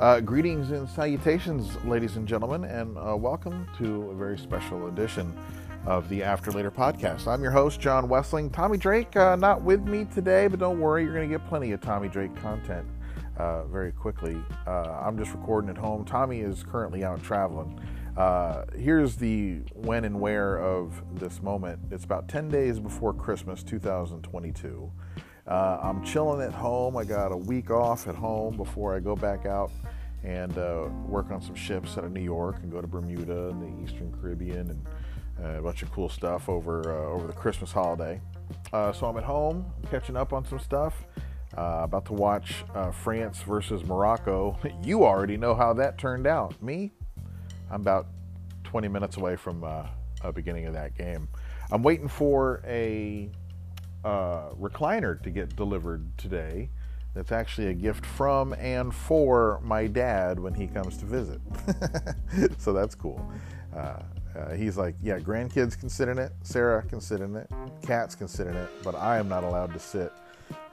Uh, greetings and salutations, ladies and gentlemen, and uh, welcome to a very special edition of the After Later podcast. I'm your host, John Wessling. Tommy Drake, uh, not with me today, but don't worry, you're going to get plenty of Tommy Drake content uh, very quickly. Uh, I'm just recording at home. Tommy is currently out traveling. Uh, here's the when and where of this moment. It's about 10 days before Christmas 2022. Uh, I'm chilling at home. I got a week off at home before I go back out and uh, work on some ships out of New York and go to Bermuda and the Eastern Caribbean and uh, a bunch of cool stuff over uh, over the Christmas holiday. Uh, so I'm at home, catching up on some stuff. Uh, about to watch France versus Morocco. You already know how that turned out. Me, I'm about 20 minutes away from a beginning of that game. I'm waiting for a uh, recliner to get delivered today. That's actually a gift from and for my dad when he comes to visit. so that's cool. Uh, uh, he's like, yeah, grandkids can sit in it, Sarah can sit in it, cats can sit in it, but I am not allowed to sit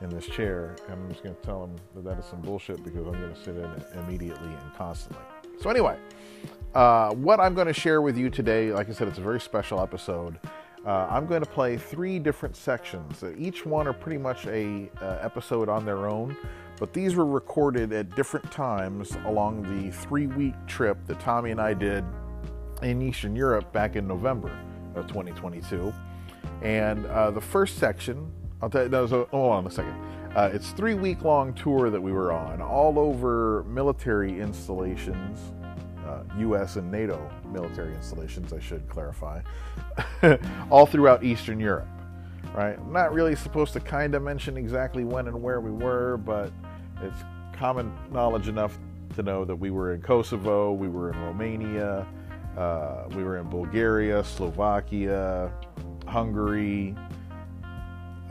in this chair. And I'm just going to tell him that that is some bullshit because I'm going to sit in it immediately and constantly. So, anyway, uh, what I'm going to share with you today, like I said, it's a very special episode. Uh, I'm going to play three different sections. Uh, each one are pretty much a uh, episode on their own, but these were recorded at different times along the three-week trip that Tommy and I did in Eastern Europe back in November of 2022. And uh, the first section, I'll tell you, no, so, hold on a second. Uh, it's three-week-long tour that we were on, all over military installations uh, U.S. and NATO military installations, I should clarify, all throughout Eastern Europe. Right? I'm not really supposed to kind of mention exactly when and where we were, but it's common knowledge enough to know that we were in Kosovo, we were in Romania, uh, we were in Bulgaria, Slovakia, Hungary,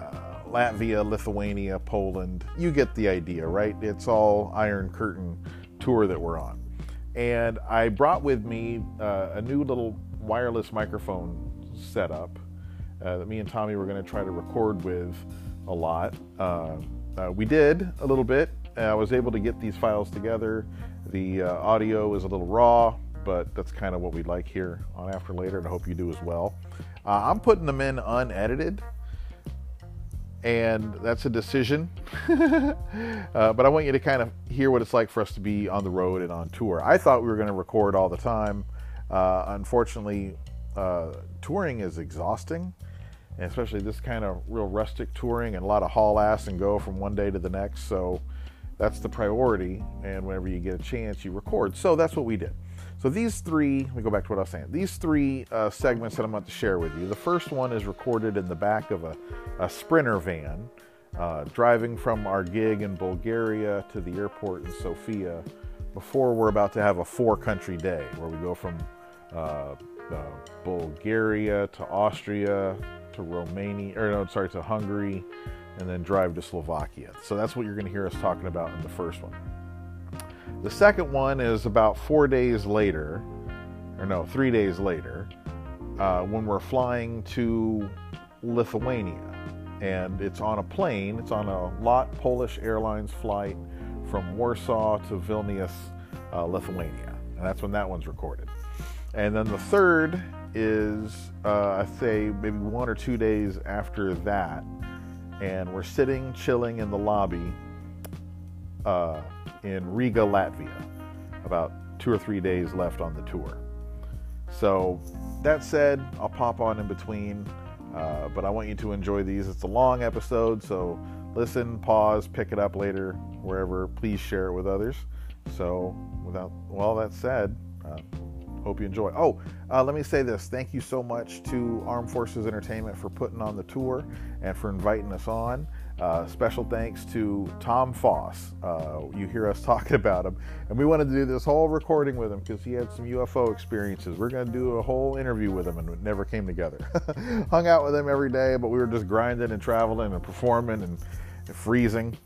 uh, Latvia, Lithuania, Poland. You get the idea, right? It's all Iron Curtain tour that we're on and I brought with me uh, a new little wireless microphone setup uh, that me and Tommy were going to try to record with a lot. Uh, uh we did a little bit. I was able to get these files together. The uh, audio is a little raw, but that's kind of what we like here on After Later, and I hope you do as well. Uh, I'm putting them in unedited and that's a decision. uh, but I want you to kind of hear what it's like for us to be on the road and on tour. I thought we were going to record all the time. Uh, unfortunately, uh, touring is exhausting, and especially this kind of real rustic touring and a lot of haul ass and go from one day to the next. So that's the priority. And whenever you get a chance, you record. So that's what we did. So these three, let me go back to what I was saying. These three uh, segments that I'm about to share with you. The first one is recorded in the back of a, a Sprinter van, uh, driving from our gig in Bulgaria to the airport in Sofia. Before we're about to have a four-country day, where we go from uh, uh Bulgaria to Austria to Romania, or no, sorry, to Hungary, and then drive to Slovakia. So that's what you're going to hear us talking about in the first one. The second one is about four days later, or no, three days later, uh, when we're flying to Lithuania. And it's on a plane, it's on a LOT Polish Airlines flight from Warsaw to Vilnius, uh, Lithuania. And that's when that one's recorded. And then the third is, uh, I say, maybe one or two days after that. And we're sitting, chilling in the lobby uh, in Riga, Latvia. About two or three days left on the tour. So, that said, I'll pop on in between, uh, but I want you to enjoy these. It's a long episode, so listen, pause, pick it up later, wherever. Please share it with others. So, without well, that said, uh, hope you enjoy. Oh, uh, let me say this. Thank you so much to Armed Forces Entertainment for putting on the tour and for inviting us on. Uh, special thanks to Tom Foss. Uh, you hear us talking about him. And we wanted to do this whole recording with him because he had some UFO experiences. We're going to do a whole interview with him, and it never came together. Hung out with him every day, but we were just grinding and traveling and performing and, freezing.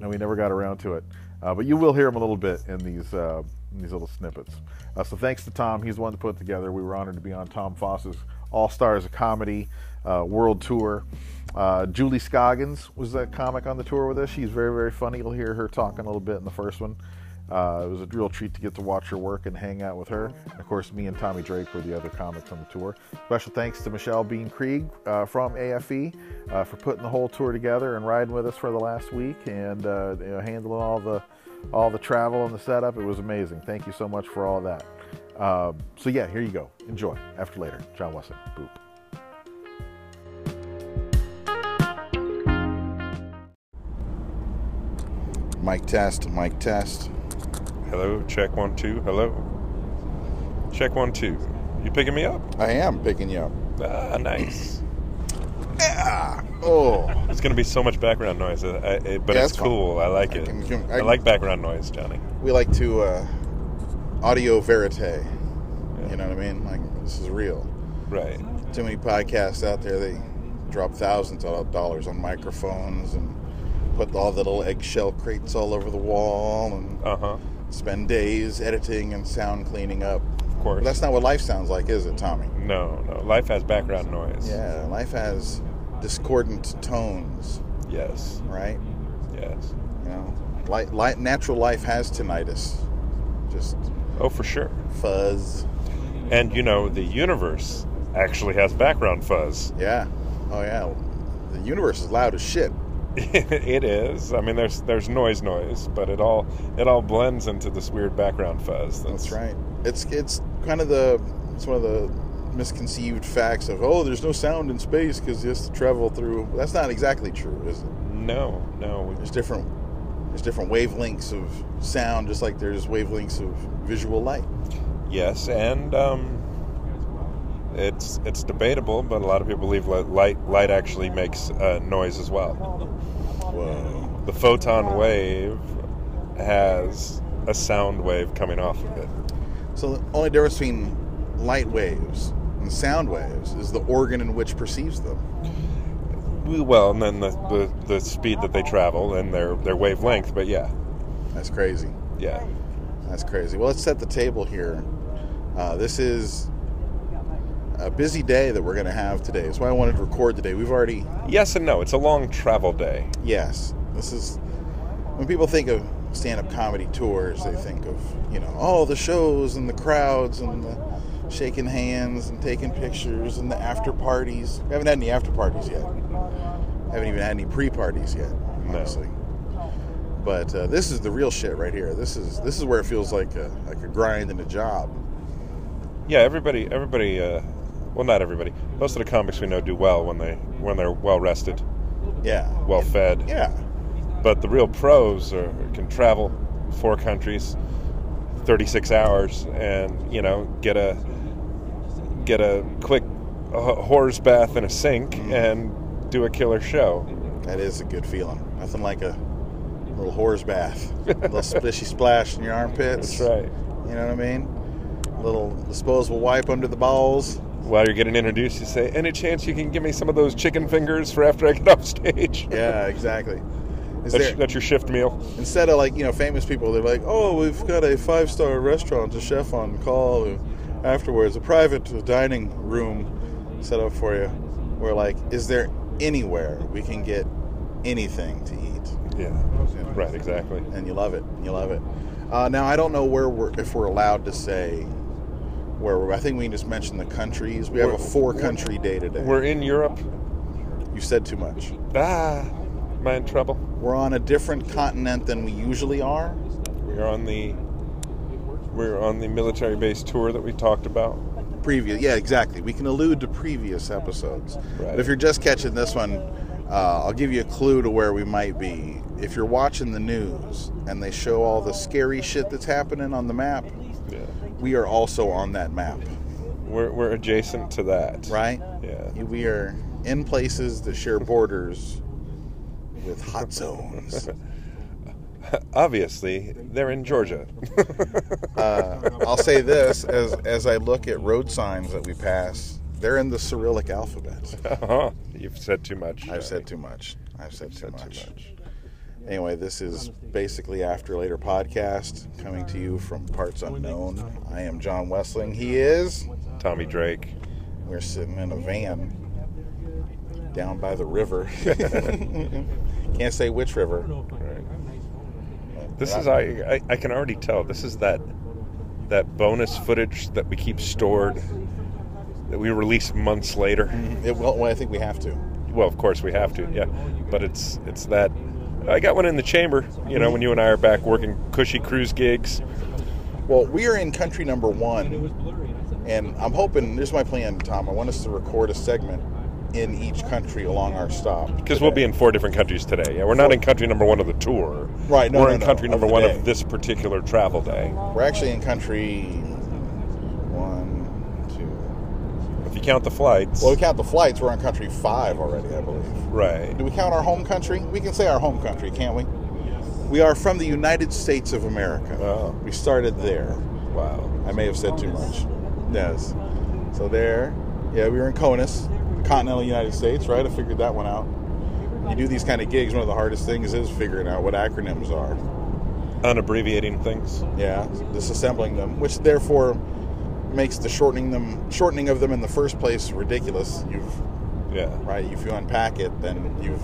And we never got around to it. Uh, but you will hear him a little bit in these, uh, in these little snippets. Uh, so thanks to Tom. He's the one to put together. We were honored to be on Tom Foss's All Stars of Comedy uh, World Tour. Uh, Julie Scoggins was that comic on the tour with us. She's very, very funny. You'll hear her talking a little bit in the first one. Uh, it was a real treat to get to watch her work and hang out with her. Of course, me and Tommy Drake were the other comics on the tour. Special thanks to Michelle Bean Krieg uh, from AFE uh, for putting the whole tour together and riding with us for the last week and uh, you know, handling all the all the travel and the setup. It was amazing. Thank you so much for all that. Um, so yeah, here you go. Enjoy. After later, John Wesson. Boop. Mic test. Mic test. Hello, check one, two. Hello. Check one, two. You picking me up? I am picking you up. Ah, nice. Yeah. Oh. It's going to be so much background noise, I, I, but Yeah, it's fun. cool. I like it. can- can- I, I- like background noise, Johnny. We like to uh, audio verite. You know what I mean? Like this is real. Right. Too many podcasts out there. They drop thousands of dollars on microphones and put all the little eggshell crates all over the wall and Uh huh. spend days editing and sound cleaning up. Of course. But that's not what life sounds like, is it, Tommy? no, no. Life has background noise. Yeah, life has discordant tones, Yes. right? Yes. You know, light, light, natural life has tinnitus, just Oh, for sure. fuzz. And you know, the universe actually has background fuzz. Yeah. Oh yeah. The universe is loud as shit. it is. I mean, there's there's noise, noise, but it all it all blends into this weird background fuzz. That's right. It's it's kind of the it's one of the misconceived facts of oh there's no sound in space because you have to travel through. That's not exactly true, is it? No, no. There's different there's different wavelengths of sound, just like there's wavelengths of visual light. Yes, and um, it's it's debatable, but a lot of people believe li- light light actually makes uh, noise as well. Whoa. The photon wave has a sound wave coming off of it. So the only difference between light waves and sound waves is the organ in which perceives them. Well, and then the, the, the speed that they travel and their their wavelength. But yeah, That's crazy. yeah. That's crazy. Well, let's set the table here. Uh, this is a busy day that we're going to have today. That's why I wanted to record today. We've already, Yes and no. It's a long travel day. yes, this is when people think of stand-up comedy tours, they think of you know, all the shows and the crowds and the shaking hands and taking pictures and the after parties. We haven't had any after parties yet. Haven't even had any pre-parties yet, honestly. But uh, this is the real shit right here. This is this is where it feels like a like a grind and a job. Yeah, everybody, everybody. Uh, well, not everybody. Most of the comics we know do well when they when they're well rested, Yeah. well fed. Yeah. But the real pros are, can travel four countries, 36 hours, and you know get a get a quick uh, horse bath in a sink Mm-hmm. and do a killer show. That is a good feeling. Nothing like a little horse bath, a little splishy splash in your armpits. That's right. You know what I mean? A little disposable wipe under the balls. While you're getting introduced, you say, "Any chance you can give me some of those chicken fingers for after I get off stage?" Yeah, exactly. Is That's, there that's your shift meal. instead of like you know famous people, they're like, oh, we've got a five star restaurant, a chef on call, afterwards a private dining room set up for you. We're like, is there anywhere we can get anything to eat? Yeah. Right. Exactly. and you love it. You love it. Uh, now I don't know where we're if we're allowed to say where. I think we can just mention the countries. We have a We're- four country day today. We're in Europe. you said too much. Ah, am I in trouble? We're on a different continent than we usually are. We're on the we're on the military base tour that we talked about. Previous, yeah, exactly. We can allude to previous episodes. Right. But if you're just catching this one, uh, I'll give you a clue to where we might be. If you're watching the news and they show all the scary shit that's happening on the map. We are also on that map, We're we're adjacent to that. right? Yeah. We are in places that share borders with hot zones. Obviously, they're in Georgia. Uh, I'll say this as as I look at road signs that we pass, they're in the Cyrillic alphabet. uh-huh. You've said too much. I've said too much. I've said too said much. too much. Anyway, this is basically After Later podcast coming to you from parts unknown. I am John Wessling. He is. Tommy Drake. We're sitting in a van down by the river. Can't say which river. Right. This is I, I I can already tell. This is that that bonus footage that we keep stored that we release months later. It, well, well, I think we have to. Well, of course we have to, yeah. But it's it's that I got one in the chamber. You know, when you and I are back working cushy cruise gigs. Well, we are in country number one, and I'm hoping. This is my plan, Tom. I want us to record a segment in each country along our stop. Because we'll be in four different countries today. Yeah, we're not in country number one of the tour. Right, no, we're no, in no, country number one day. of this particular travel day. We're actually in country one, two. If you count the flights, Well, we count the flights. We're on country five already, I believe. right? Do we count our home country? We can say our home country, can't we? We are from the United States of America. Oh. We started there. Wow. I may have said too much. Yes. So there, yeah, we were in Conus, continental United States, right? I figured that one out. You do these kind of gigs, one of the hardest things is figuring out what acronyms are. Unabbreviating things. Yeah, disassembling them, which therefore makes the shortening them shortening of them in the first place ridiculous. You've Yeah. right, if you unpack it, then you've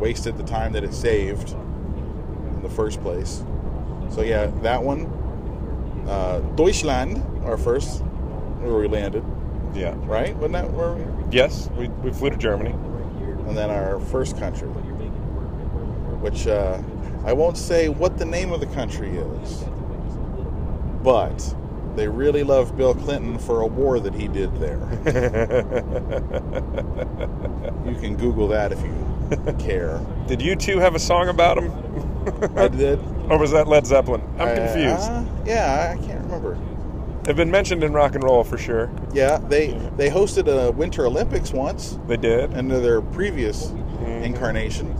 wasted the time that it saved in the first place. So yeah, that one, uh, Deutschland, our first, where we landed, Yeah. right? Wasn't that where we? Yes, we, we flew to Germany. And then our first country, which uh, I won't say what the name of the country is, but they really love Bill Clinton for a war that he did there. you can Google that if you care. Did U2 have a song about him? I did. or was that Led Zeppelin? I'm Uh, confused. uh, yeah, I can't remember. They've been mentioned in rock and roll for sure. Yeah, they they hosted a Winter Olympics once They did. in their previous Mm-hmm. incarnation.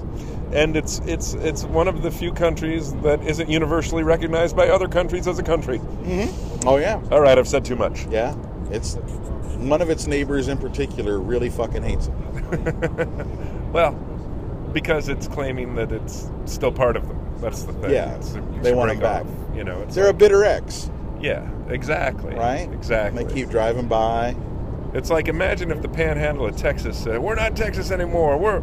and it's it's it's one of the few countries that isn't universally recognized by other countries as a country. Oh yeah, All right, I've said too much. yeah. It's one of its neighbors in particular really fucking hates it. Well, because it's claiming that it's still part of them. That's the thing. Yeah, It's- they it's want break back. off, You know, They're a bitter ex, yeah, exactly. right? Exactly. And they keep driving by. It's like imagine if the Panhandle of Texas said, "We're not Texas anymore. We're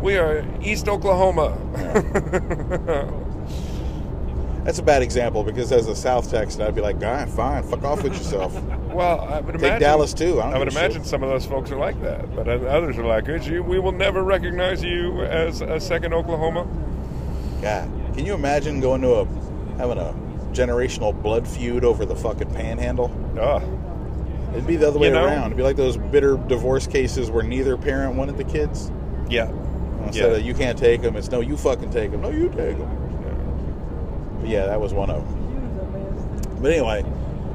we are East Oklahoma." That's a bad example because as a South Texan, I'd be like, "God, fine, fuck off with yourself." well, I would Take imagine Dallas too. I, I would a shit. imagine some of those folks are like that, but others are like, you- "We will never recognize you as a second Oklahoma." God, can you imagine going to a having a generational blood feud over the fucking Panhandle? Ah, It'd be the other way You know- around. It'd be like those bitter divorce cases where neither parent wanted the kids. yeah, Instead Yeah. of you can't take them, it's no, you fucking take them. No, you take them. Yeah, that was one of them. But anyway,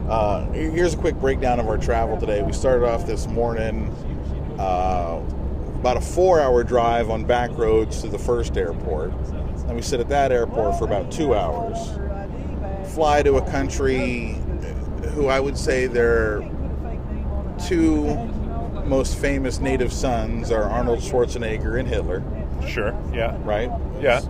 uh, here's a quick breakdown of our travel today. We started off this morning, uh, about a four-hour drive on back roads to the first airport, and we sit at that airport for about two hours. Fly to a country who I would say their two most famous native sons are Arnold Schwarzenegger and Hitler, sure, yeah, right? Yeah.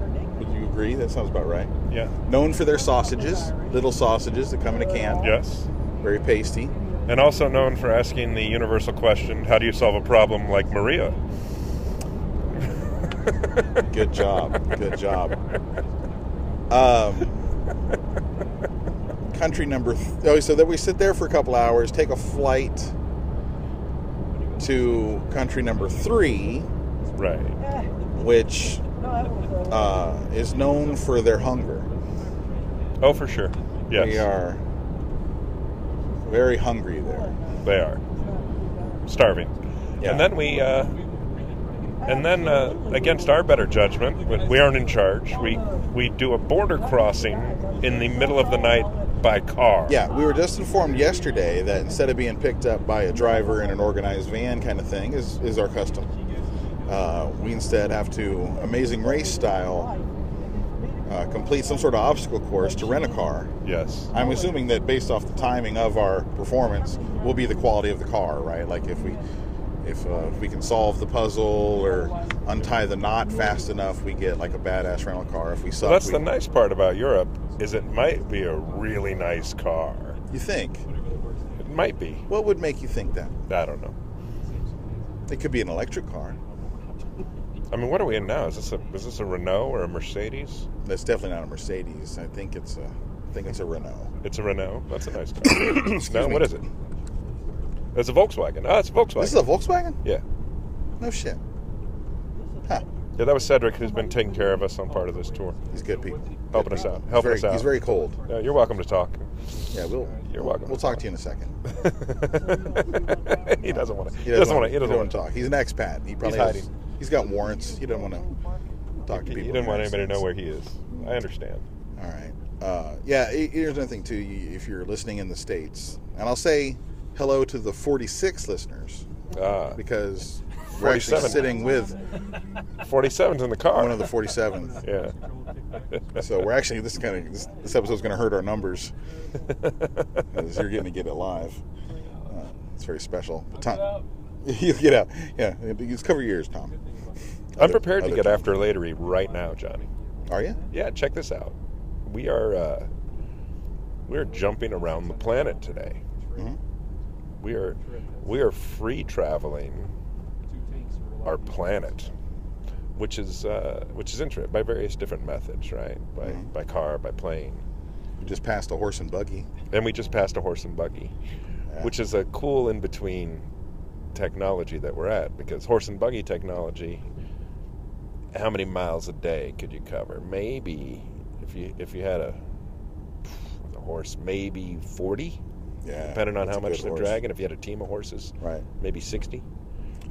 Would you agree? That sounds about right yeah, known for their sausages, little sausages that come in a can, yes, very pasty. and also known for asking the universal question, "How do you solve a problem like Maria?" Good job, good job. Um, country number. Th- oh, so then we sit there for a couple hours, take a flight to country number three, Right. which uh, is known for their hunger. Oh, for sure. Yes, We are very hungry there. they are starving. Yeah. And then we, uh, and then uh, against our better judgment, we aren't in charge. We we do a border crossing in the middle of the night by car. Yeah, we were just informed yesterday that instead of being picked up by a driver in an organized van kind of thing, is, is our custom. Uh, we instead have to, amazing race style, uh, complete some sort of obstacle course to rent a car. Yes. I'm assuming that based off the timing of our performance will be the quality of the car, right? Like if we if, uh, if we can solve the puzzle or untie the knot fast enough, we get like a badass rental car. If we suck, So that's we, the nice part about Europe is it might be a really nice car. you think. It might be. What would make you think that? I don't know. It could be an electric car. I mean, what are we in now? Is this a is this a Renault or a Mercedes? That's definitely not a Mercedes. I think it's a, I think it's a Renault. It's a Renault. That's a nice car. No, me. what is it? It's a Volkswagen. Oh, it's a Volkswagen. This is a Volkswagen? yeah. No shit. Huh. Yeah, that was Cedric who's been taking care of us on part of this tour, He's good people. helping Good us out, helping very, us out. He's very cold. Yeah, you're welcome to talk. Yeah, we'll. You're welcome. We'll talk to you in a second. he doesn't want to. He doesn't want to. He He doesn't want to talk. He's an expat. He probably He's has, hiding. He's got warrants. He doesn't want to talk to people. He didn't want anybody to know where he is. I understand. All right. Uh, yeah. Here's another thing too. If you're listening in the states, and I'll say hello to the 46 listeners Ah, because we're actually sitting with 47's in the car. one of the 47th. yeah. So we're actually this kind of this, this episode's going to hurt our numbers because you're getting to get it live. Uh, it's very special. But Tom, you get out. Yeah, just cover your ears, Tom. I'm prepared to get Tom. after latery right now, Johnny. Are you? Yeah, check this out. We are uh, we are jumping around the planet today. Mhm. We are we are free traveling our planet, which is uh, which is interesting by various different methods, right? By Mhm. by car, by plane, We just passed a horse and buggy. and we just passed a horse and buggy, Yeah. which is a cool in between technology that we're at because horse and buggy technology. How many miles a day could you cover? Maybe if you if you had a, a horse, maybe forty, yeah, depending on how much they're horse. dragging. If you had a team of horses, Right. maybe sixty.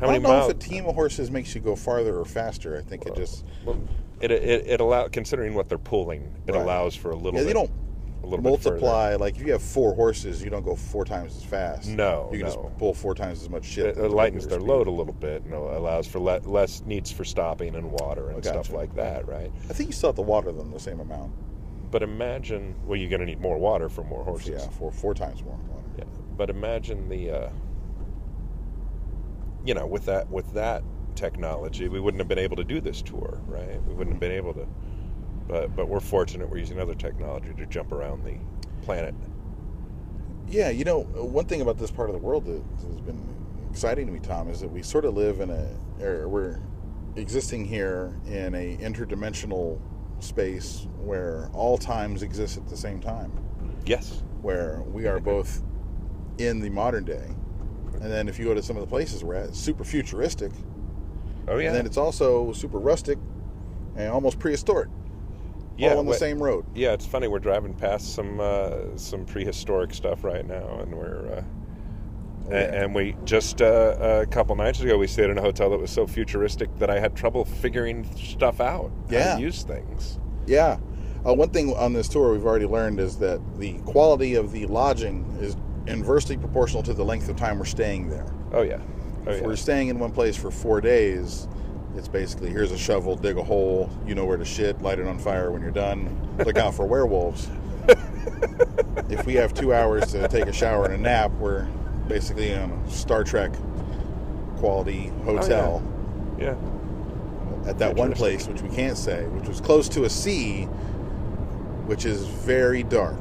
I How don't know miles? if a team of horses makes you go farther or faster. I think it just Well, it it, it allow considering what they're pulling, it Right. allows for a little. yeah, bit, you don't a little bit multiply like if you have four horses, you don't go four times as fast. No, you can no. just pull four times as much shit. It, it lightens their speed. load a little bit and allows for le- less needs for stopping and water and I stuff like that, right? I think you still have to water them the same amount. But imagine, well, you're going to need more water for more horses. Yeah, four four times more water. Yeah. But imagine the, uh, you know, with that with that technology, we wouldn't have been able to do this tour, right? We wouldn't have been able to. But but we're fortunate we're using other technology to jump around the planet. Yeah, you know, one thing about this part of the world that has been exciting to me, Tom, is that we sort of live in a, or we're existing here in a interdimensional space where all times exist at the same time, Yes. where we are both in the modern day, and then if you go to some of the places we're at, it's super futuristic, Oh yeah. and then it's also super rustic and almost prehistoric, yeah. all on the wh- same road. Yeah, it's funny. We're driving past some uh, some prehistoric stuff right now, and we're uh, Oh, yeah. and we just uh, a couple nights ago we stayed in a hotel that was so futuristic that I had trouble figuring stuff out. Yeah. use things. Yeah. Uh, one thing on this tour we've already learned is that the quality of the lodging is inversely proportional to the length of time we're staying there. Oh yeah. Oh if yeah. we're staying in one place for four days, it's basically here's a shovel, dig a hole, you know where to shit, light it on fire when you're done, look out for werewolves. if we have two hours to take a shower and a nap, we're basically in a Star Trek quality oh, hotel yeah. at that one place, which we can't say, which was close to a sea, which is very dark.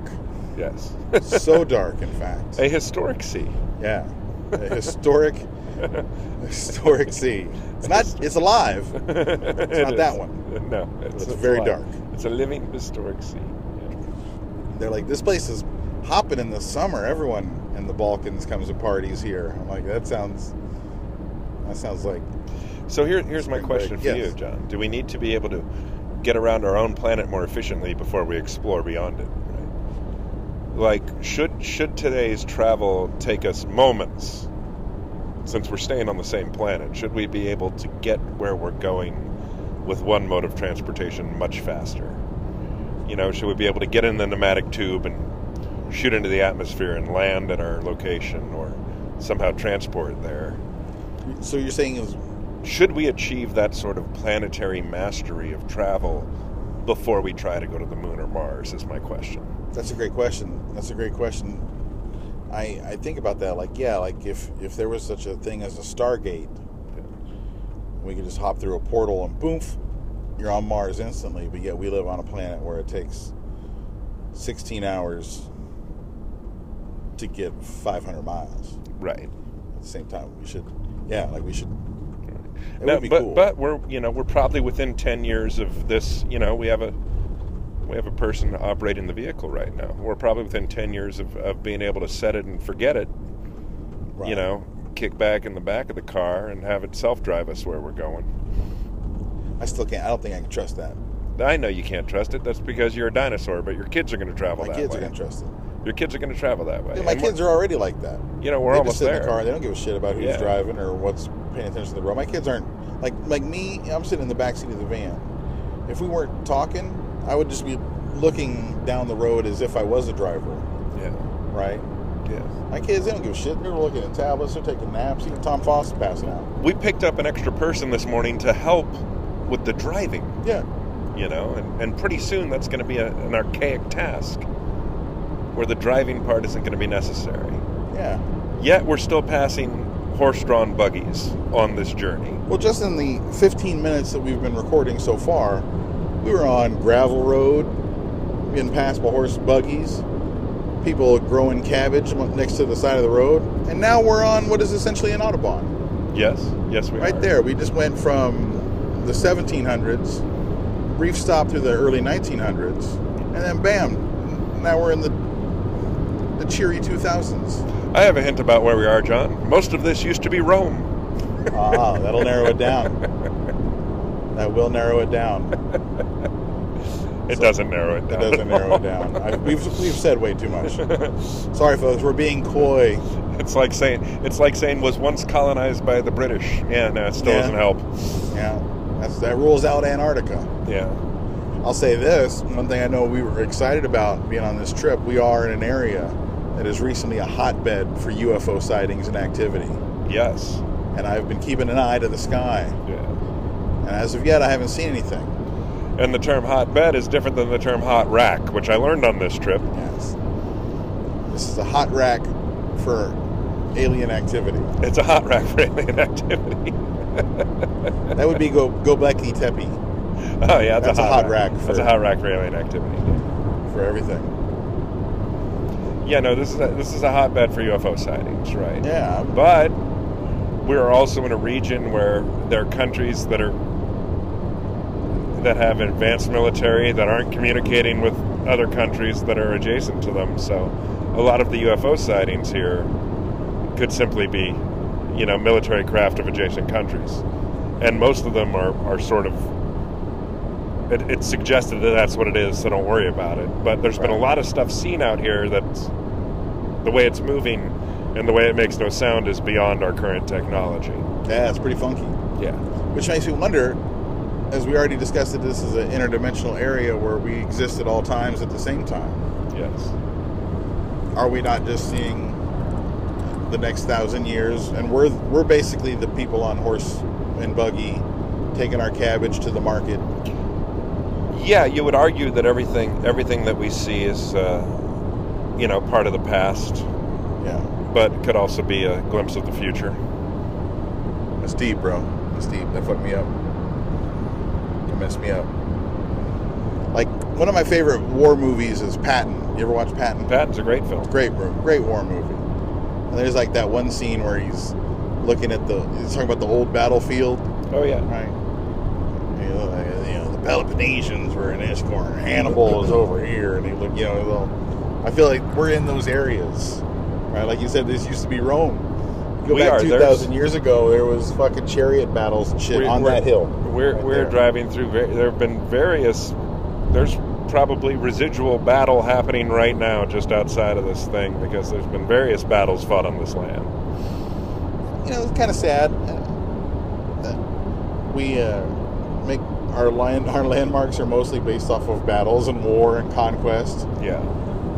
Yes. so dark, in fact. a historic sea. Yeah, a historic, historic sea. It's not. It's alive. it's not that one. No, it's, it's very alive. dark. It's a living historic sea. They're like, this place is hopping in the summer. Everyone in the Balkans comes to parties here. I'm like, that sounds. That sounds like. So here, here's my question break, for yes. you, John. Do we need to be able to get around our own planet more efficiently before we explore beyond it? Right? Like, should should today's travel take us moments? Since we're staying on the same planet, should we be able to get where we're going with one mode of transportation much faster? You know, should we be able to get in the pneumatic tube and shoot into the atmosphere and land at our location, or somehow transport there? So you're saying is should we achieve that sort of planetary mastery of travel before we try to go to the moon or Mars? Is my question. That's a great question. That's a great question. I I think about that. Like, yeah, like if if there was such a thing as a Stargate, we could just hop through a portal and boom, you're on Mars instantly. But yet we live on a planet where it takes 16 hours to get 500 miles Right. at the same time. We should, yeah, like we should It No, would be but cool. but we're you know we're probably within ten years of this. You know, we have a we have a person operating the vehicle right now. We're probably within ten years of, of being able to set it and forget it. Right. You know, kick back in the back of the car and have it self drive us where we're going. I still can't. I don't think I can trust that. I know you can't trust it. That's because you're a dinosaur. But your kids are going to travel My that kids way. are gonna trust it. Your kids are going to travel that way. Dude, my And kids are already like that. You know, we're they almost just sit there. in the car. They don't give a shit about who's Yeah. driving or what's paying attention to the road. My kids aren't like like me. I'm sitting in the back seat of the van. If we weren't talking, I would just be looking down the road as if I was a driver. Yeah. Right? Yes. My kids, they don't give a shit. They're looking at tablets. They're taking naps. Even Tom Foss is passing out. We picked up an extra person this morning to help with the driving. Yeah. you know, and, and pretty soon that's going to be a, an archaic task where the driving part isn't going to be necessary. Yeah. Yet we're still passing horse drawn buggies on this journey. Well, just in the 15 minutes that we've been recording so far, we were on gravel road, being passed by horse buggies, people growing cabbage next to the side of the road, and now we're on what is essentially an autobahn. Yes, yes, we Right are. there, we just went from the 1700s, brief stop through the early 1900s, and then bam, now we're in the the cheery 2000s. I have a hint about where we are, John. Most of this used to be Rome. Ah, that'll narrow it down. That will narrow it down. It So- doesn't narrow it down. It doesn't narrow it down. I, we've we've said way too much. Sorry, folks. We're being coy. it's like saying it's like saying was once colonized by the British. Yeah, uh, no, it still Yeah. doesn't help. Yeah, that's that rules out Antarctica. Yeah. I'll say this: one thing I know we were excited about being on this trip. We are in an area that is recently a hotbed for UFO sightings and activity, Yes. and I've been keeping an eye to the sky. And as of yet, I haven't seen anything. And the term hotbed is different than the term hot rack, which I learned on this trip. Yes, this is a hot rack for alien activity. It's a hot rack for alien activity. That would be go Gobekli Tepe Oh yeah, That's a a hot, hot rack That's for- a hot rack for alien activity. for everything. Yeah, no, this is a, this is a hotbed for UFO sightings, right? Yeah, But we're also in a region where there are countries that are that have advanced military that aren't communicating with other countries that are adjacent to them. So a lot of the UFO sightings here could simply be, you know, military craft of adjacent countries. And most of them are, are sort of it, it's suggested that that's what it is, so don't worry about it. But there's been a lot of stuff seen out here that's the way it's moving and the way it makes no sound is beyond our current technology. yeah, it's pretty funky. Yeah. Which makes me wonder, as we already discussed, that this is an interdimensional area where we exist at all times at the same time. Yes. Are we not just seeing the next thousand years, and we're we're basically the people on horse and buggy taking our cabbage to the market? Yeah, you would argue that everything everything that we see is, uh, you know, part of the past, Yeah, but could also be a glimpse of the future. that's deep, bro. That's deep. That fucked me up. Messed me up. Like one of my favorite war movies is Patton. You ever watch Patton? Patton's a great film. Great. Great war movie. And there's like that one scene where he's looking at the. He's talking about the old battlefield, Oh yeah. right? You know, like, you know, the Peloponnesians were in this corner. Hannibal is over here, and he look. You know, well, I feel like we're in those areas, right? Like you said, this used to be Rome. Go We back are. two years ago, there was fucking chariot battles and shit on that hill. We're right we're there. driving through. There have been various. There's probably residual battle happening right now just outside of this thing because there's been various battles fought on this land. you know, it's kind of sad that we uh, make our land our landmarks are mostly based off of battles and war and conquest. Yeah.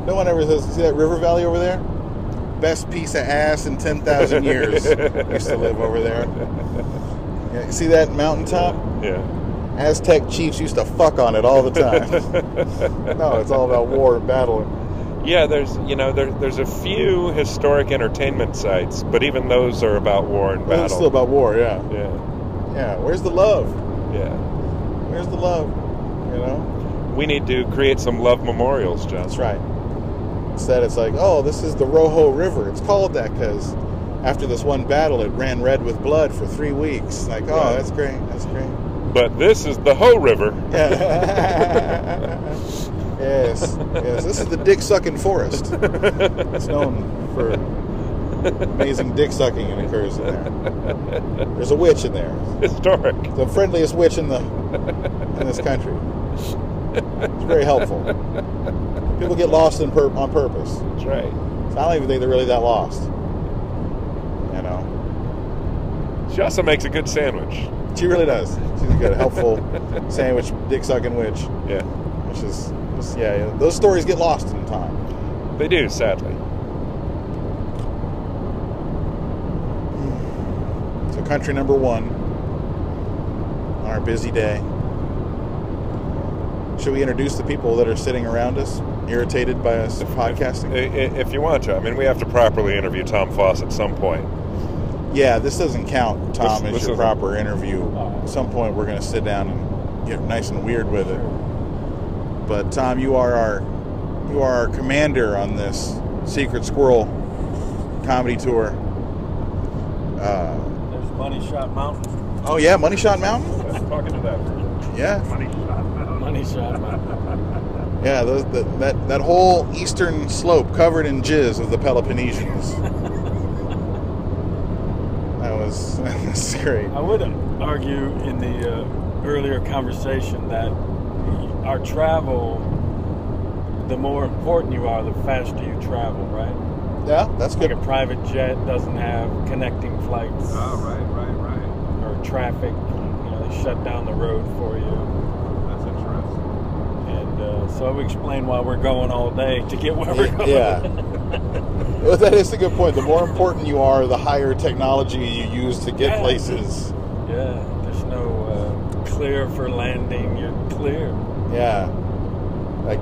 No one ever says, "See that river valley over there? Best piece of ass in ten thousand years." used to live over there. Yeah, you see that mountaintop? Yeah. Aztec chiefs used to fuck on it all the time. no, it's all about war and battle. Yeah, there's you know there, there's a few historic entertainment sites, but even those are about war and battle. it's still about war. Yeah, yeah, yeah. Where's the love? yeah. Where's the love? You know. We need to create some love memorials, John. That's right. Instead, it's like, oh, this is the Rojo River. It's called that because after this one battle, it ran red with blood for three weeks. Like, oh, Right. that's great. That's great. But this is the Ho River. yes, yes. This is the dick sucking forest. It's known for amazing dick sucking that occurs in there. There's a witch in there. Historic. The friendliest witch in the in this country. It's very helpful. People get lost in pur- on purpose. That's right. So I don't even think they're really that lost. You know, She also makes a good sandwich. she really does. She's a good, helpful sandwich, dick sucking witch. Yeah. Which is, just, yeah, yeah, those stories get lost in time. They do, sadly. So, country number one on our busy day. Should we introduce the people that are sitting around us, irritated by us podcasting? I- i- If you want to. I mean, we have to properly interview Tom Foss at some point. Yeah, this doesn't count, Tom, This- as this your proper interview. At some point, we're going to sit down and get nice and weird with it. But Tom, you are our you are our commander on this Secret Squirrel comedy tour. Uh, There's Money Shot Mountain. oh yeah, Money Shot Mountain. Let's talk into that. Yeah, Money Shot yeah. Those, that, that that whole eastern slope covered in jizz of the Peloponnesians. that was that was great. I would argue in the uh, earlier conversation that our travel, the more important you are, the faster you travel, right? Yeah, that's Like good. a private jet doesn't have connecting flights Oh, right, right, right. or traffic. You know, they shut down the road for you. That's interesting. And uh, so we explain why we're going all day to get where we're going. Yeah. Well, that is a good point. The more important you are, the higher technology you use to get Yeah. places. Yeah, there's no uh, clear for landing. You're clear. Yeah. Like,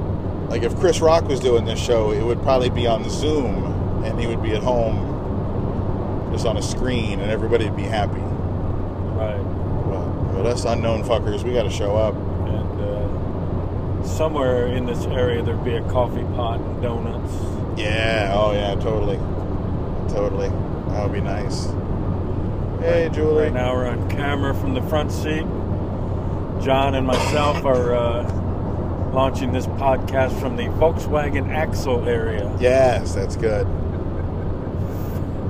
like if Chris Rock was doing this show, it would probably be on Zoom, and he would be at home, just on a screen, and everybody'd be happy. Right. But, but us unknown fuckers, we got to show up. And uh, somewhere in this area there'd be a coffee pot and donuts. Yeah. Oh yeah. Totally. Totally. That would be nice. Hey, Julie. Right now we're on camera from the front seat. John and myself are uh, launching this podcast from the Volkswagen Axle area. Yes, that's good.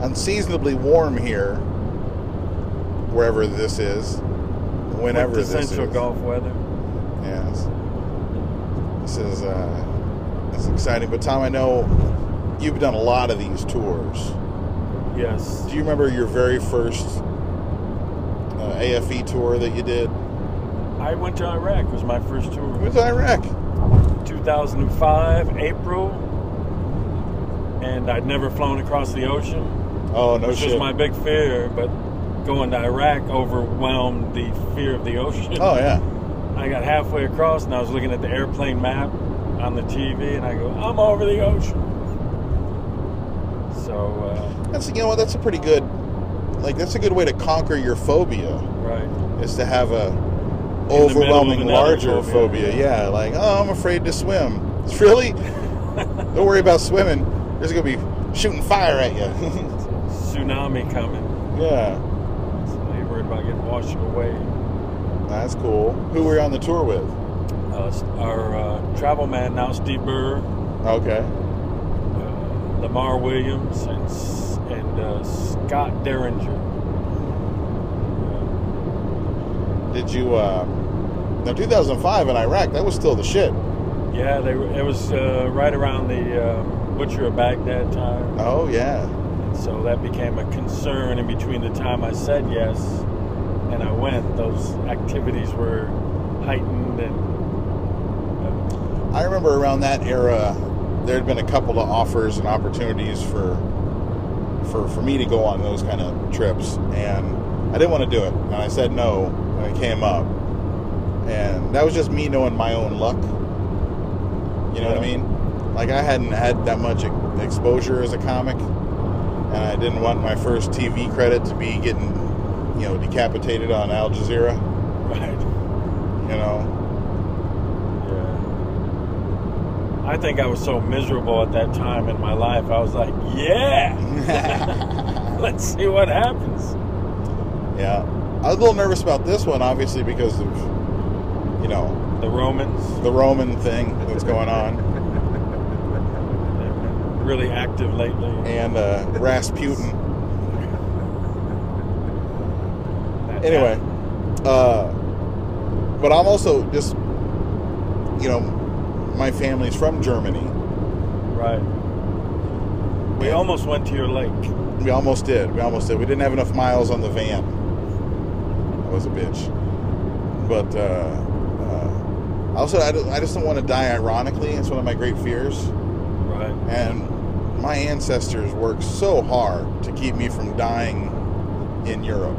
Unseasonably warm here, wherever this is, whenever this Central is. Gulf weather. Yes. This is uh, is exciting. But Tom, I know you've done a lot of these tours. Yes. Do you remember your very first uh, AFE tour that you did? I went to Iraq. It was my first It tour. was Iraq. 2005, April. And I'd never flown across the ocean. Oh no which shit. was my big fear, but going to Iraq overwhelmed the fear of the ocean. oh yeah. I got halfway across and I was looking at the airplane map on the TV and I go, I'm over the ocean. So, uh, That's you know what? That's a pretty good. Like that's a good way to conquer your phobia. right. is to have a of overwhelming larger phobia. phobia. Yeah, like oh, I'm afraid to swim. It's really don't worry about swimming. There's gonna be shooting fire at you. Tsunami coming. yeah, So they worried about getting washed away. That's cool. Who were you on the tour with? Uh, our uh, travel man now, Steve Burr, Okay. uh, Lamar Williams, and, and uh, Scott Derringer. Did you? Uh, now, 2005 in Iraq, that was still the shit. Yeah, they were, it was uh, right around the uh, Butcher of Baghdad time. Oh yeah, And So that became a concern in between the time I said yes and I went. Those activities were heightened and I remember around that era, there had been a couple of offers and opportunities for for for me to go on those kind of trips, and I didn't want to do it, and I said no when it came up, and that was just me knowing my own luck. You know what I mean? Like I hadn't had that much exposure as a comic, and I didn't want my first TV credit to be getting, you know, decapitated on Al Jazeera. right. You know? Yeah. I think I was so miserable at that time in my life. I was like, yeah. let's see what happens. Yeah, I was a little nervous about this one, obviously because of you know The Romans, the Roman thing that's going on, really active lately. and uh, Rasputin. That- Anyway, uh, but I'm also just you know my family's from Germany. right. We almost went to your lake. We almost did. We almost did. We didn't have enough miles on the van. That was a bitch. But uh, uh, also, I, I just don't want to die ironically. It's one of my great fears. Right. And my ancestors worked so hard to keep me from dying in Europe.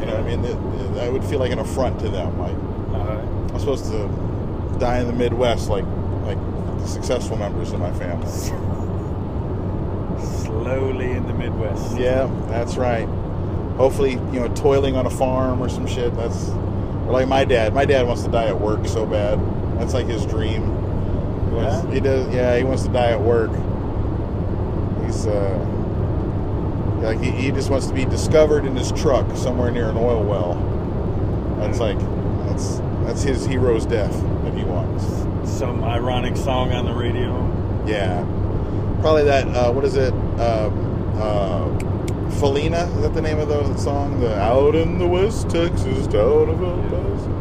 You know what I mean? It, it- I would feel like an affront to them. Like I'm supposed to die in the Midwest, like like the successful members of my family. slowly in the Midwest. Yeah, that's right. Hopefully, you know, toiling on a farm or some shit. That's or like my dad. My dad wants to die at work so bad. That's like his dream. He, wants, Yeah? he does. Yeah, he wants to die at work. He's uh, like he, he just wants to be discovered in his truck somewhere near an oil well. That's like that's that's his hero's death that he wants. Some ironic song on the radio. Yeah, probably that. Uh, what is it? Um, uh, Felina is that the name of the song? The Out in the West Texas town of El Paso.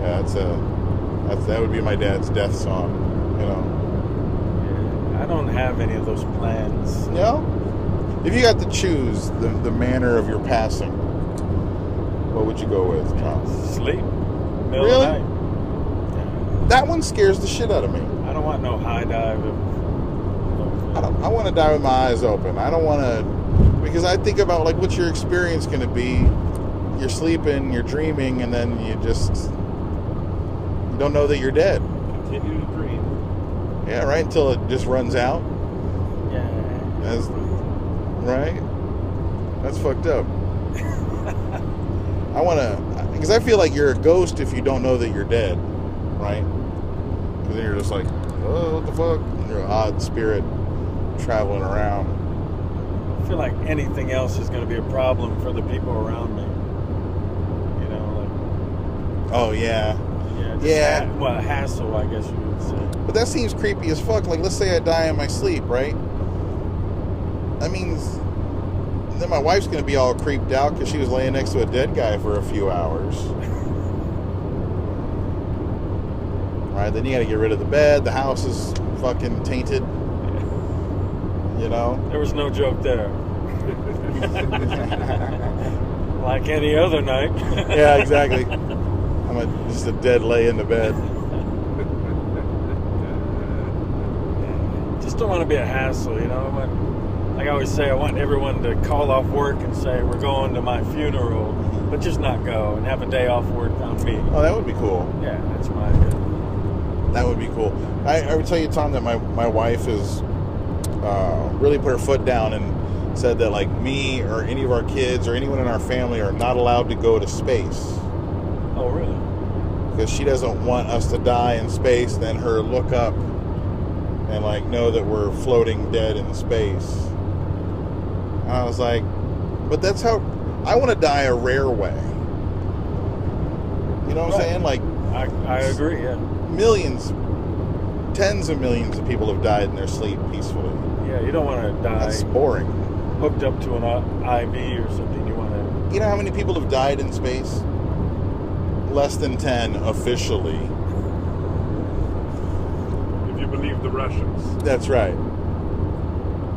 Yeah, that's a that's that would be my dad's death song. You know. I don't have any of those plans. Know, if you got to choose the the manner of your passing, what would you go with, John? Sleep. Middle Really? of the night. That one scares the shit out of me. I don't want no high dive. I don't. I want to die with my eyes open. I don't want to, because I think about like what's your experience going to be. You're sleeping, you're dreaming, and then you just you don't know that you're dead. Continue to dream. Yeah, right until it just runs out. yeah. That's right. That's fucked up. I want to, because I feel like you're a ghost if you don't know that you're dead, right? Because then you're just like, oh, what the fuck? You're an odd spirit traveling around. I feel like anything else is going to be a problem for the people around me. You know, like. Oh yeah. yeah, Yeah. ha- well, hassle, I guess you would say. But that seems creepy as fuck. Like, let's say I die in my sleep, right? That means then my wife's gonna be all creeped out because she was laying next to a dead guy for a few hours. right? Then you gotta get rid of the bed. The house is fucking tainted. You know? There was no joke there. like any other night. Yeah, exactly. I'm a, just a dead lay in the bed. Just don't want to be a hassle, you know. Want, like I always say, I want everyone to call off work and say we're going to my funeral, but just not go and have a day off work on me. Oh, that would be cool. Yeah, that's my idea. That would be cool. I, I would tell you, Tom, that my, my wife has uh, really put her foot down and said that, like, me or any of our kids or anyone in our family are not allowed to go to space Oh, really? because she doesn't want us to die in space, then her look up and, like, know that we're floating dead in space. And I was like, but that's how I want to die a rare way. You know what I'm saying? Like, I, I agree. Yeah. millions, tens of millions of people have died in their sleep peacefully. Yeah, you don't want to die That's boring. hooked up to an uh, IV or something. You want to. You know how many people have died in space? Less than 10 officially. If you believe the Russians. That's right.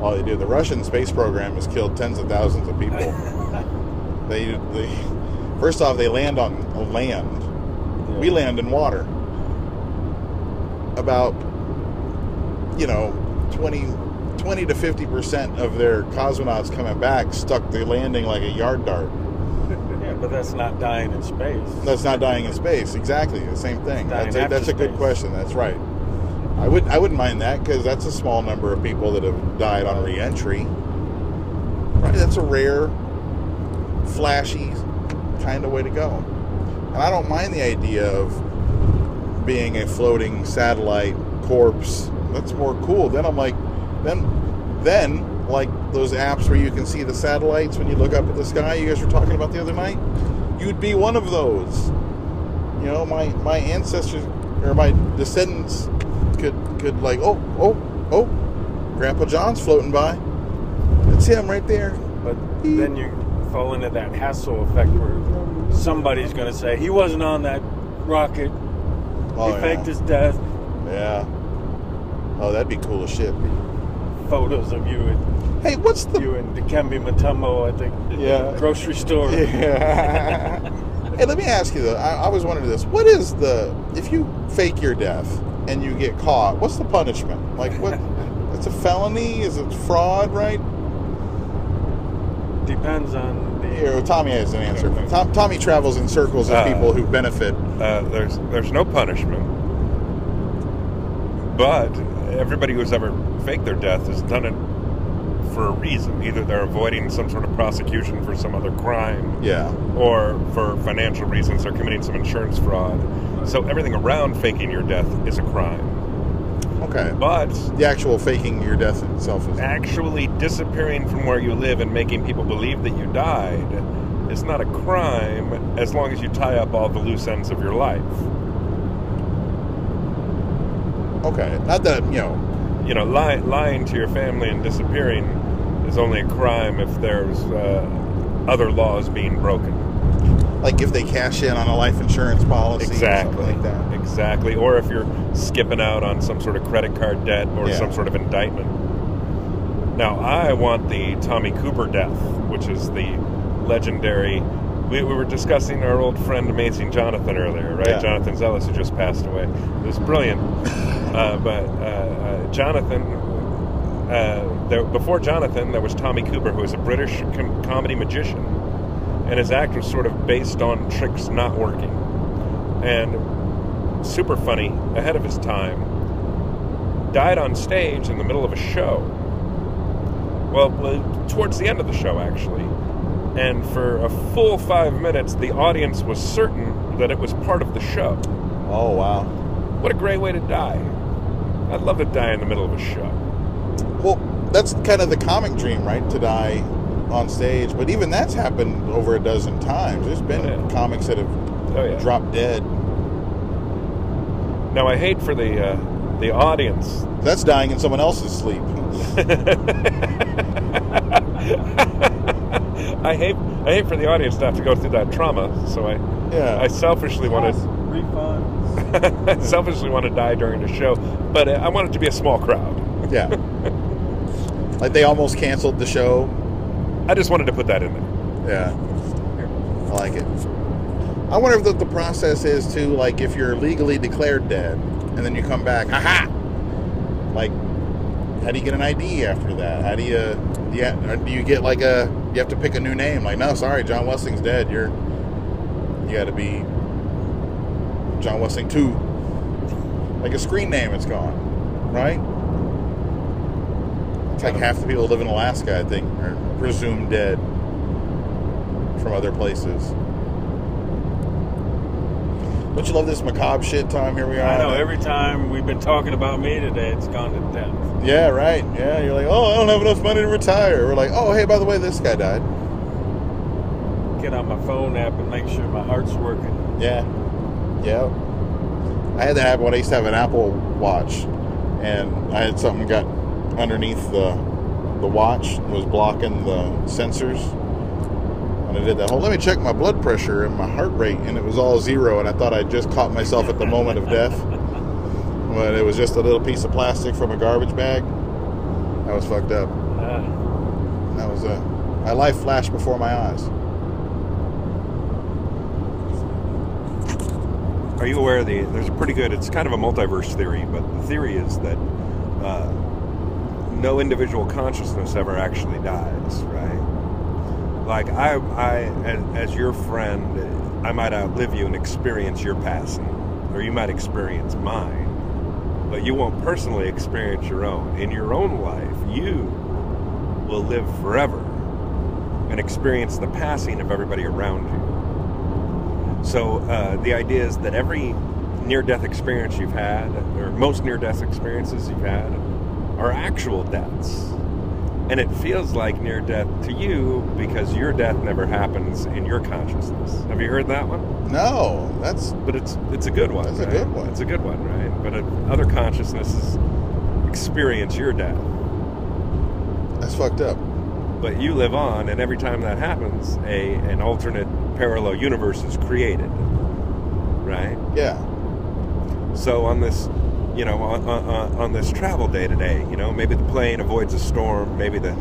All they do, the Russian space program has killed tens of thousands of people. they, they, first off, they land on land. We land in water. About, you know, 20, 20 to 50% of their cosmonauts coming back stuck the landing like a yard dart. Yeah, but that's not dying in space. That's not dying in space. Exactly the same thing. That's a, that's a good question. That's right. I would I wouldn't mind that because that's a small number of people that have died on reentry. Right. That's a rare, flashy kind of way to go. And I don't mind the idea of being a floating satellite corpse. That's more cool. Then I'm like, then then like those apps where you can see the satellites when you look up at the sky. You guys were talking about the other night. You'd be one of those. You know, my my ancestors or my descendants could could like, oh oh oh, Grandpa John's floating by. That's him right there. But then you fall into that hassle effect where somebody's going to say he wasn't on that rocket. Oh, he yeah. faked his death. Yeah. Oh, that'd be cool as shit. Photos of you and Hey, what's the you and Dikembe Mutombo at the Yeah. grocery store. Yeah. hey, let me ask you though. I, I was wondering this. What is the if you fake your death and you get caught? What's the punishment? Like what? It's a felony. Is it fraud? Right? Depends on the. Here, Tommy has an answer. Tom, Tommy travels in circles of Uh, people who benefit. Uh, there's there's no punishment, but everybody who's ever faked their death has done it for a reason. Either they're avoiding some sort of prosecution for some other crime, Yeah. or for financial reasons they're committing some insurance fraud. So everything around faking your death is a crime. Okay. But The actual faking your death itself is. actually disappearing from where you live and making people believe that you died is not a crime as long as you tie up all the loose ends of your life. Okay. Not that you know. you know, lie, lying to your family and disappearing is only a crime if there's uh, other laws being broken. Like if they cash in on a life insurance policy, or Exactly. something like that. Exactly. Or if you're skipping out on some sort of credit card debt or Yeah. some sort of indictment. Now, I want the Tommy Cooper death, which is the legendary. We, we were discussing our old friend Amazing Jonathan earlier, right? Yeah. Jonathan Szeles, who just passed away. It was brilliant. uh, but uh, uh, Jonathan, uh, there, before Jonathan, there was Tommy Cooper, who was a British com- comedy magician. And his act was sort of based on tricks not working. And super funny, ahead of his time, died on stage in the middle of a show. Well, uh, towards the end of the show, actually. And for a full five minutes, the audience was certain that it was part of the show. Oh wow. What a great way to die. I'd love to die in the middle of a show. Well, that's kind of the comic dream, right? To die on stage. But even that's happened over a dozen times. There's been Oh, yeah. comics that have Oh, yeah. dropped dead. Now, I hate for the, uh, the audience That's dying in someone else's sleep. I hate I hate for the audience to have to go through that trauma. So I Yeah. I selfishly want to Refunds. I selfishly want to die during the show, but I want it to be a small crowd. yeah. like they almost canceled the show. I just wanted to put that in there. Yeah. I like it. I wonder if the, the process is too, like if you're legally declared dead and then you come back, haha! Like, how do you get an ID after that? How do you, do you, uh, do you get like a, you have to pick a new name? Like, no, sorry, John Wessling's dead. You're, you got to be John Wessling 2. Like a screen name, it's gone, right? It's like half the people live in Alaska, I think, are presumed dead from other places. Don't you love this macabre shit, Tom? Here we are. I know every time we've been talking about me today, it's gone to death. Yeah, right. Yeah, you're like, oh, I don't have enough money to retire. We're like, oh, hey, by the way, this guy died. Get on my phone app and make sure my heart's working. Yeah. Yeah. I had that happen when I used to have an Apple Watch, and I had something got underneath the the watch was blocking the sensors. And I did that whole. Let me check my blood pressure and my heart rate, and it was all zero. And I thought I just caught myself at the moment of death, but it was just a little piece of plastic from a garbage bag. That was fucked up. Uh, That was a my life flashed before my eyes. Are you aware of the? There's a pretty good. It's kind of a multiverse theory, but the theory is that uh, no individual consciousness ever actually dies, right? Like I, I, as, your friend, I might outlive you and experience your passing, or you might experience mine, but you won't personally experience your own. In your own life, you will live forever and experience the passing of everybody around you. So uh, the idea is that every near-death experience you've had, or most near-death experiences you've had, are actual deaths. and it feels like near death to you because your death never happens in your consciousness. Have you heard that one? No, that's But it's it's a good one. That's a good one. It's a good one, right? But other consciousnesses experience your death, that's fucked up. but you live on, and every time that happens, a an alternate parallel universe is created, right? Yeah. So on this, you know, on, on, on this travel day today, you know, maybe the plane avoids a storm, maybe the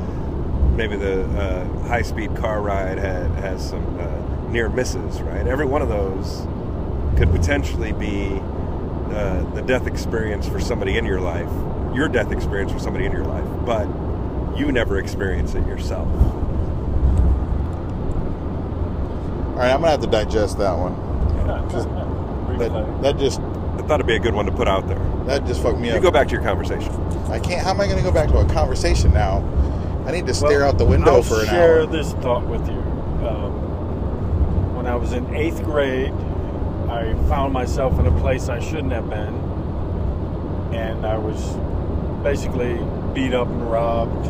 maybe the uh, high speed car ride had, has some uh, near misses, right? Every one of those could potentially be uh, the death experience for somebody in your life, your death experience for somebody in your life, but you never experience it yourself. All right, I'm gonna have to digest that one. Just- That, that just I thought it'd be a good one to put out there. that just fucked me You up. You go back to your conversation. I can't. How am I going to go back to a conversation now? I need to stare Well, out the window I'll for an share hour. this thought with you. Um, when I was in eighth grade, I found myself in a place I shouldn't have been, and I was basically beat up and robbed,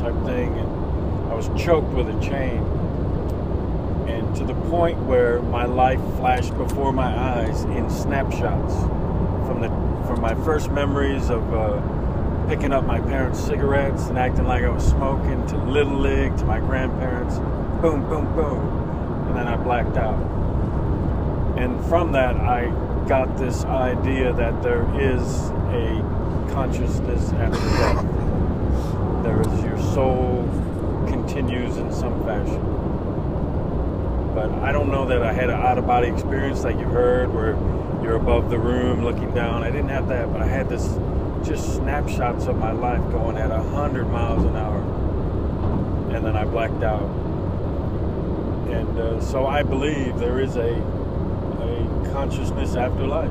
type thing, and I was choked with a chain. And to the point where my life flashed before my eyes in snapshots from the from my first memories of uh, picking up my parents' cigarettes and acting like I was smoking to Little League to my grandparents, boom, boom, boom, and then I blacked out. And from that, I got this idea that there is a consciousness after death. There is your soul continues in some fashion. But I don't know that I had an out of body experience like you heard where you're above the room looking down. I didn't have that, but I had this just snapshots of my life going at 100 miles an hour. And then I blacked out. And uh, so I believe there is a, a consciousness after life.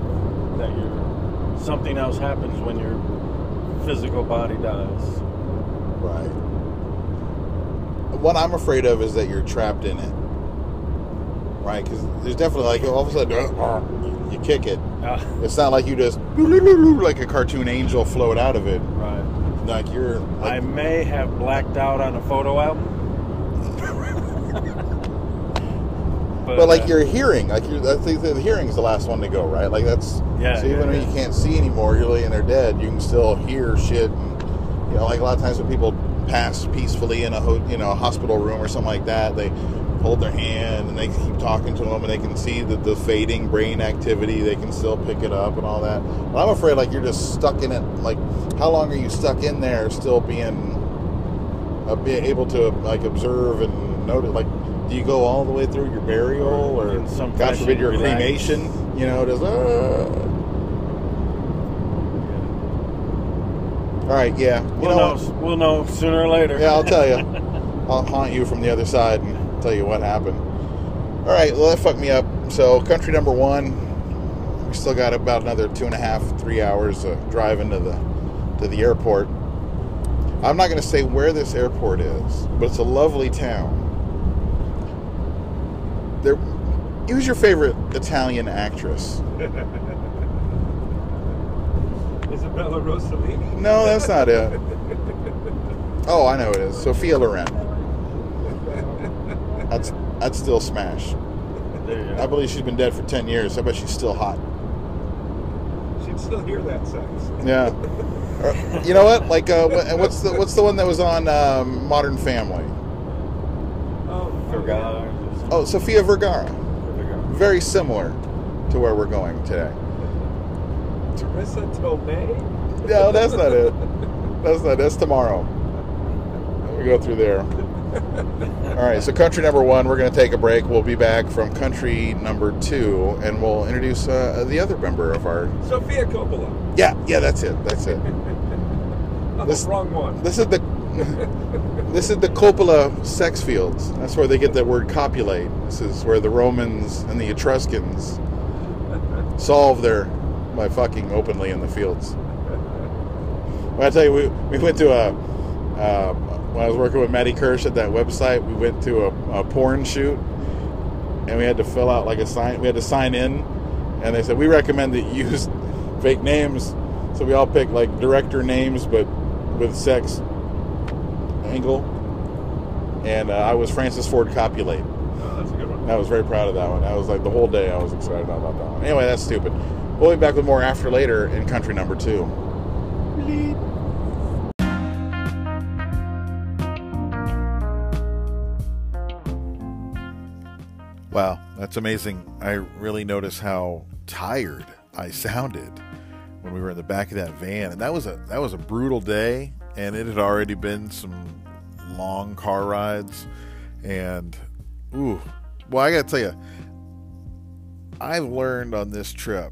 That you're, something else happens when your physical body dies. Right. What I'm afraid of is that you're trapped in it. Right? Because there's definitely like all of a sudden uh, you, you kick it. Uh, It's not like you just like a cartoon angel float out of it. right. Like you're. Like, I may have blacked out on a photo album. but like uh, your hearing, like you're, I think the hearing is the last one to go, right? Like that's Yeah, So even yeah, when yeah. you can't see anymore, you're laying there dead. You can still hear shit. And, you know, like a lot of times when people pass peacefully in a ho- you know a hospital room or something like that, they hold their hand and they keep talking to them and they can see the, the fading brain activity. They can still pick it up and all that. But I'm afraid like you're just stuck in it. Like how long are you stuck in there, still being uh, be able to like observe and notice? Like, do you go all the way through your burial or some God forbid your relax. cremation? You know, does. Uh, all right, yeah. You we'll know know. We'll know sooner or later. Yeah, I'll tell you. I'll haunt you from the other side and tell you what happened. All right, well, that fucked me up. So, country number one, we still got about another two and a half, three hours uh, driving to the to the airport. I'm not going to say where this airport is, but it's a lovely town. There, who's your favorite Italian actress? Isabella Rossellini. No, that's not it. Oh, I know it is. Sophia Loren. That's that's still smash. I believe she's been dead for ten years. I bet she's still hot. She'd still hear that sex. Yeah. Or, you know what? Like, uh, what's the what's the one that was on um, Modern Family? Oh, Forgot. Oh, Sofia Vergara. Forgot. Very similar to where we're going today. Teresa Tomei. No, that's not it. That's not. That's tomorrow. We go through there. All right. So, country number one, we're going to take a break. We'll be back from country number two, and we'll introduce uh, the other member of our. Sofia Coppola. Yeah, yeah, that's it. That's it. This- wrong one. This is the this is the Coppola sex fields. That's where they get that word copulate. This is where the Romans and the Etruscans solve their by fucking openly in the fields. Well, I tell you, we, we went to a uh, when I was working with Maddie Kirsch at that website. We went to a, a porn shoot, and we had to fill out like a sign. We had to sign in, and they said we recommend that you use fake names. So we all picked like director names, but with sex angle, and uh, I was Francis Ford Copulate. Oh, that's a good one. I was very proud of that one. I was like the whole day I was excited about that one. Anyway, that's stupid. We'll be back with more after later in country number two. Wow, that's amazing. I really noticed how tired I sounded when we were in the back of that van, and that was a that was a brutal day, and it had already been some long car rides, and ooh, well, I got to tell you, I've learned on this trip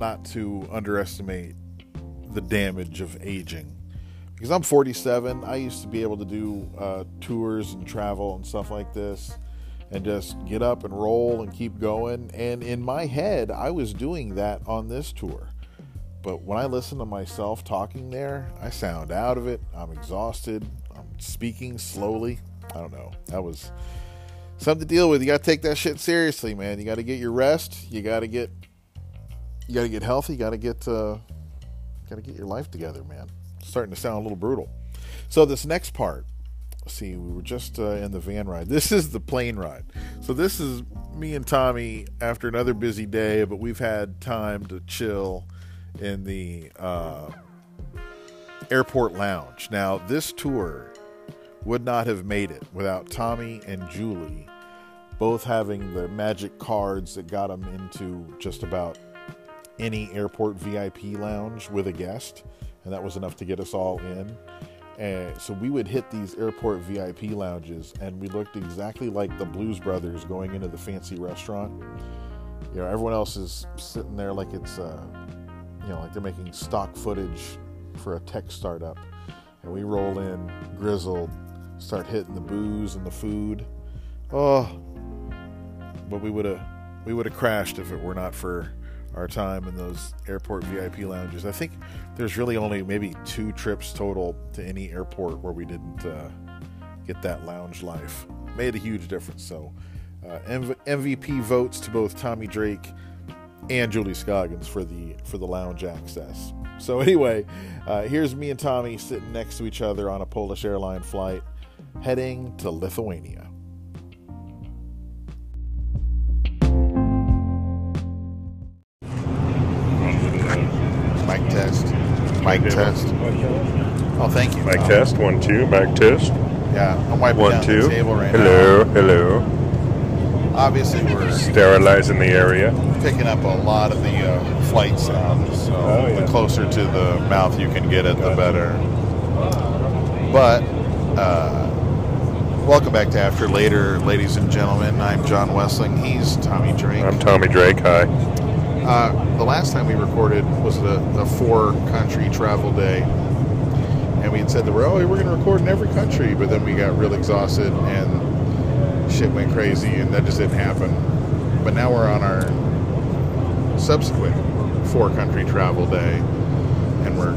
not to underestimate the damage of aging. Because I'm 47, I used to be able to do uh, tours and travel and stuff like this and just get up and roll and keep going. And in my head, I was doing that on this tour. But when I listen to myself talking there, I sound out of it. I'm exhausted. I'm speaking slowly. I don't know. That was something to deal with. You got to take that shit seriously, man. You got to get your rest. You got to get you got to get healthy. You got to get uh, got to get your life together, man. It's starting to sound a little brutal. So this next part, see, we were just uh, in the van ride. This is the plane ride. So this is me and Tommy after another busy day, but we've had time to chill in the uh, airport lounge. Now this tour would not have made it without Tommy and Julie both having the magic cards that got them into just about any airport VIP lounge with a guest, and that was enough to get us all in. And so we would hit these airport VIP lounges, and we looked exactly like the Blues Brothers going into the fancy restaurant. You know, everyone else is sitting there like it's, uh, you know, like they're making stock footage for a tech startup, and we roll in grizzled, start hitting the booze and the food. Oh, but we would have we would have crashed if it were not for our time in those airport VIP lounges. I think there's really only maybe two trips total to any airport where we didn't uh, get that lounge life. Made a huge difference. So, uh, MV- MVP votes to both Tommy Drake and Julie Scoggins for the for the lounge access. So anyway, uh, here's me and Tommy sitting next to each other on a Polish airline flight, heading to Lithuania. Mic test. Oh, thank you. Mic test, one, two. Mic test, Yeah, I'm wiping one, down two. the table right hello, now. hello. Obviously, we're Sterilizing the area. picking up a lot of the uh, flight sounds. So Oh, yeah. the closer to the mouth you can get it, the better. But uh, welcome back to After Later, ladies and gentlemen. I'm John Wessling. He's Tommy Drake. I'm Tommy Drake. Hi. Uh, the last time we recorded was the, the four country travel day. And we had said that we're, oh, we're going to record in every country, but then we got real exhausted and shit went crazy, and that just didn't happen. But now we're on our subsequent four country travel day, and we're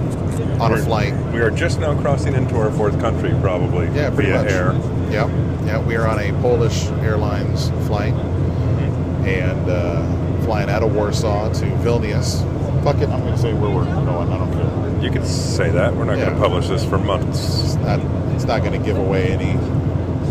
on a We're- flight. We are just now crossing into our fourth country, probably. Yeah, pretty via much. air. Yep. Yeah, we are on a Polish Airlines flight and uh, flying out of Warsaw to Vilnius. Fuck it, I'm going to say where we're going. I don't care. You could say that. We're not going to publish this for months. It's not, it's not going to give away any,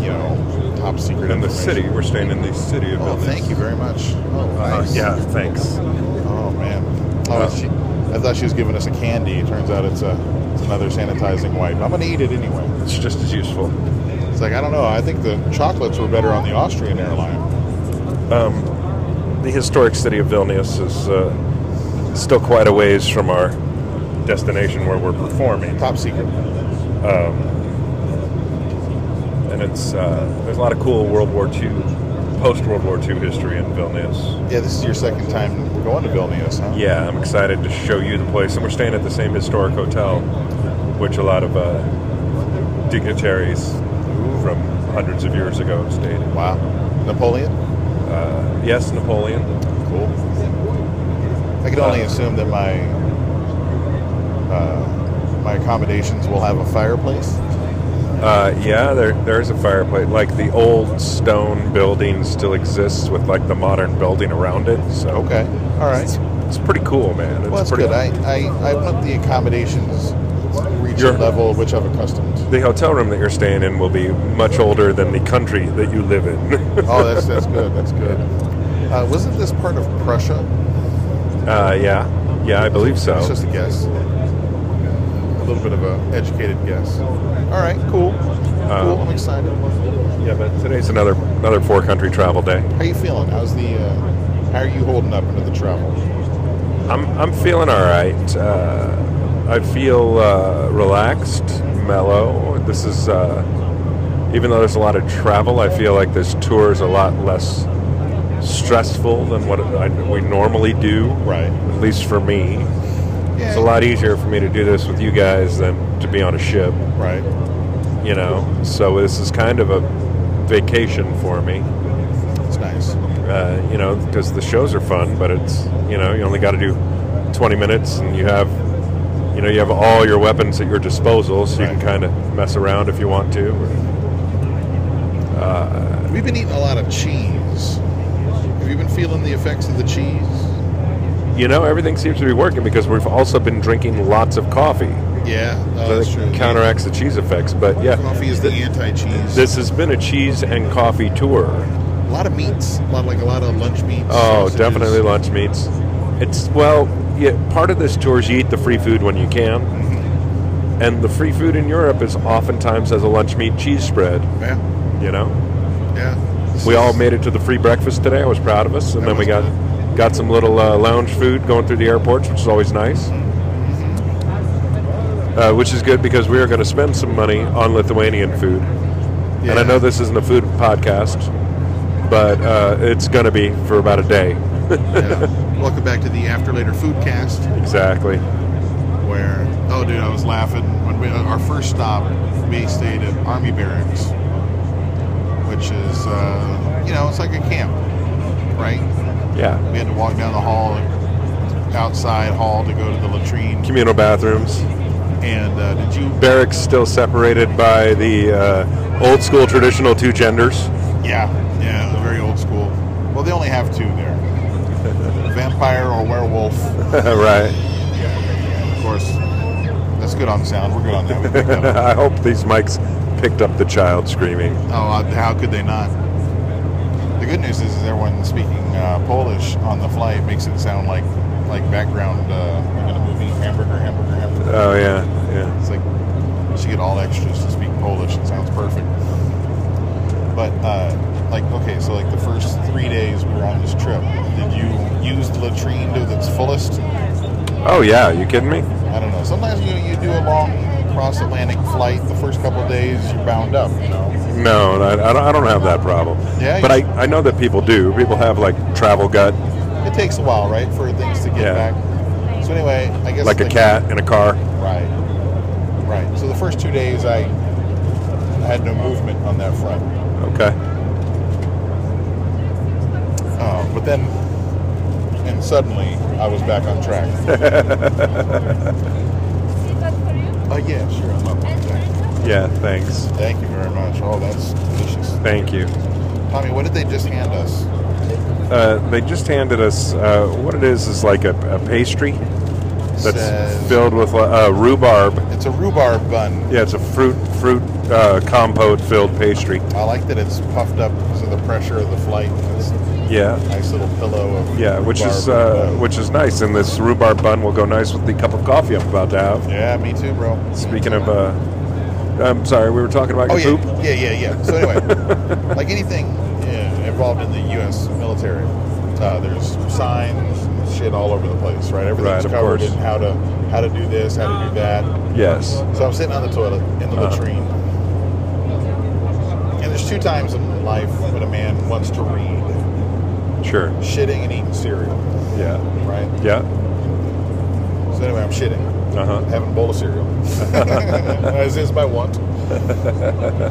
you know, top secret In the city, we're staying in the city of Oh, Vilnius. thank you very much. Oh, Uh, nice. yeah, thanks. Oh man. Oh, Uh, she, I thought she was giving us a candy. It turns out it's a it's another sanitizing wipe. I'm gonna eat it anyway. It's just as useful. It's like I don't know. I think the chocolates were better on the Austrian airline. The historic city of Vilnius is uh, still quite a ways from our destination where we're performing. Top secret. and it's uh, there's a lot of cool World War II, post World War II history in Vilnius. Yeah, this is your second time we're going to Vilnius, huh? Yeah, I'm excited to show you the place, and we're staying at the same historic hotel, which a lot of uh, dignitaries from hundreds of years ago stayed in. Wow. Napoleon. Uh, yes, Napoleon. Cool. I can only assume that my uh, my accommodations will have a fireplace. Uh, yeah, there there's a fireplace. Like the old stone building still exists with like the modern building around it. So Okay. All right. it's, it's pretty cool, man. It's Well, that's pretty good. I, I, I want the accommodations reaching Your- level of which I've accustomed. The hotel room that you're staying in will be much older than the country that you live in. Oh, that's that's good. That's good. Uh, wasn't this part of Prussia? uh, yeah, yeah, I believe so. It's just a guess. A little bit of a educated guess. All right, cool. cool. I'm excited. Yeah, but today's another another four country travel day. How you feeling? How's the? Uh, how are you holding up into the travel? I'm I'm feeling all right. Uh, I feel uh, relaxed, mellow. This is uh, even though there's a lot of travel, I feel like this tour is a lot less stressful than what I, we normally do. Right. At least for me, Yeah. it's a lot easier for me to do this with you guys than to be on a ship. Right. You know, so this is kind of a vacation for me. It's nice. uh, you know, because the shows are fun, but it's you know you only got to do 20 minutes, and you have you know you have all your weapons at your disposal, so you Right. can kind of mess around if you want to. Uh, we've been eating a lot of cheese. Have you been feeling the effects of the cheese? You know, everything seems to be working because we've also been drinking lots of coffee. Yeah, oh, So true. counteracts the cheese effects. But yeah, Coffee is the anti-cheese. this has been a cheese and coffee tour. a lot of meats, a lot like a lot of lunch meats. Oh, sausages. definitely lunch meats. It's well, yeah. Part of this tour is you eat the free food when you can, and the free food in Europe is oftentimes as a lunch meat cheese spread. Yeah, You know, yeah. We all made it to the free breakfast today. I was proud of us, and That then we got good. got some little uh, lounge food going through the airports, which is always nice. Uh, which is good because we are going to spend some money on Lithuanian food, and I know this isn't a food podcast, but uh, it's going to be for about a day. Yeah. Welcome back to the After Later Foodcast, exactly. where oh, dude, I was laughing when we our first stop. We stayed at Army Barracks, which is uh, you know it's like a camp, right? Yeah. We had to walk down the hall, outside hall, to go to the latrine. Communal bathrooms. And uh, did you? Barracks still separated by the uh, old school traditional two genders. Yeah, yeah, very old school. Well, they only have two there: vampire or werewolf. right. Of course, that's good on sound. We're good on that. We picked that up. I hope these mics picked up the child screaming. Oh, uh, how could they not? The good news is, is everyone speaking uh, Polish on the flight makes it sound like like background uh, like in a movie, hamburger, hamburger, hamburger. Oh yeah, yeah. It's like you should get all extras to speak Polish. It sounds perfect. But uh, like, okay, so like the first three days we were on this trip, did you use the latrine to its fullest? Oh yeah. You kidding me? I don't know. Sometimes you you do a long cross Atlantic flight. The first couple of days you're bound up. You know. No, I, I don't. I don't have that problem. Yeah, But I, I know that people do. People have like travel gut, It takes a while, right, for things to get Yeah. back. So anyway, I guess like a cat in a car. Right. Right. So the first two days, I had no movement on that front. Okay. Uh, but then, and suddenly, I was back on track. uh, yeah, sure. I'm up that. Yeah. Thanks. Thank you very much. Oh, that's delicious. Thank you. Tommy, what did they just hand us? Uh, they just handed us uh, what it is is like a, a pastry that's Says- filled with uh, rhubarb. It's a rhubarb bun. Yeah, it's a fruit fruit uh, compote filled pastry. I like that it's puffed up because of the pressure of the flight. It's a Yeah. nice little pillow of Yeah, which is uh, which is nice, and this rhubarb bun will go nice with the cup of coffee I'm about to have. Yeah, me too, bro. Speaking of, uh, I'm sorry, we were talking about Oh yeah, poop. yeah, yeah, yeah. So anyway, like anything yeah, involved in the U.S. military, uh, there's signs, and shit all over the place, right? Everything's Right, covered in how to how to do this, how to do that. Yes. So I'm sitting on the toilet in the Uh-huh. latrine, and there's two times in life when a man wants to read: Sure. shitting and eating cereal, Yeah. right? Yeah. So anyway, I'm shitting. Uh huh. having a bowl of cereal, as is my want.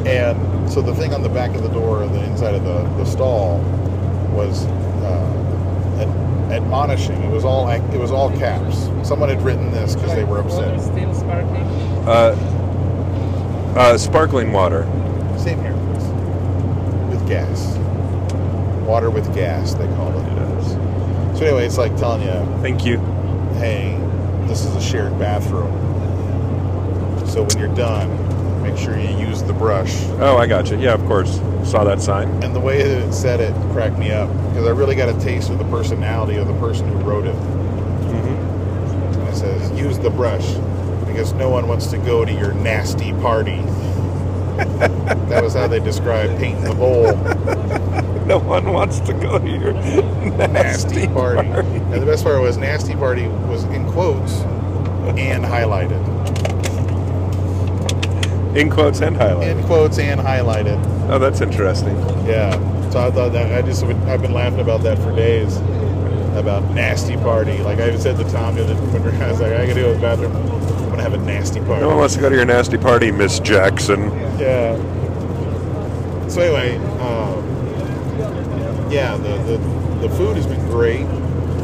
and so the thing on the back of the door, the inside of the, the stall, was uh, ad- admonishing. It was all ac- it was all caps. Someone had written this because they were upset. Still sparkling. Uh, uh, sparkling water. Same here, please. with gas, water with gas. They call it. So anyway, it's like telling you, Thank you. hey, this is a shared bathroom. So when you're done, make sure you use the brush. Oh, I got you. Yeah, of course. Saw that sign. And the way that it said it cracked me up because I really got a taste of the personality of the person who wrote it. Mm-hmm. It says, use the brush because no one wants to go to your nasty party. that was how they described painting the bowl. No one wants to go to your Nasty party. And the best part was nasty party was in quotes and highlighted. In quotes and highlighted. In quotes and highlighted. Oh, that's interesting. Yeah. So I thought that I just would, I've been laughing about that for days. About nasty party. Like I said to Tom the other when I was like, I gotta go to the bathroom. I'm gonna have a nasty party. No one wants to go to your nasty party, Miss Jackson. Yeah. So anyway, um, yeah, the, the the food has been great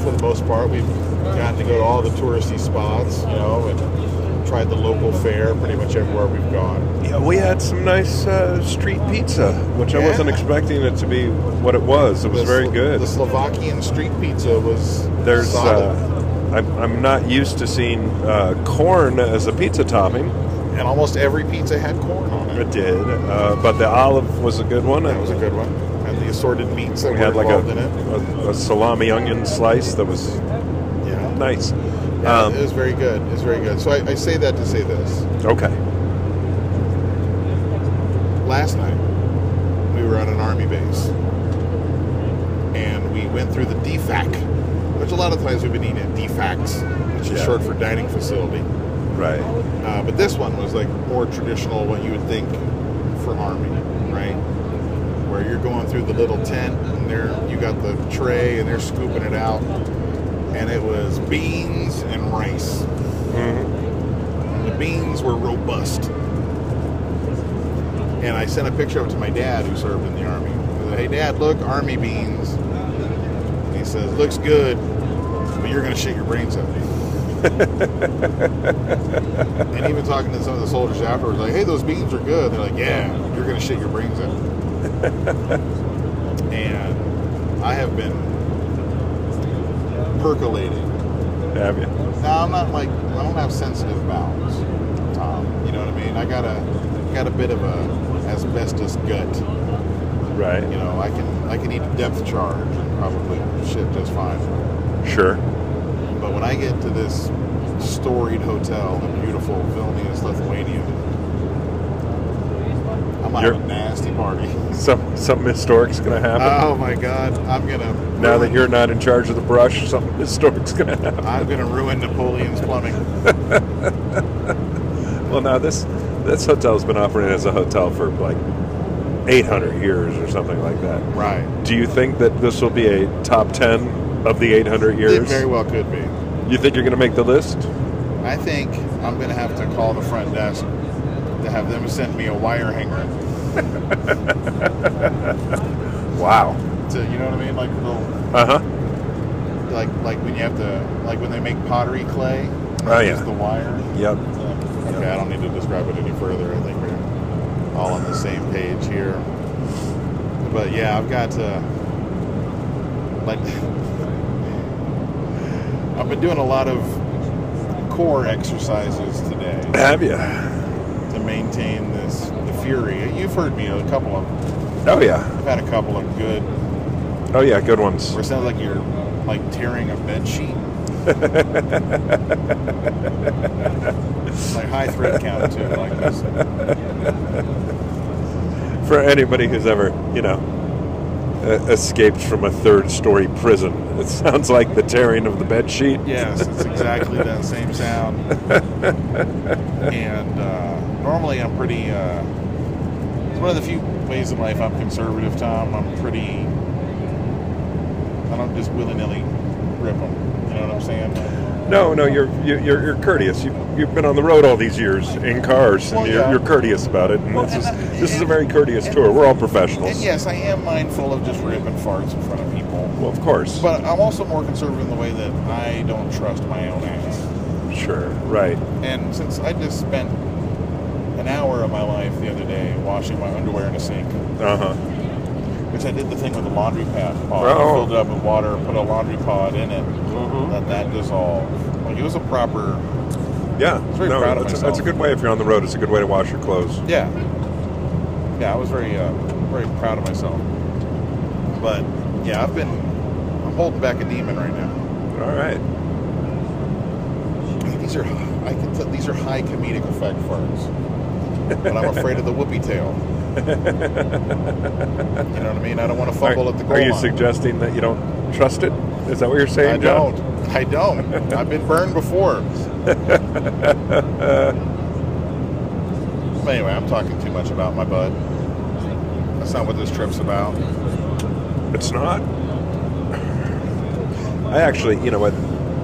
for the most part. We've gotten to go to all the touristy spots, you know, and tried the local fare pretty much everywhere we've gone. Yeah, we had some nice uh, street pizza, which I wasn't expecting it to be what it was. It was The very Slo- good. The Slovakian street pizza was There's, solid. uh, I'm, I'm not used to seeing uh, corn as a pizza topping. and almost every pizza had corn on it. It did, uh, but the olive was a good one. That was a good one. Assorted meats that We had like a, in it. a, a salami onion slice that was Yeah. nice. Yeah, Um, it was very good. It was very good. So I, I say that to say this. okay. last night we were at an army base and we went through the DFAC, which a lot of times we've been eating at DFACs, which is Yeah. short for dining facility. Right. Uh, but this one was like more traditional, what you would think for army? Where you're going through the little tent and there you got the tray and they're scooping it out, and it was beans and rice. And the beans were robust. And I sent a picture of it to my dad who served in the army. I said, hey dad, look, army beans. And he says, looks good, but you're gonna shit your brains out. and even talking to some of the soldiers afterwards, like, hey, those beans are good. They're like, yeah, you're gonna shit your brains out. and I have been percolating Have you? now I'm not like I don't have sensitive bowels, Tom. You know what I mean? I got a got a bit of a asbestos gut. Right. You know, I can I can eat a depth charge and probably shit just fine. Sure. But when I get to this storied hotel in beautiful Vilnius, Lithuania, I'm gonna have You're- a nasty party. Some something historic's gonna happen. Oh my god, I'm gonna now that ruin- you're not in charge of the brush, something historic's gonna happen. I'm gonna ruin Napoleon's plumbing. Well, now this this hotel's been operating as a hotel for like 800 years or something like that. Right. Do you think that this will be a top 10 of the 800 years? It very well could be. You think you're going to make the list? I think I'm going to have to call the front desk to have them send me a wire hanger. Wow. To you know what I mean, like little, Uh huh. like like when you have to like when they make pottery clay. Oh, yeah. use the wire. Yep. Okay, I don't need to describe it any further. I think we're all on the same page here. But yeah, I've got to like I've been doing a lot of core exercises today. Have you? to maintain this fury. You've heard me a couple of them. Oh yeah. I've had a couple of good Oh yeah. Good ones. where it sounds like you're like tearing a bed sheet. like high thread count too, like this. For anybody who's ever, you know, escaped from a third-story prison, it sounds like the tearing of the bed sheet. Yes, it's exactly that same sound. and uh, normally I'm pretty. Uh, it's one of the few ways in life I'm conservative, Tom. I'm pretty. I don't just willy nilly rip them. You know what I'm saying? No, no, you're you- you're, you're courteous. You, you've been on the road all these years in cars, and Well, you're, yeah. you're courteous about it. And Well, this is I- this is a very courteous and- tour. We're all professionals. And yes, I am mindful of just ripping farts in front of people. Well, of course. But I'm also more conservative in the way that I don't trust my own ass. sure. Right. And since I just spent an hour of my life the other day washing my underwear in a sink, Uh huh. which I did the thing with the laundry pad pod. Oh. Filled it up with water, put a laundry pod in it, Mhm. let that dissolve. Like it was a proper Yeah, no, proud of that's, a, that's a good way if you're on the road. It's a good way to wash your clothes. Yeah. Yeah, I was very, uh, very proud of myself. But yeah, I've been, I'm holding back a demon right now. All right. These are, I can tell, these are high comedic effect farts. But I'm afraid of the whoopee tail. you know what I mean? I don't want to Are, fumble at the goal are you line. suggesting that you don't trust it? Is that what you're saying, I John? don't. I don't. I've been burned before. anyway, I'm talking too much about my butt. That's not what this trip's about. It's not. I actually, you know what?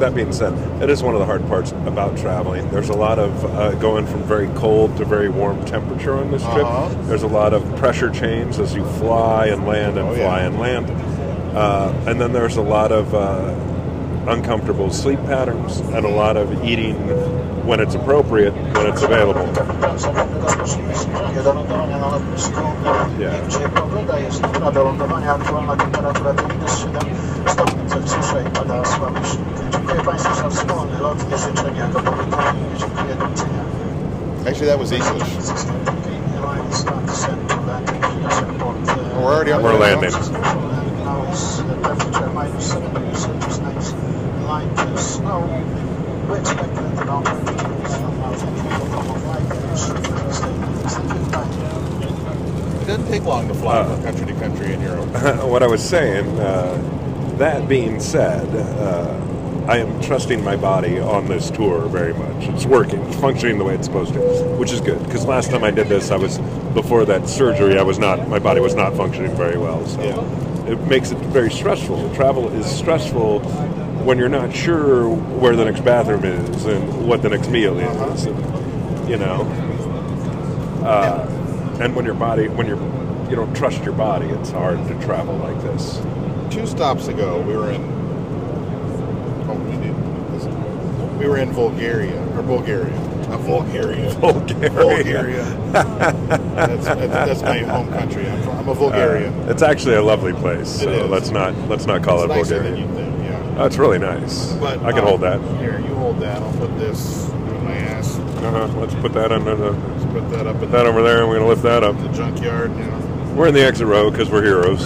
That being said, it is one of the hard parts about traveling. There's a lot of uh, going from very cold to very warm temperature on this trip. Uh-huh. There's a lot of pressure change as you fly and land and Oh, fly yeah. and land. Uh, and then there's a lot of uh, uncomfortable sleep patterns and a lot of eating when it's appropriate, when it's available. do lądowania na lotnisku. Yeah. Gdzie pogoda jest dobra do lądowania, aktualna temperatura to minus 7 stopni Celsjusza i pada słaby śnieg. Dziękuję Państwu za wspólny lot i życzenia do powitania. Dziękuję, do widzenia. Actually, that was English. Airlines start descent to landing Vilnius Airport. uh, We're already on We're landing. Now it's temperature minus 7 degrees Celsius, nice light uh, snow. We expect that around 20 minutes from now, thank you for common flight. Stay with us. Thank you. Bye. It doesn't take long to fly Uh. from country to country in Europe. what I was saying, uh, that being said, uh, I am trusting my body on this tour very much. It's working, it's functioning the way it's supposed to, which is good. Because last time I did this, I was before that surgery. I was not, my body was not functioning very well. So Yeah. it makes it very stressful. Travel is stressful when you're not sure where the next bathroom is and what the next meal is, and, you know. Uh, and when your body, when you're, you don't trust your body, it's hard to travel like this. Two stops ago, we were in. Oh, we did. this- We were in Bulgaria or Bulgaria, not Bulgaria. Bulgaria. Bulgaria. that's, that's, that's my home country. I'm, from, I'm a Bulgarian. Uh, it's actually a lovely place. So is. let's not let's not call it's it nicer Bulgaria. than you think. Yeah. Oh, it's really nice. But I can um, hold that. Here, you hold that. I'll put this in my ass. Uh-huh. Let's put that under the Let's put that up in that the, over there, and we're gonna lift that up. the junkyard. You know. We're in the exit row because we're heroes.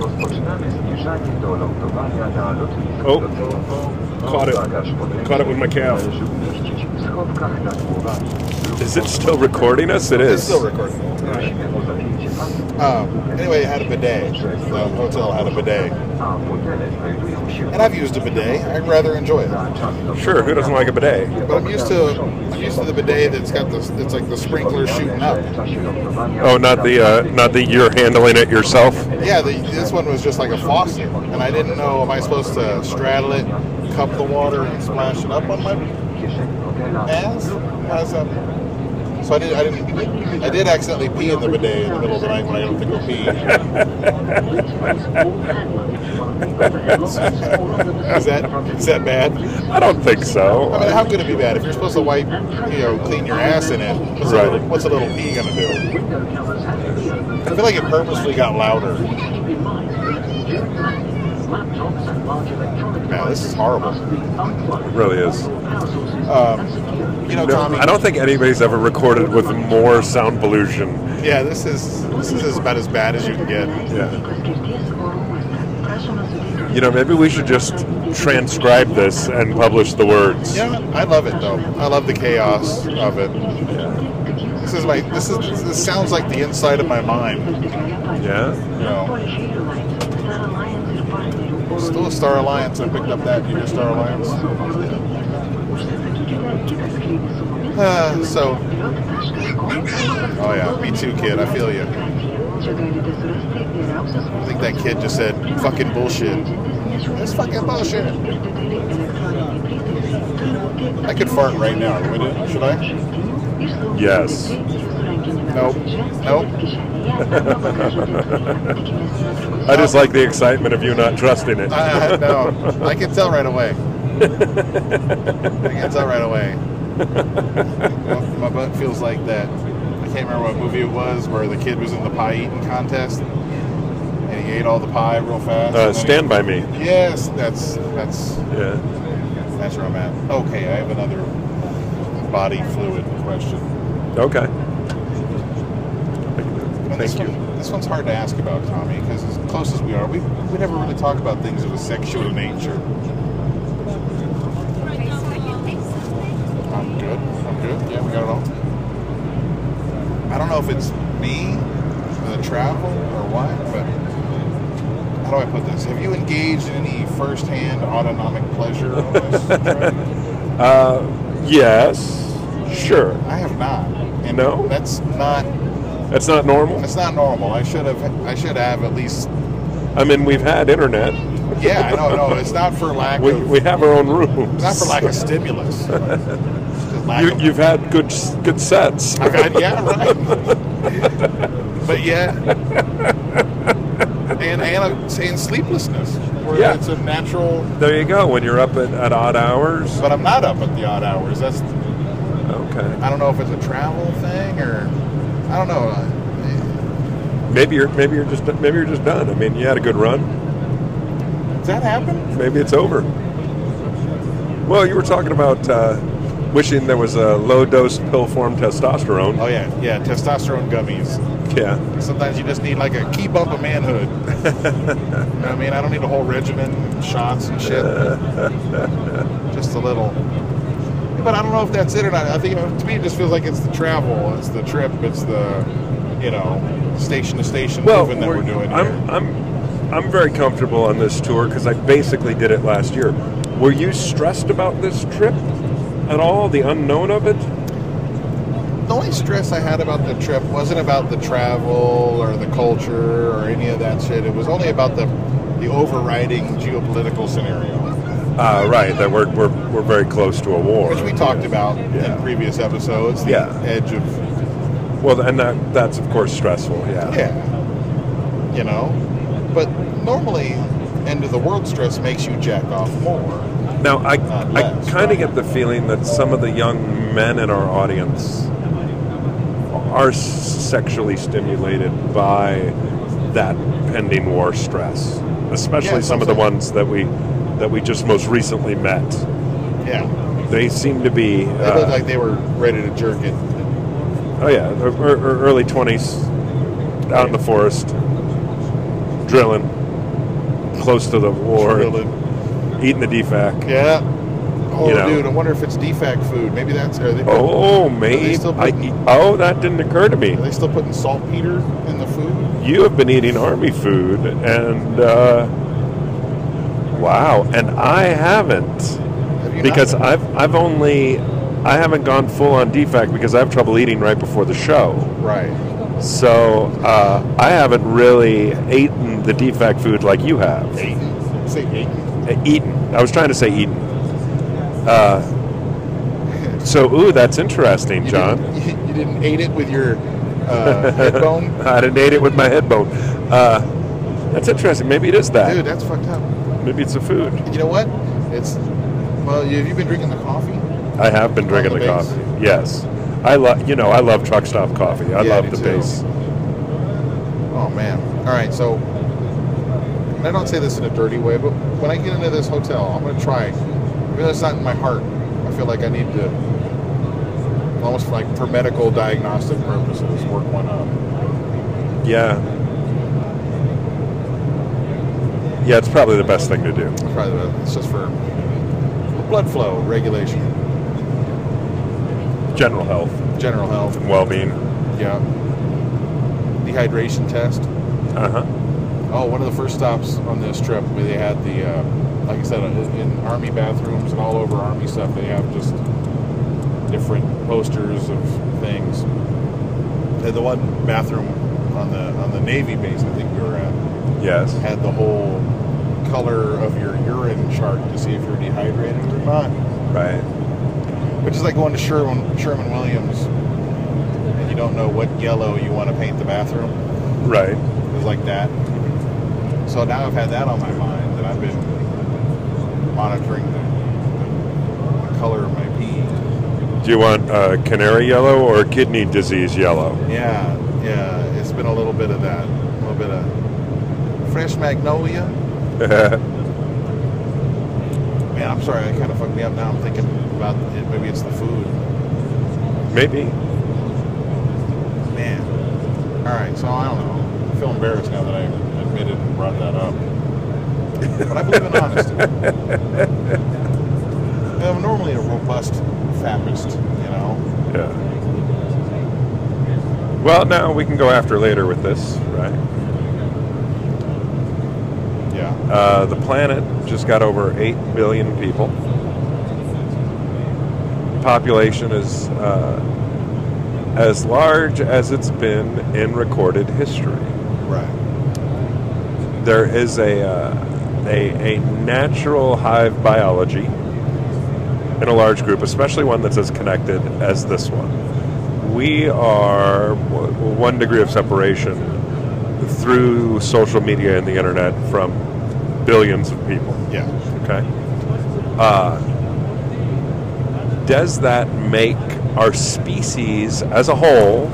Rozpoczynamy zbliżanie do lądowania na lotnisku Oh. Caught it. Caught it with my calf. należy umieścić w schowkach nad głowami. Is it still recording us? It It's still recording. Prosimy o zajęcie pasów, Um, anyway, it had a bidet. The hotel had a bidet, a fotele znajdują się and I've used a bidet. I rather enjoy it. Sure, who doesn't like a bidet? But I'm used to I'm used to the bidet that's got this. It's like the sprinkler shooting up. w czasie lądowania Oh, not the uh, not the you're handling it yourself. Yeah, the, this one was just like a faucet, and I didn't know. Am I supposed to straddle it, cup the water, and splash it up on my ass? How's that? Um, so I did. I didn't. I did accidentally pee in the bidet in the middle of the night when I don't think I'll pee. is that is that bad? I don't think so. I mean, how could it be bad if you're supposed to wipe, you know, clean your ass in it? What's, Right. a, little, what's a little pee gonna do? I feel like it purposely got louder. Man, this is horrible. It really is. Um, you know, No, Tommy. I don't think anybody's ever recorded with more sound pollution. Yeah, this is this is about as bad as you can get. Yeah. You know, maybe we should just transcribe this and publish the words. Yeah. I love it though. I love the chaos of it. Yeah. This is like this is this sounds like the inside of my mind. Yeah. You know, still a Star Alliance. I picked up that. You hear Star Alliance? Uh, so, oh yeah, me too, kid. I feel you. I think that kid just said fucking bullshit. That's fucking bullshit. I could fart right now. Would it? Should I? Yes. Nope. Nope. I just like the excitement of you not trusting it. I, I, no, I can tell right away. I can tell right away. My, my butt feels like that. I can't remember what movie it was where the kid was in the pie eating contest, and he ate all the pie real fast. Uh, and then he- stand by me. Yes, that's that's Yeah. that's where I'm at. Okay, I have another body fluid question. Okay. And this Thank you. One, this one's hard to ask about, Tommy, because as close as we are, we, we never really talk about things of a sexual nature. I'm good. I'm good. Yeah, we got it all. I don't know if it's me, the travel, or what, but how do I put this? Have you engaged in any first-hand autonomic pleasure on this trip? Uh, yes. Sure. I have not. And No? that's not That's not normal. that's not normal. I should have I should have at least I mean, we've had internet. Yeah, I know, no, it's not for lack We, of we have our own rooms. not for lack of stimulus. You, you've had good good sets. I've had, yeah, right. but yeah, and and, a, and sleeplessness, where Yeah. it's a natural. There you go. When you're up at, at odd hours. But I'm not up at the odd hours. That's Okay. I don't know if it's a travel thing or I don't know. Maybe you're maybe you're just maybe you're just done. I mean, you had a good run. Does that happen? Maybe it's over. Well, you were talking about uh, wishing there was a low dose pill form testosterone. Oh yeah, yeah. Testosterone gummies. Yeah. Sometimes you just need like a key bump of manhood. You know what I mean, I don't need a whole regimen, shots and shit. just a little. But I don't know if that's it or not. I think uh, to me it just feels like it's the travel, it's the trip, it's the you know station to station Well, moving that we're, we're- doing I'm here. I'm I'm very comfortable on this tour because I basically did it last year. Were you stressed about this trip at all? The unknown of it? the only stress I had about the trip wasn't about the travel or the culture or any of that shit. It was only about the the overriding geopolitical scenario, Uh, right. That we're, we're we're very close to a war. which we talked about Yeah. in previous episodes. The Yeah. edge of Well, and that that's of course stressful. Yeah. Yeah. You know? But normally, end of the world stress makes you jack off more. Now, I, I kind right? of get the feeling that some of the young men in our audience are sexually stimulated by that pending war stress, especially Yeah, some of the ones that we that we just most recently met. Yeah. They seem to be. They uh, looked like they were ready to jerk it. oh yeah, they're ear- ear- early twenties, out in the forest, drilling, close to the war, Drilling. eating the DFAC. Yeah. Oh, You know. dude, I wonder if it's DFAC food. Maybe that's. Are they, Oh, maybe. still I, oh, that didn't occur to me. Are they still putting saltpeter in the food? You have been eating army food, and uh, wow, and I haven't because not? I've I've only I haven't gone full on DFAC because I have trouble eating right before the show. Right. So uh, I haven't really eaten the DFAC food like you have. Aiden. Say Aiden. Uh, eaten. I was trying to say eaten. Uh, so ooh, that's interesting, You John. Didn't, you, you didn't eat it with your uh, head bone? I didn't eat it with my head bone. Uh, that's interesting. Maybe it is that. Dude, that's fucked up. Maybe it's the food. You know what? It's. Well, have you been drinking the coffee? I have been drinking the the, coffee. Yes, I love. You know, I love truck stop coffee. I Yeah, love the too. base. Oh man! All right, so and I don't say this in a dirty way, but when I get into this hotel, I'm going to try. Even though it's not in my heart, I feel like I need to, almost like for medical diagnostic purposes, work one up. Yeah. Yeah, it's probably the best thing to do. It's probably the, it's just for blood flow regulation, General health general health. and well-being. Yeah. Dehydration test. Uh huh. Oh, one of the first stops on this trip, where they had the, uh, like I said, in army bathrooms and all over army stuff, they have just different posters of things. And the one bathroom on the on the Navy base, I think we were at, Yes. had the whole color of your urine chart to see if you're dehydrated or not. Right. Which is like going to Sherwin Sherman Williams, and you don't know what yellow you want to paint the bathroom. Right. It was like that. So now I've had that on my mind, and I've been monitoring the, the color of my pee. Do you want uh, canary yellow or kidney disease yellow? Yeah, yeah, it's been a little bit of that, a little bit of fresh magnolia. Man, I'm sorry, I kind of fucked me up. Now I'm thinking about it. Maybe it's the food. Maybe. Man. All right, so I don't know. I feel embarrassed now that I admitted and brought that up. but I believe in honesty. I'm normally a robust Fappist, you know. Yeah. Well, now we can go after later with this, right? Yeah. Uh, the planet just got over 8 billion people. Population is uh, as large as it's been in recorded history. Right. There is a, uh, a, a natural hive biology in a large group, especially one that's as connected as this one. We are w- one degree of separation through social media and the internet from billions of people. Yeah. Okay. Uh, does that make our species as a whole?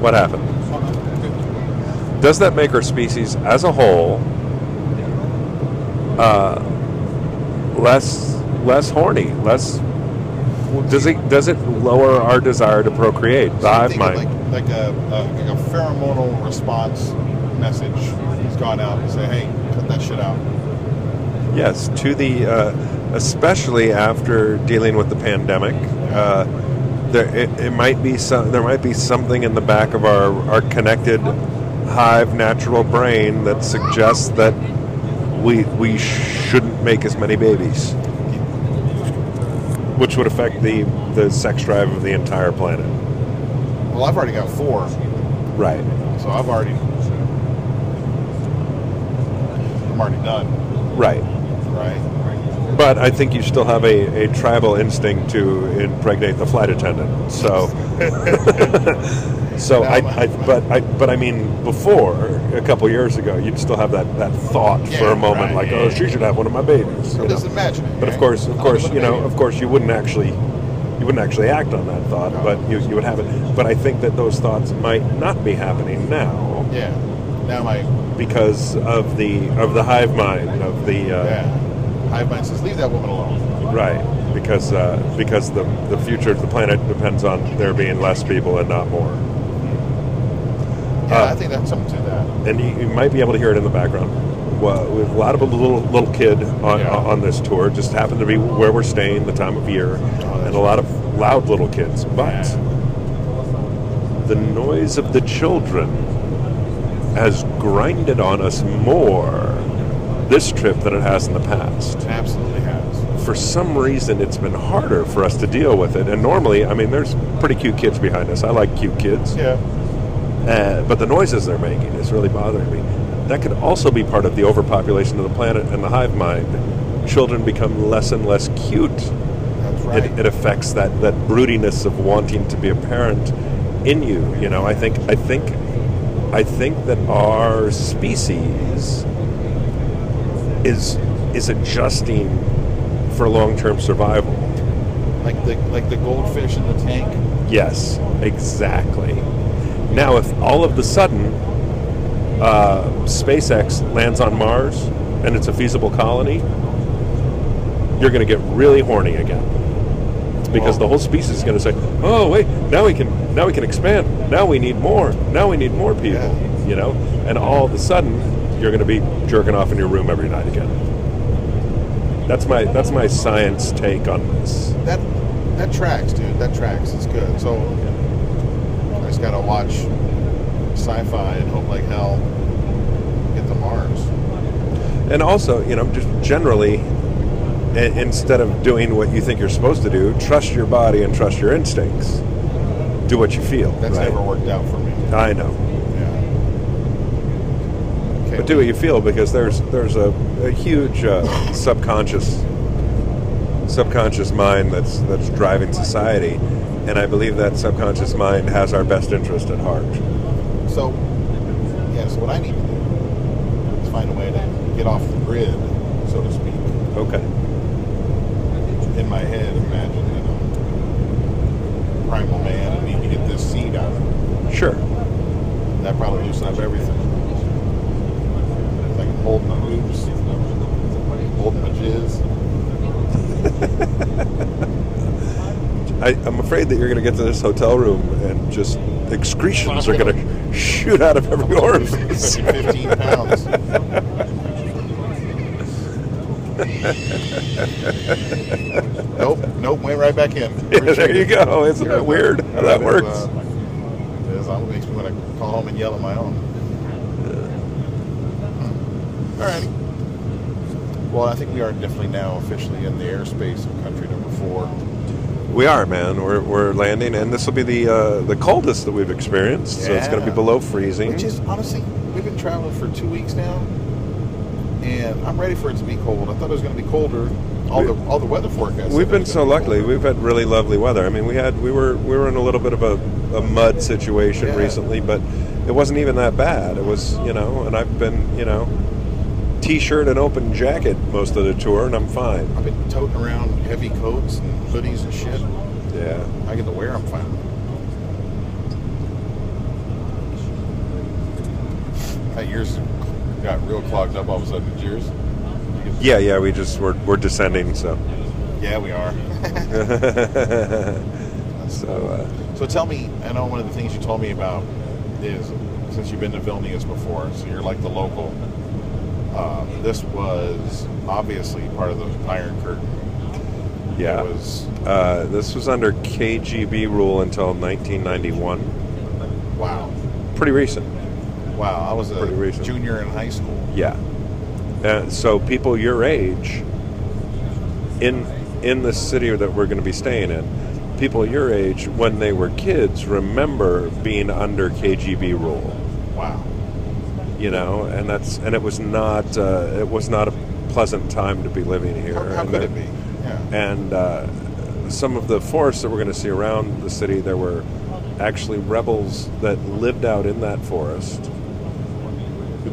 What happened? Does that make our species as a whole uh, less less horny? Less does it does it lower our desire to procreate? The So I'm hive mind. Like, like a, a, like a pheromonal response message has gone out and say, hey, cut that shit out. Yes, to the uh, especially after dealing with the pandemic, uh, there it, it might be some there might be something in the back of our our connected hive natural brain that suggests that we we shouldn't make as many babies, which would affect the the sex drive of the entire planet. Well, I've already got four, Right. so I've already. I'm already done, Right. right? But I think you still have a, a tribal instinct to impregnate the flight attendant. So, so I, I, but I, but I mean, before a couple years ago, you'd still have that, that thought for a moment, right, like, yeah, oh, yeah. she should have one of my babies. you just know? imagine it. But of course, of course, you know, of course, you wouldn't actually, you wouldn't actually act on that thought, No. but you, you would have it. But I think that those thoughts might not be happening now Yeah. Now my because of the of the hive mind of the uh, yeah. hive mind says, leave that woman alone. Right, because uh, because the the future of the planet depends on there being less people and not more. Yeah, Uh, I think that's something to that. And you, you might be able to hear it in the background. Well, we have a lot of a little little kid on Yeah. on this tour. Just happened to be where we're staying, the time of year, and a lot of loud little kids. But the noise of the children has grinded on us more this trip than it has in the past. It absolutely has. for some reason it's been harder for us to deal with it. And normally, I mean, there's pretty cute kids behind us. I like cute kids. Yeah. Uh, but the noises they're making is really bothering me. That could also be part of the overpopulation of the planet and the hive mind. Children become less and less cute. That's right. It, it affects that, that broodiness of wanting to be a parent in you. You know, I think I think I think that our species is is adjusting for long term survival. like the like the goldfish in the tank. Yes, exactly. Now, if all of the sudden uh, SpaceX lands on Mars and it's a feasible colony, you're going to get really horny again because the whole species is going to say, "Oh, wait, now we can now we can expand. Now we need more. Now we need more people." Yeah. You know, and all of a sudden you're going to be jerking off in your room every night again. That's my that's my science take on this. That that tracks, dude. That tracks. It's good. So I just gotta watch sci-fi and hope like hell get to Mars. And also, you know, just generally, instead of doing what you think you're supposed to do, trust your body and trust your instincts. Do what you feel. That's right? never worked out for me. I know, Yeah. Okay. but do what you feel because there's there's a, a huge uh, subconscious subconscious mind that's that's driving society, and I believe that subconscious mind has our best interest at heart. So, yeah. So what I need to do is find a way to get off the grid, so to speak. Okay. In my head, imagine you know, primal man, seed out of it. Sure. That probably loosened up everything. Like holding my holding jizz. I, am afraid that you're going to get to this hotel room and just excretions are going to shoot out of every orifice. 15 pounds. nope, went right back in. there you go. Isn't that weird how that is, works? Uh, it. It makes me want to call home and yell at my own. All righty. Well, I think we are definitely now officially in the airspace of country number four. We are, man. We're, we're landing, and this will be the uh, the coldest that we've experienced. Yeah. So it's going to be below freezing. Which is honestly, we've been traveling for two weeks now, and I'm ready for it to be cold. I thought it was going to be colder. All We- the all the weather forecasts. We've been so lucky. We've had really lovely weather. I mean, we had we were we were in a little bit of a, a mud situation Yeah. recently, but it wasn't even that bad. It was, you know, and I've been, you know, t-shirt and open jacket most of the tour, and I'm fine. I've been toting around heavy coats and hoodies and shit. Yeah. I get to wear them finally. That yours got real clogged up all of a sudden. Did yours? Yeah, yeah. We just we're we're descending, so Yeah, we are. so. Uh, So tell me, I know one of the things you told me about is since you've been to Vilnius before, so you're like the local. Uh, this was obviously part of the Iron Curtain. yeah. It was Uh, this was under KGB rule until 1991. wow, Pretty recent. wow. I was a Pretty recent. junior in high school. Yeah. Uh, so people your age in in the city that we're going to be staying in, people your age when they were kids remember being under KGB rule. Wow. You know, and that's and it was not uh, it was not a pleasant time to be living here. How, how And could it be? Yeah. and uh, some of the forests that we're going to see around the city, there were actually rebels that lived out in that forest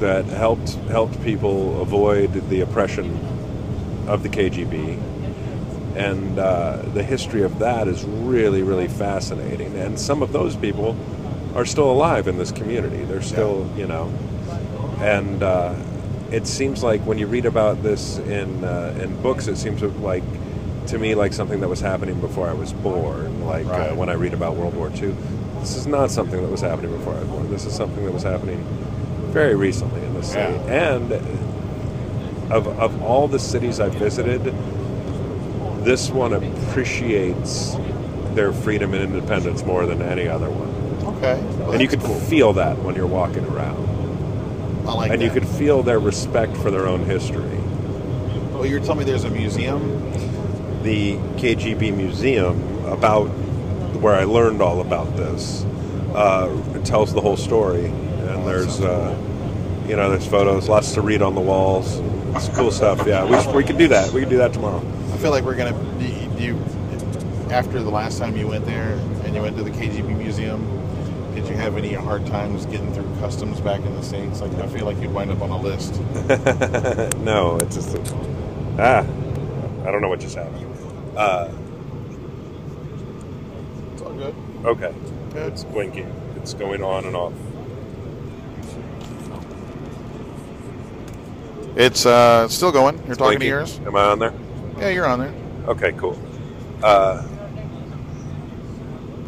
that helped helped people avoid the oppression of the KGB. And uh, the history of that is really, really fascinating. And some of those people are still alive in this community. They're still, you know, and uh, it seems like when you read about this in uh, in books, it seems like to me like something that was happening before I was born. Like Right. uh, when I read about World War II, this is not something that was happening before I was born. This is something that was happening very recently in the city. And of of all the cities I've visited, this one appreciates their freedom and independence more than any other one. Okay. Well, and you could cool. feel that when you're walking around I like and you could feel their respect for their own history. Well, you're telling me there's a museum. The KGB museum, about where I learned all about this, uh, it tells the whole story, and there's, uh, you know, there's photos, lots to read on the walls. It's cool stuff. Yeah, we, should- we could do that. We could do that tomorrow. I feel like we're gonna. Do you after the last time you went there and you went to the KGB museum? Did you have any hard times getting through customs back in the states? Like I feel like you'd wind up on a list. no, it's just a, ah, I don't know what just happened. Uh, It's all good. okay, it's blinking. It's going on and off. It's uh, still going. You're It's talking to blinking. yours. Am I on there? Yeah, you're on there. Okay, cool. Uh,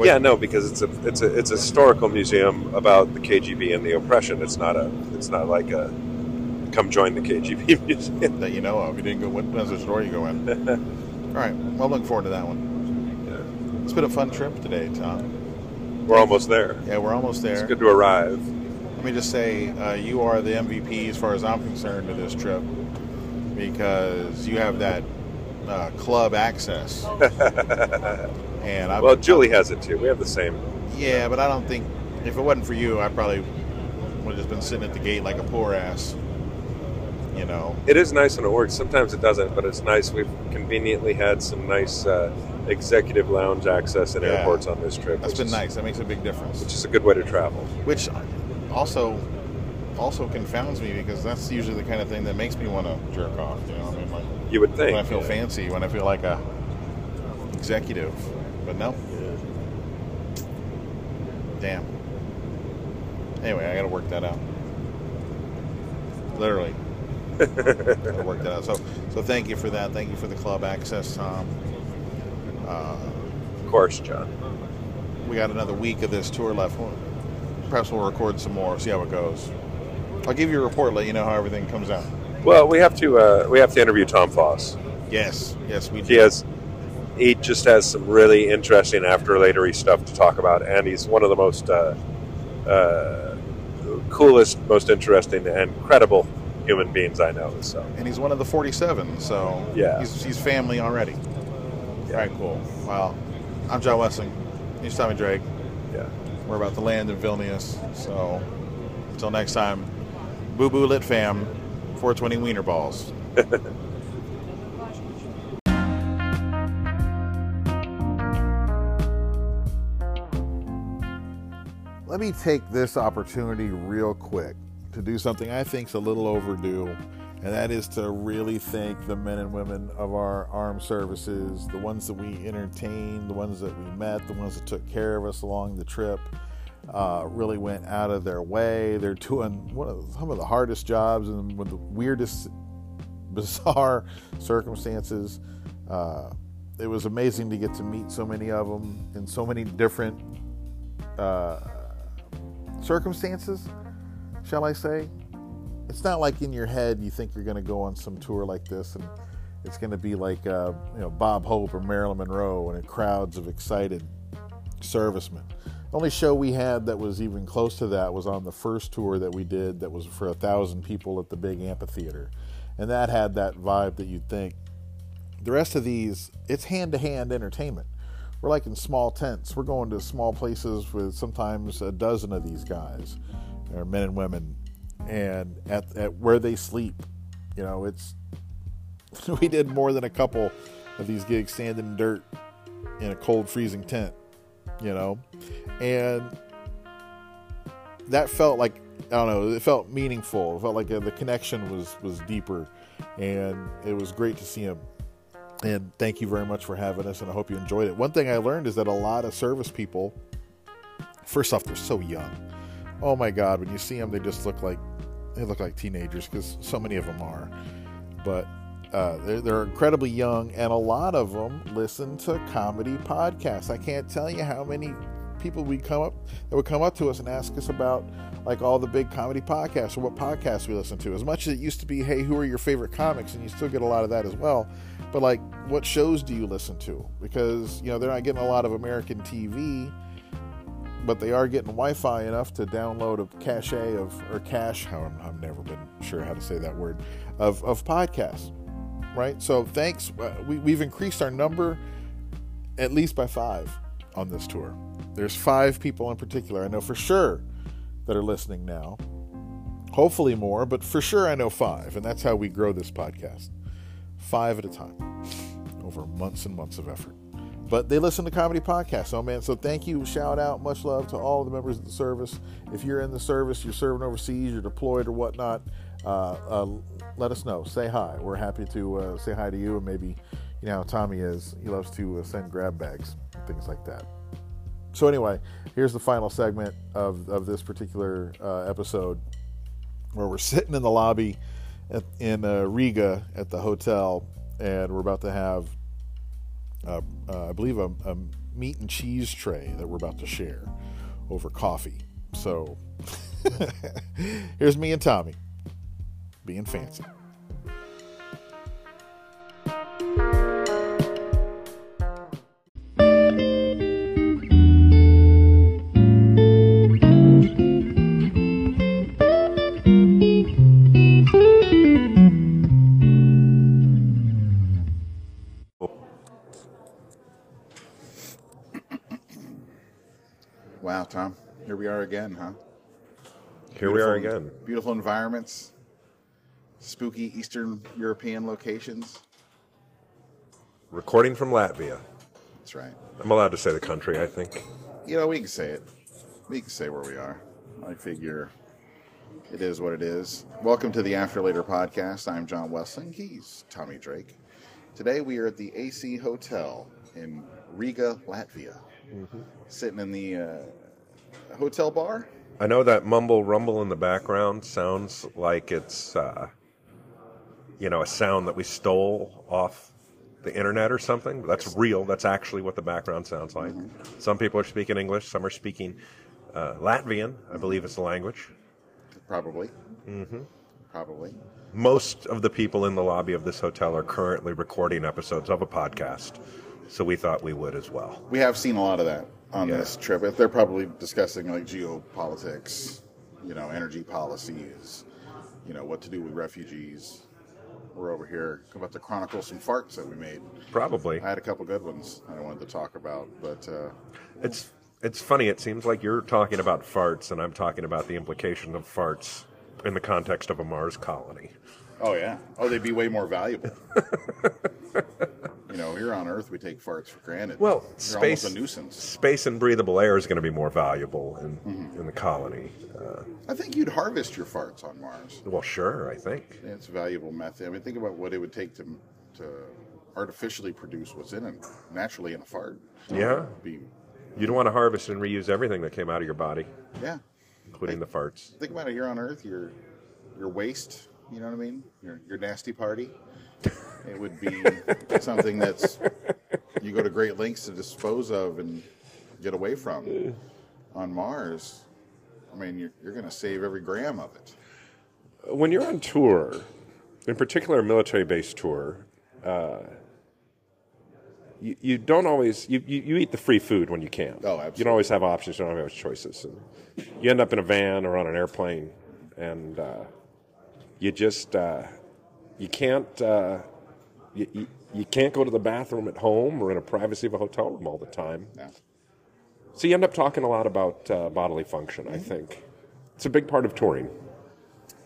yeah, no, because it's a it's a it's a historical museum about the KGB and the oppression. It's not a it's not like a come join the KGB museum. That you know of. You didn't go. What was the store you go in? all right. Well, looking forward to that one. It's been a fun trip today, Tom. We're almost there. Yeah, we're almost there. It's good to arrive. Let me just say, uh, you are the MVP as far as I'm concerned to this trip because you have that uh, club access. and I, Well, Julie has it too. We have the same. yeah, but I don't think if it wasn't for you, I probably would have just been sitting at the gate like a poor ass. You know, It is nice when it works. Sometimes it doesn't, but it's nice. We've conveniently had some nice uh, executive lounge access in Yeah. airports on this trip. that's been is- nice. That makes a big difference. Which is a good way to travel. Which also also confounds me because that's usually the kind of thing that makes me want to jerk off. You know, what I mean, like You would think. when I feel yeah. fancy, when I feel like a executive. But no. Damn. Anyway, I got to work that out. Literally. gotta work that out. So, so thank you for that. Thank you for the club access, Tom. Uh, course, John. We got another week of this tour left. Perhaps we'll record some more, see how it goes. I'll give you a report, let you know how everything comes out. Well, we have to uh, we have to interview Tom Foss. Yes, yes, we He has he just has some really interesting after latery stuff to talk about, and he's one of the most uh, uh, coolest, most interesting, and credible human beings I know. So and he's one of the 47, so Yeah. he's, he's family already. All right, cool. Well, I'm John Wessling. He's Tommy Drake. yeah. We're about to land in Vilnius, so until next time, boo boo lit fam, 420 wiener balls. Let me take this opportunity real quick to do something I think is a little overdue, and that is to really thank the men and women of our armed services, the ones that we entertained, the ones that we met, the ones that took care of us along the trip. Uh, really went out of their way. They're doing one of some of the hardest jobs and with the weirdest, bizarre circumstances. Uh, it was amazing to get to meet so many of them in so many different uh, circumstances, shall I say. It's not like in your head you think you're going to go on some tour like this and it's going to be like uh, you know Bob Hope or Marilyn Monroe and crowds of excited servicemen. The only show we had that was even close to that was on the first tour that we did that was for a thousand people at the big amphitheater. And that had that vibe that you'd think. The rest of these, it's hand to hand entertainment. We're like in small tents. We're going to small places with sometimes a dozen of these guys, or men and women, and at, at where they sleep. You know, it's we did more than a couple of these gigs standing in dirt in a cold, freezing tent. You know, and that felt like I don't know. It felt meaningful. It felt like uh, the connection was was deeper, and it was great to see him. And thank you very much for having us, and I hope you enjoyed it. One thing I learned is that a lot of service people, first off, they're so young. Oh my God, when you see them, they just look like they look like teenagers because so many of them are. But uh, they're, they're incredibly young, and a lot of them listen to comedy podcasts. I can't tell you how many people we come up that would come up to us and ask us about like all the big comedy podcasts or what podcasts we listen to. As much as it used to be, hey, who are your favorite comics, and you still get a lot of that as well. But like, what shows do you listen to? Because you know they're not getting a lot of American TV, but they are getting Wi-Fi enough to download a cache of or cache. How I've never been sure how to say that word of of podcasts, right? So thanks. Uh, we, we've increased our number at least by five on this tour. There's five people in particular I know for sure that are listening now. Hopefully more, but for sure I know five, and that's how we grow this podcast. Five at a time over months and months of effort. But they listen to comedy podcasts. Oh man, so thank you. Shout out, much love to all the members of the service. If you're in the service, you're serving overseas, you're deployed or whatnot, uh, uh, let us know. Say hi. We're happy to uh, say hi to you, and maybe you know Tommy is. He loves to uh, send grab bags, things like that. So anyway, here's the final segment of, of this particular uh, episode, where we're sitting in the lobby at, in uh, Riga at the hotel, and we're about to have, uh, uh, I believe, a, a meat and cheese tray that we're about to share over coffee. So here's me and Tommy being fancy. Again, huh? Here we are again. Beautiful environments, spooky Eastern European locations. Recording from Latvia. That's right. I'm allowed to say the country, I think. You know, we can say it. We can say where we are. I figure it is what it is. Welcome to the After Later podcast. I'm John Wessling. He's Tommy Drake. Today we are at the AC Hotel in Riga, Latvia. Sitting in the uh, hotel bar. I know that mumble rumble in the background sounds like it's, uh, you know, a sound that we stole off the internet or something. But that's real. That's actually what the background sounds like. Some people are speaking English. Some are speaking uh, Latvian. I believe it's the language. Probably. Mm-hmm. Probably. Most of the people in the lobby of this hotel are currently recording episodes of a podcast, so we thought we would as well. We have seen a lot of that on Yeah. this trip. They're probably discussing like geopolitics, you know, energy policies, you know, what to do with refugees. We're over here about to chronicle some farts that we made. Probably. I had a couple good ones I wanted to talk about, but uh, It's it's funny. It seems like you're talking about farts, and I'm talking about the implication of farts in the context of a Mars colony. oh yeah, oh they'd be way more valuable. you know, here on Earth we take farts for granted. Well, they're space a nuisance. Space and breathable air is going to be more valuable in in the colony. Uh, I think you'd harvest your farts on Mars. well, sure, I think. It's a valuable method. I mean, think about what it would take to to artificially produce what's in it naturally in a fart. Yeah. Be, You'd want to harvest and reuse everything that came out of your body, yeah. including the farts. Think about it here on Earth. Your your waste. You know what I mean? Your your nasty party. It would be something that's you go to great lengths to dispose of and get away from. On Mars, I mean, you're, you're going to save every gram of it. When you're on tour, in particular a military-based tour, uh, you, you don't always you, you, you eat the free food when you can. Oh, absolutely. You don't always have options. You don't have choices. And you end up in a van or on an airplane, and uh, you just uh, you can't uh, you, you, you can't go to the bathroom at home or in a privacy of a hotel room all the time. Yeah. So you end up talking a lot about uh, bodily function. I think it's a big part of touring.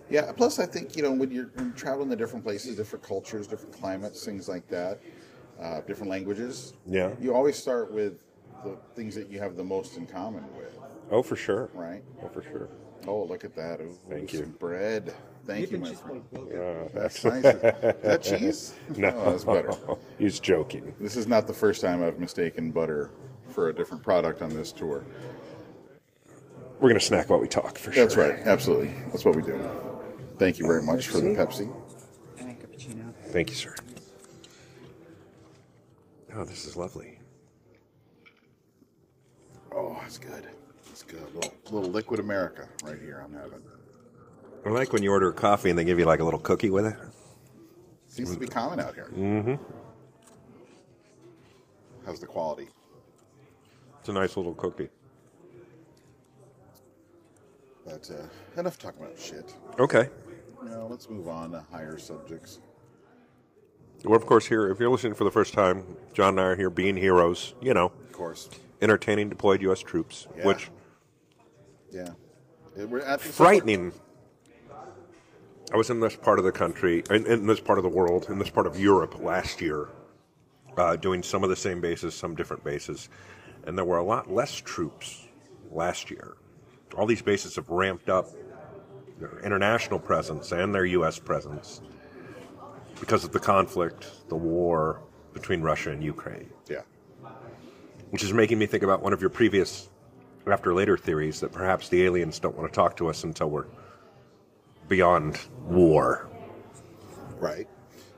Yeah. Plus, I think you know when you're, when you're traveling to different places, different cultures, different climates, things like that, uh, different languages. Yeah. You always start with the things that you have the most in common with, Oh, for sure. right? Oh, for sure. Oh, look at that! Ooh, Thank you. bread. Thank you, my friend. Uh, That's nice. Is that cheese? No, Oh, that's better. He's joking. This is not the first time I've mistaken butter for a different product on this tour. We're gonna snack while we talk for sure. That's right. Absolutely. That's what we do. Thank you very much for the Pepsi. And a cappuccino. Thank you, sir. Oh, this is lovely. Oh, that's good. That's good. little, little liquid America right here. I'm having. I like when you order coffee and they give you like a little cookie with it. Seems to be common out here. Mm-hmm. How's the quality? It's a nice little cookie. But uh, enough talking about shit. Okay. Now let's move on to higher subjects. We're of course here. If you're listening for the first time, John and I are here being heroes. You know, Of course. entertaining deployed U.S. troops, Yeah. which Yeah. We're at the frightening. I was in this part of the country, in, in this part of the world, in this part of Europe last year, uh, doing some of the same bases, some different bases, and there were a lot less troops last year. All these bases have ramped up their international presence and their U.S. presence because of the conflict, the war between Russia and Ukraine Yeah. which is making me think about one of your previous after later theories that perhaps the aliens don't want to talk to us until we're beyond war. Right.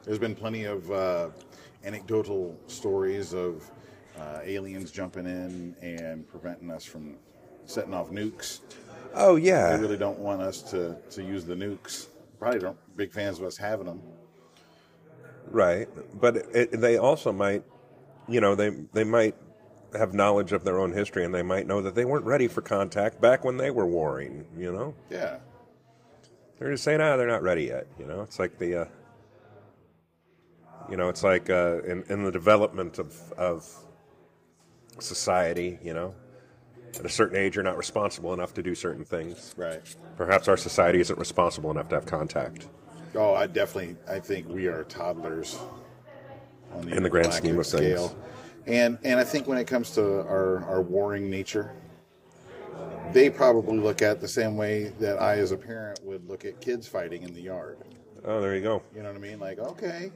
There's been plenty of uh, anecdotal stories of uh, aliens jumping in and preventing us from setting off nukes. Oh yeah. They really don't want us to, to use the nukes. Probably don't. Big fans of us having them. right. But it, they also might, you know, they they might have knowledge of their own history and they might know that they weren't ready for contact back when they were warring. You know, Yeah. They're just saying, ah, they're not ready yet. You know, it's like the, uh, you know, it's like uh, in in the development of of society. You know, at a certain age, you're not responsible enough to do certain things. Right. Perhaps our society isn't responsible enough to have contact. Oh, I definitely. I think we are toddlers on In the grand scheme of scale. things. And and I think when it comes to our our warring nature, they probably look at it the same way that I, as a parent, would look at kids fighting in the yard. Oh, there you go. You know what I mean? Like, okay,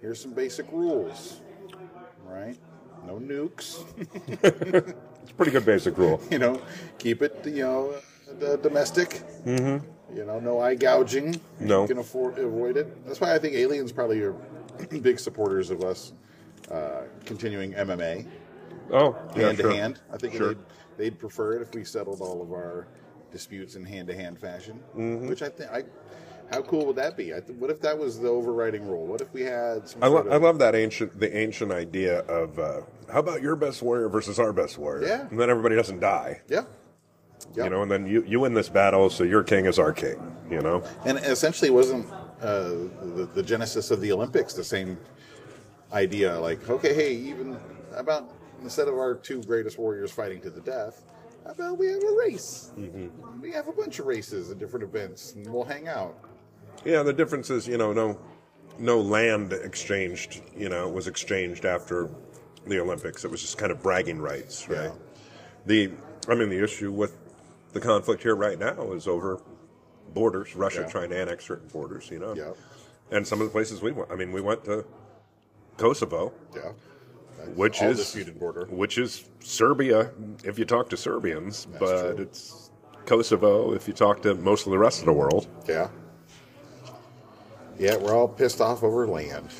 here's some basic rules, right? No nukes. It's a pretty good basic rule. you know, keep it, you know, domestic. Mm-hmm. You know, no eye gouging. No. You can afford avoid it. That's why I think aliens probably are big supporters of us uh, continuing MMA Oh, yeah, hand sure. to hand. I think Sure. They'd prefer it if we settled all of our disputes in hand to hand fashion. Mm-hmm. Which I think I. How cool would that be? I th- what if that was the overriding rule? What if we had some I, lo- of, I love that ancient, the ancient idea of uh, how about your best warrior versus our best warrior? Yeah. and then everybody doesn't die. Yeah. Yeah. You know, and then you, you win this battle, so your king is our king. You know, And essentially, wasn't uh, the, the genesis of the Olympics the same idea? Like, okay, hey, even about instead of our two greatest warriors fighting to the death, how about we have a race? Mm-hmm. We have a bunch of races and different events, and we'll hang out. yeah. The difference is, you know, no, no land exchanged. You know, was exchanged after the Olympics. It was just kind of bragging rights, right? Yeah. The, I mean, the issue with the conflict here right now is over borders. Russia Yeah. trying to annex certain borders. You know, Yeah, and some of the places we went. I mean, we went to Kosovo. yeah. Which all is disputed border. which is Serbia if you talk to Serbians, That's but true. it's Kosovo if you talk to most of the rest of the world. Yeah. Yeah, we're all pissed off over land,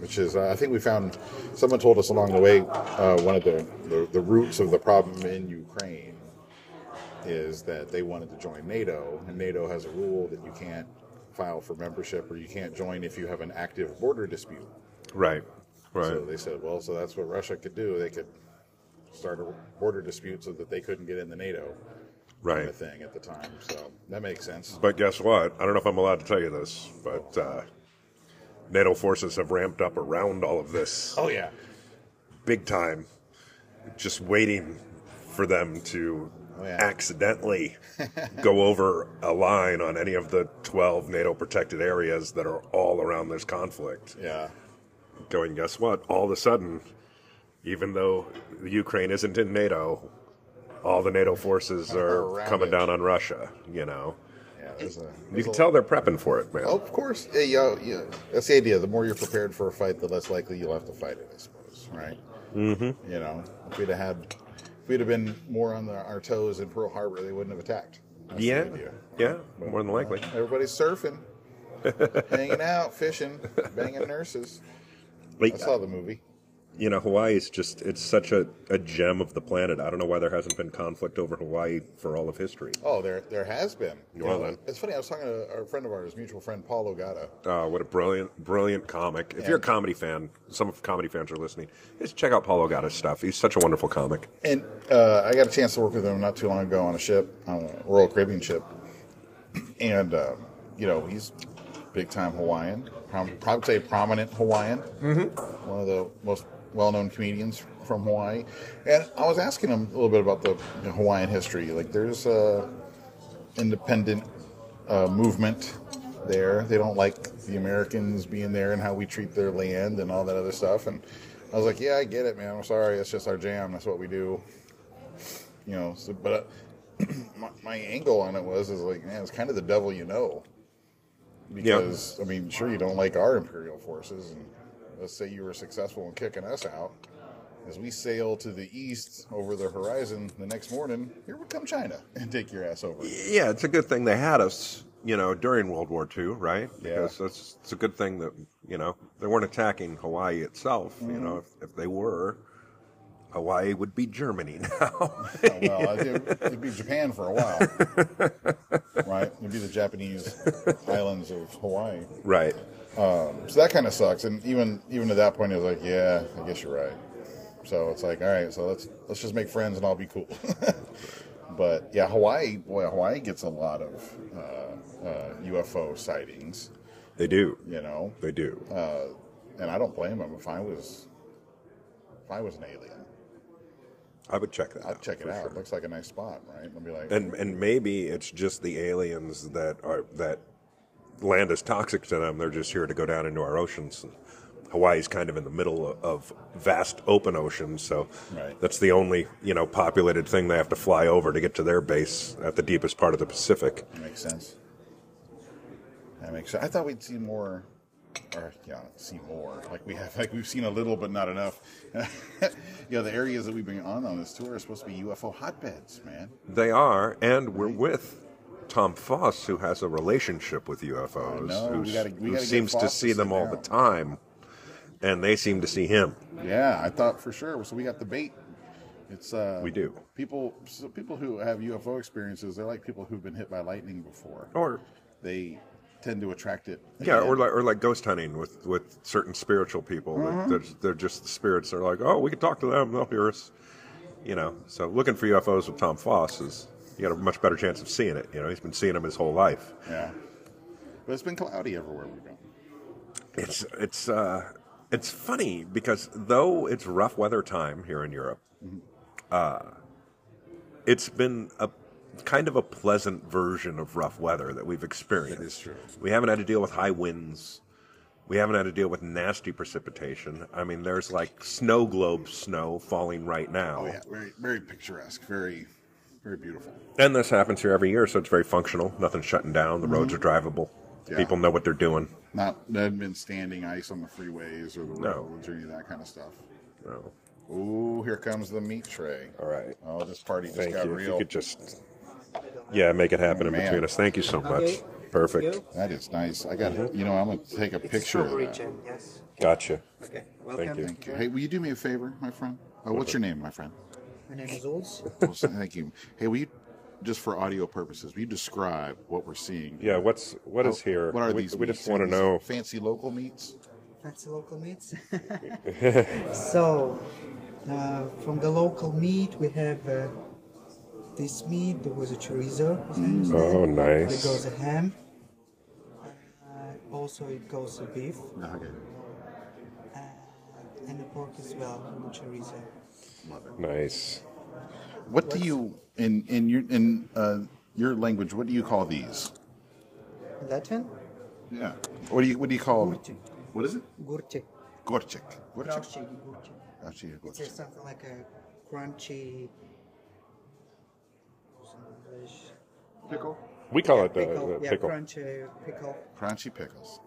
which is, uh, I think we found, someone told us along the way, uh, one of the, the, the roots of the problem in Ukraine is that they wanted to join NATO, and NATO has a rule that you can't file for membership or you can't join if you have an active border dispute. Right. Right. So they said, well, so that's what Russia could do. They could start a border dispute so that they couldn't get in the NATO kind of thing at the time. So that makes sense. But guess what? I don't know if I'm allowed to tell you this, but uh, NATO forces have ramped up around all of this Oh, yeah. big time, just waiting for them to Oh, yeah. accidentally go over a line on any of the 12 NATO protected areas that are all around this conflict. Yeah. Going, guess what? All of a sudden, even though the Ukraine isn't in NATO, all the NATO forces are coming it. down on Russia, you know. Yeah, there's a, You can a- tell they're prepping for it, man. Oh, of course. Yeah, yeah, yeah. That's the idea. The more you're prepared for a fight, the less likely you'll have to fight it. I suppose, right? Mm-hmm. You know, if we'd have had, if we'd have been more on the, our toes in Pearl Harbor, they wouldn't have attacked. That's yeah, yeah, more than likely. Everybody's surfing, hanging out, fishing, banging nurses. I saw the movie. You know, Hawaii is just, it's such a, a gem of the planet. I don't know why there hasn't been conflict over Hawaii for all of history. Oh, there there has been. You Well, know, then. it's funny. I was talking to a friend of ours, mutual friend Paul Ogata. Oh, what a brilliant, brilliant comic. If you're a comedy fan, some of comedy fans are listening, just check out Paul Ogata's stuff. He's such a wonderful comic. And uh, I got a chance to work with him not too long ago on a ship, on a Royal Caribbean ship. And, uh, you know, he's big time Hawaiian, prom- probably say prominent Hawaiian, mm-hmm. one of the most well known comedians from Hawaii. And I was asking him a little bit about the, the Hawaiian history. Like, there's a independent uh, movement there. They don't like the Americans being there and how we treat their land and all that other stuff. And I was like, yeah, I get it, man. I'm sorry. That's just our jam. That's what we do. You know, so, but uh, my, my angle on it was, is like, man, it's kind of the devil you know. Because, I mean, sure, you don't like our imperial forces. And let's say you were successful in kicking us out. As we sail to the east over the horizon the next morning, here would come China and take your ass over. Yeah, it's a good thing they had us, you know, during World War II, right? Yeah. Because it's, it's a good thing that, you know, they weren't attacking Hawaii itself. You Mm-hmm. know, if, if they were, Hawaii would be Germany now. Oh, well, it'd, it'd be Japan for a while, right? It'd be the Japanese islands of Hawaii. right. So that kind of sucks. And even even to that point, it was like, yeah, I guess you're right. So it's like, all right, so let's let's just make friends and all be cool. but yeah, Hawaii, boy, Hawaii gets a lot of uh, uh, UFO sightings. They do. You know, They do. uh, and I don't blame them. If I was if I was an alien, I would check that I'd out. check it out. sure. It looks like a nice spot, right? I'd be like, And and maybe it's just the aliens that are that land is toxic to them. They're just here to go down into our oceans. And Hawaii's kind of in the middle of, of vast open oceans, so Right. that's the only you know populated thing they have to fly over to get to their base at the deepest part of the Pacific. Makes sense. That makes sense. I thought we'd see more, or yeah, see more. Like we have, like we've seen a little, but not enough. you know, the areas that we've been on on this tour are supposed to be UFO hotbeds, man. They are, and we're with Tom Foss, who has a relationship with UFOs, know. who, gotta- who seems to see them all down. the time. and they seem to see him. Yeah, I thought for sure. So we got the bait. It's uh, We do. people. So people who have UFO experiences, they're like people who've been hit by lightning before. Or They tend to attract it. yeah, or like or like ghost hunting with with certain spiritual people. that They're, they're just the spirits. They're like, oh, we can talk to them. They'll hear us. You know. So looking for UFOs with Tom Foss is you got a much better chance of seeing it. You know, he's been seeing them his whole life. yeah. But it's been cloudy everywhere we've gone. It's it's uh it's funny because though it's rough weather time here in Europe, uh, it's been a kind of a pleasant version of rough weather that we've experienced. It is true. We haven't had to deal with high winds. We haven't had to deal with nasty precipitation. I mean, there's like snow globe snow falling right now. Oh yeah, very very picturesque, very very beautiful. And this happens here every year, so it's very functional. Nothing's shutting down. The roads mm-hmm. are drivable. Yeah. People know what they're doing. Not there hadn't been standing ice on the freeways or the No. roads or any of that kind of stuff. No. Ooh, here comes the meat tray. All right. Oh, this party just Thank got you. If you could just, yeah, make it happen in Man. between us. Thank you so much. Perfect. That is nice. I got You know, I'm gonna take a picture of Strawberry that. jam, yes. Gotcha. Okay, welcome. Thank you. Thank you. Hey, will you do me a favor, my friend? Oh, what's your name, my friend? My name is Ols. Thank you. Hey, will you, just for audio purposes, will you describe what we're seeing? Yeah. What's what is Oh, here? What are we, these? We meats? just want to know. Fancy local meats. Fancy local meats. so, uh, from the local meat, we have uh, this meat. There was a chorizo. Mm-hmm. Oh, nice. There goes a ham. Uh, also, it goes a beef. Okay. Uh, and the pork as well, the chorizo. Nice. What do you in in your in uh, your language? What do you call these? Latin. Yeah. What do you what do you call? Gurchik. What is it? Gurchik. Gurchik. Gurchik. Gurchik. Gurchik. Something like a crunchy some Pickle. We call Yeah, it the pickle. uh, yeah, pickle. crunchy pickle. Crunchy pickles.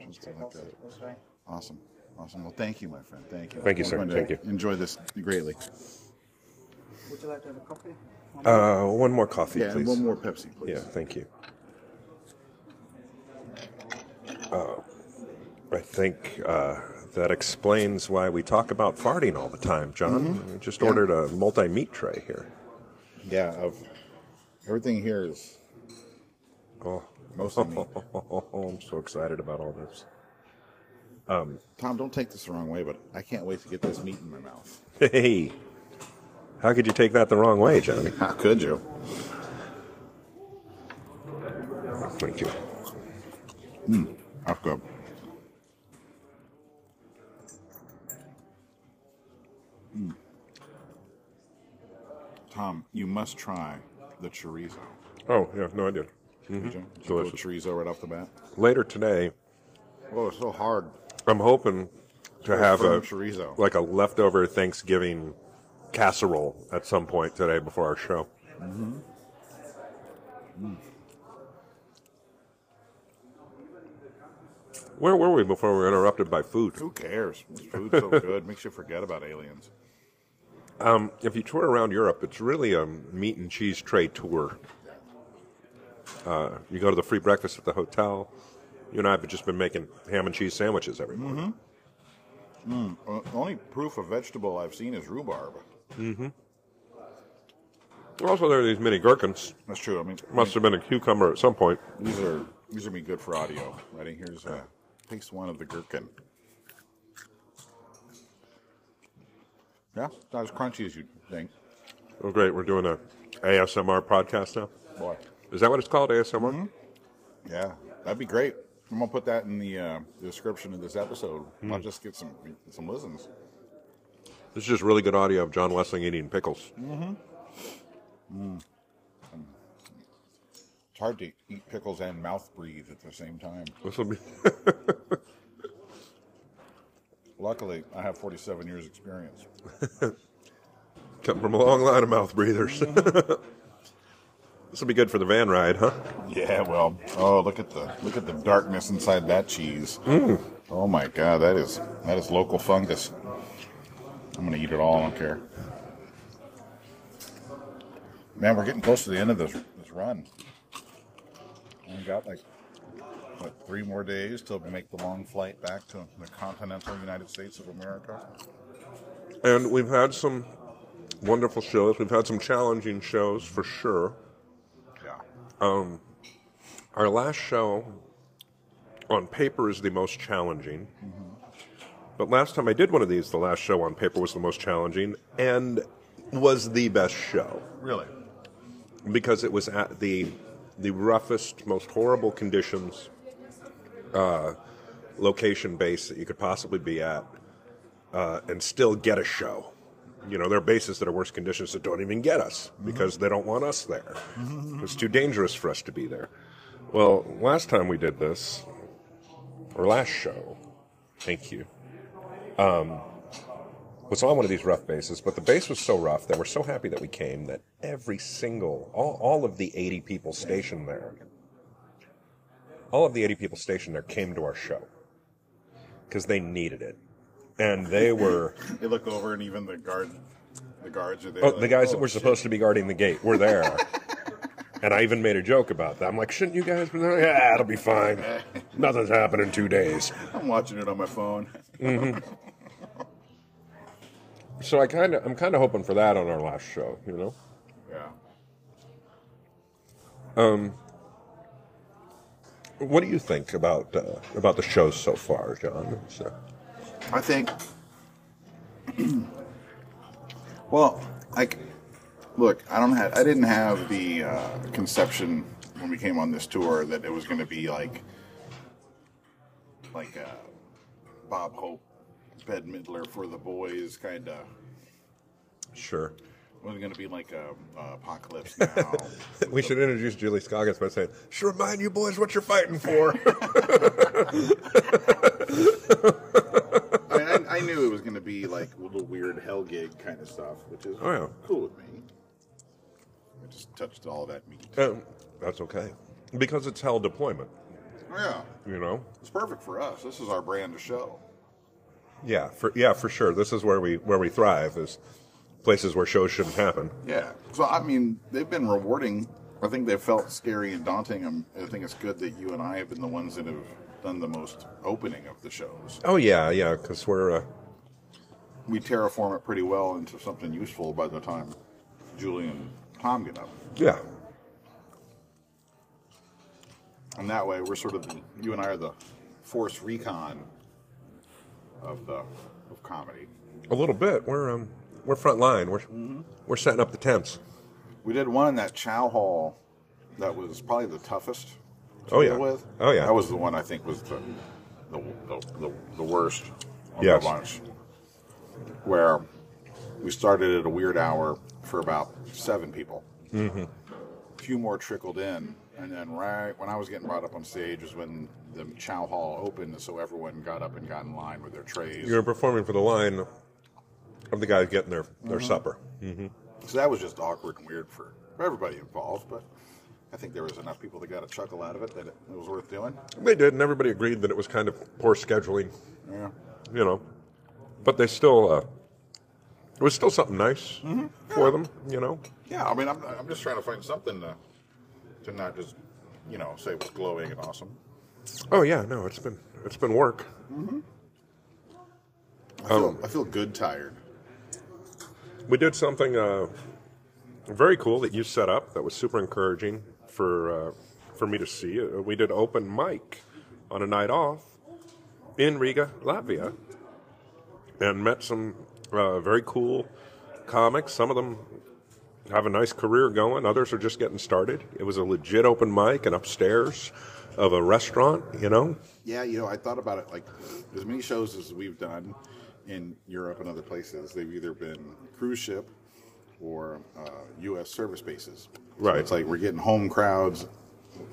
Something like Pickles, that. That's right. Awesome. Awesome. Well, thank you, my friend. Thank you. Thank you, I'm sir. Thank you. Enjoy this greatly. Would you like to have a coffee? Uh, one more coffee, Yeah, and please. one more Pepsi, please. Yeah, thank you. Uh, I think uh, that explains why we talk about farting all the time, John. We just Yeah. ordered a multi meat tray here. Yeah. Of everything here is Oh, mostly meat. I'm so excited about all this. Tom, don't take this the wrong way, but I can't wait to get this meat in my mouth. Hey, how could you take that the wrong way, Johnny? How could you? Thank you. That's good. Mm. Tom, you must try the chorizo. Oh, yeah, no, I did. Mm-hmm. Did you? Did you Delicious. chorizo right off the bat. Later today, Oh, it's so hard. I'm hoping to have a chorizo. like a leftover Thanksgiving casserole at some point today before our show. Mm-hmm. Where were we before we were interrupted by food? Who cares? This food's so good. Makes you forget about aliens. Um, if you tour around Europe, it's really a meat and cheese tray tour. Uh, you go to the free breakfast at the hotel. You and I have just been making ham and cheese sandwiches every morning. Uh, the only proof of vegetable I've seen is rhubarb. Also, there are these mini gherkins. That's true. I mean, Must have been a cucumber at some point. these are these are be good for audio. Ready? Here's uh, taste one of the gherkin. Yeah, not as crunchy as you'd think. Oh, great. We're doing a ASMR podcast now. Boy, Is that what it's called, ASMR? Mm-hmm. yeah, that'd be great. I'm gonna put that in the uh, description of this episode. Hmm. I'll just get some some listens. This is just really good audio of John Wessling eating pickles. Mm-hmm. Mm. It's hard to eat pickles and mouth breathe at the same time. This will be. Luckily, I have 47 years experience. Come from a long line of mouth breathers. this will be good for the van ride, huh? Yeah, well, oh look at the look at the darkness inside that cheese. Mm. Oh my god, that is that is local fungus. I'm gonna eat it all. I don't care. Man, we're getting close to the end of this this run. We got like what three more days till we make the long flight back to the continental United States of America. And we've had some wonderful shows. We've had some challenging shows for sure. Yeah. Um, our last show on paper is the most challenging. Mm-hmm. But last time I did one of these, the last show on paper was the most challenging and was the best show Really. because it was at the the roughest, most horrible conditions, uh, location base that you could possibly be at, uh, and still get a show. You know, there are bases that are worse conditions that don't even get us because they don't want us there. It's too dangerous for us to be there. Well, last time we did this, or last show, thank you, um, was on one of these rough bases, but the base was so rough that we're so happy that we came that every single, all, all of the 80 people stationed there, all of the 80 people stationed there came to our show because they needed it. And they were, They look over and even the guard, the guards are there. oh, the like, guys that "Oh, were shit." supposed to be guarding the gate were there. and I even made a joke about that. I'm like, shouldn't you guys be there? Yeah, it'll be fine. Nothing's happened in two days. I'm watching it on my phone. Mm-hmm. So I kind of, I'm kind of hoping for that on our last show, you know? Yeah. Um, What do you think about uh, about the shows so far, John? So, I think. well, like, look, I don't have, I didn't have the uh, conception when we came on this tour that it was going to be like, like uh, Bob Hope, Bette Midler for the boys, kind of. sure. Wasn't going to be like a, a apocalypse now. We should introduce Julie Scoggins by saying, "Should remind you boys what you're fighting for." I mean, I, I knew it was going to be like a little weird hell gig kind of stuff, which is Oh, yeah. cool with me. I just touched all that meat. um, that's okay because it's hell deployment. Yeah, You know. it's perfect for us. This is our brand of show. Yeah, for yeah, for sure. This is where we where we thrive is places where shows shouldn't happen. Yeah. So I mean, they've been rewarding. I think they've felt scary and daunting. Um, I think it's good that you and I have been the ones that have done the most opening of the shows. Oh yeah, yeah, because we're uh, We terraform it pretty well into something useful by the time Julie and Tom get up, yeah, and that way we're sort of the, you and I are the force recon of the of comedy. a little bit. We're um we're front line. We're we're setting up the tents. We did one in that Chow Hall that was probably the toughest. to Oh, yeah. deal with. Oh, yeah. That was the one I think was the the, the, the, the worst Yes. the bunch. Where we started at a weird hour for about seven people. Mm-hmm. A few more trickled in, and then right when I was getting brought up on stage was when the Chow Hall opened, so everyone got up and got in line with their trays. You were performing for the line of the guys getting their their mm-hmm. supper. So that was just awkward and weird for, for everybody involved, but I think there was enough people that got a chuckle out of it that it, it was worth doing. They did, and everybody agreed that it was kind of poor scheduling. Yeah. you know. But they still, uh, it was still something nice mm-hmm. for them, you know. Yeah, I mean, I'm, I'm just trying to find something to, to not just, you know, say was glowing and awesome. Oh yeah, no, it's been it's been work. Mm-hmm. I um, feel, I feel good tired. We did something uh, very cool that you set up that was super encouraging for uh, for me to see. Uh, we did open mic on a night off in Riga, Latvia, and met some uh, very cool comics. Some of them have a nice career going. Others are just getting started. It was a legit open mic and upstairs of a restaurant. You know, Yeah, you know, I thought about it like as many shows as we've done in Europe and other places, they've either been cruise ship or uh, U.S. service bases. So Right. it's like we're getting home crowds.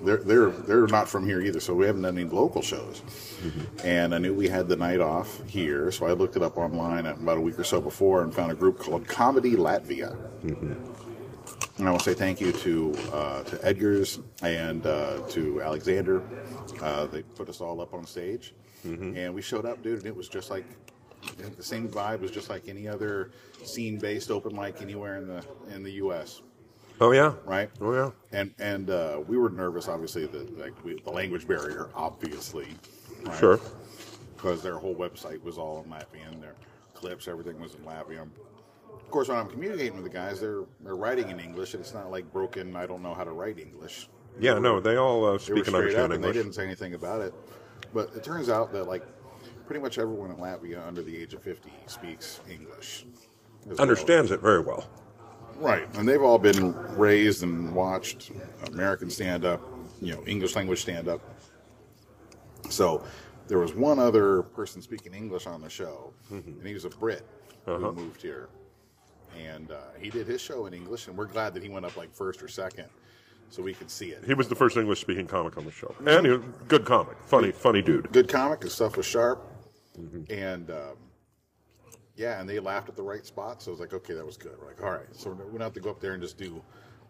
They're they're they're not from here either, so we haven't done any local shows. And I knew we had the night off here, so I looked it up online about a week or so before and found a group called Comedy Latvia. And I want to say thank you to uh, to Edgar's and uh, to Alexander. Uh, they put us all up on stage, and we showed up, dude, and it was just like the same vibe was just like any other scene-based open mic anywhere in the in the U.S. Oh yeah. right? Oh yeah. And and uh, we were nervous, obviously, that like we, the language barrier, obviously, right? Sure. because their whole website was all in Latvian. Their clips, everything was in Latvian. Of course, when I'm communicating with the guys, they're they're writing in English, and it's not like broken. I don't know how to write English. Yeah. No, they all uh, They speak and straight up, understand and they didn't say anything about it. But it turns out that like pretty much everyone in Latvia under the age of 50 speaks English. as well. Understands it very well. Right, and they've all been raised and watched American stand up, you know, English language stand up. So there was one other person speaking English on the show, and he was a Brit who moved here, and uh, he did his show in English, and we're glad that he went up like first or second, so we could see it. He was the first English speaking comic on the show, and he was a good comic, funny, funny dude. Good comic, his stuff was sharp, and um, yeah, and they laughed at the right spot, so I was like, okay, that was good. We're like, all right, so we don't have to go up there and just do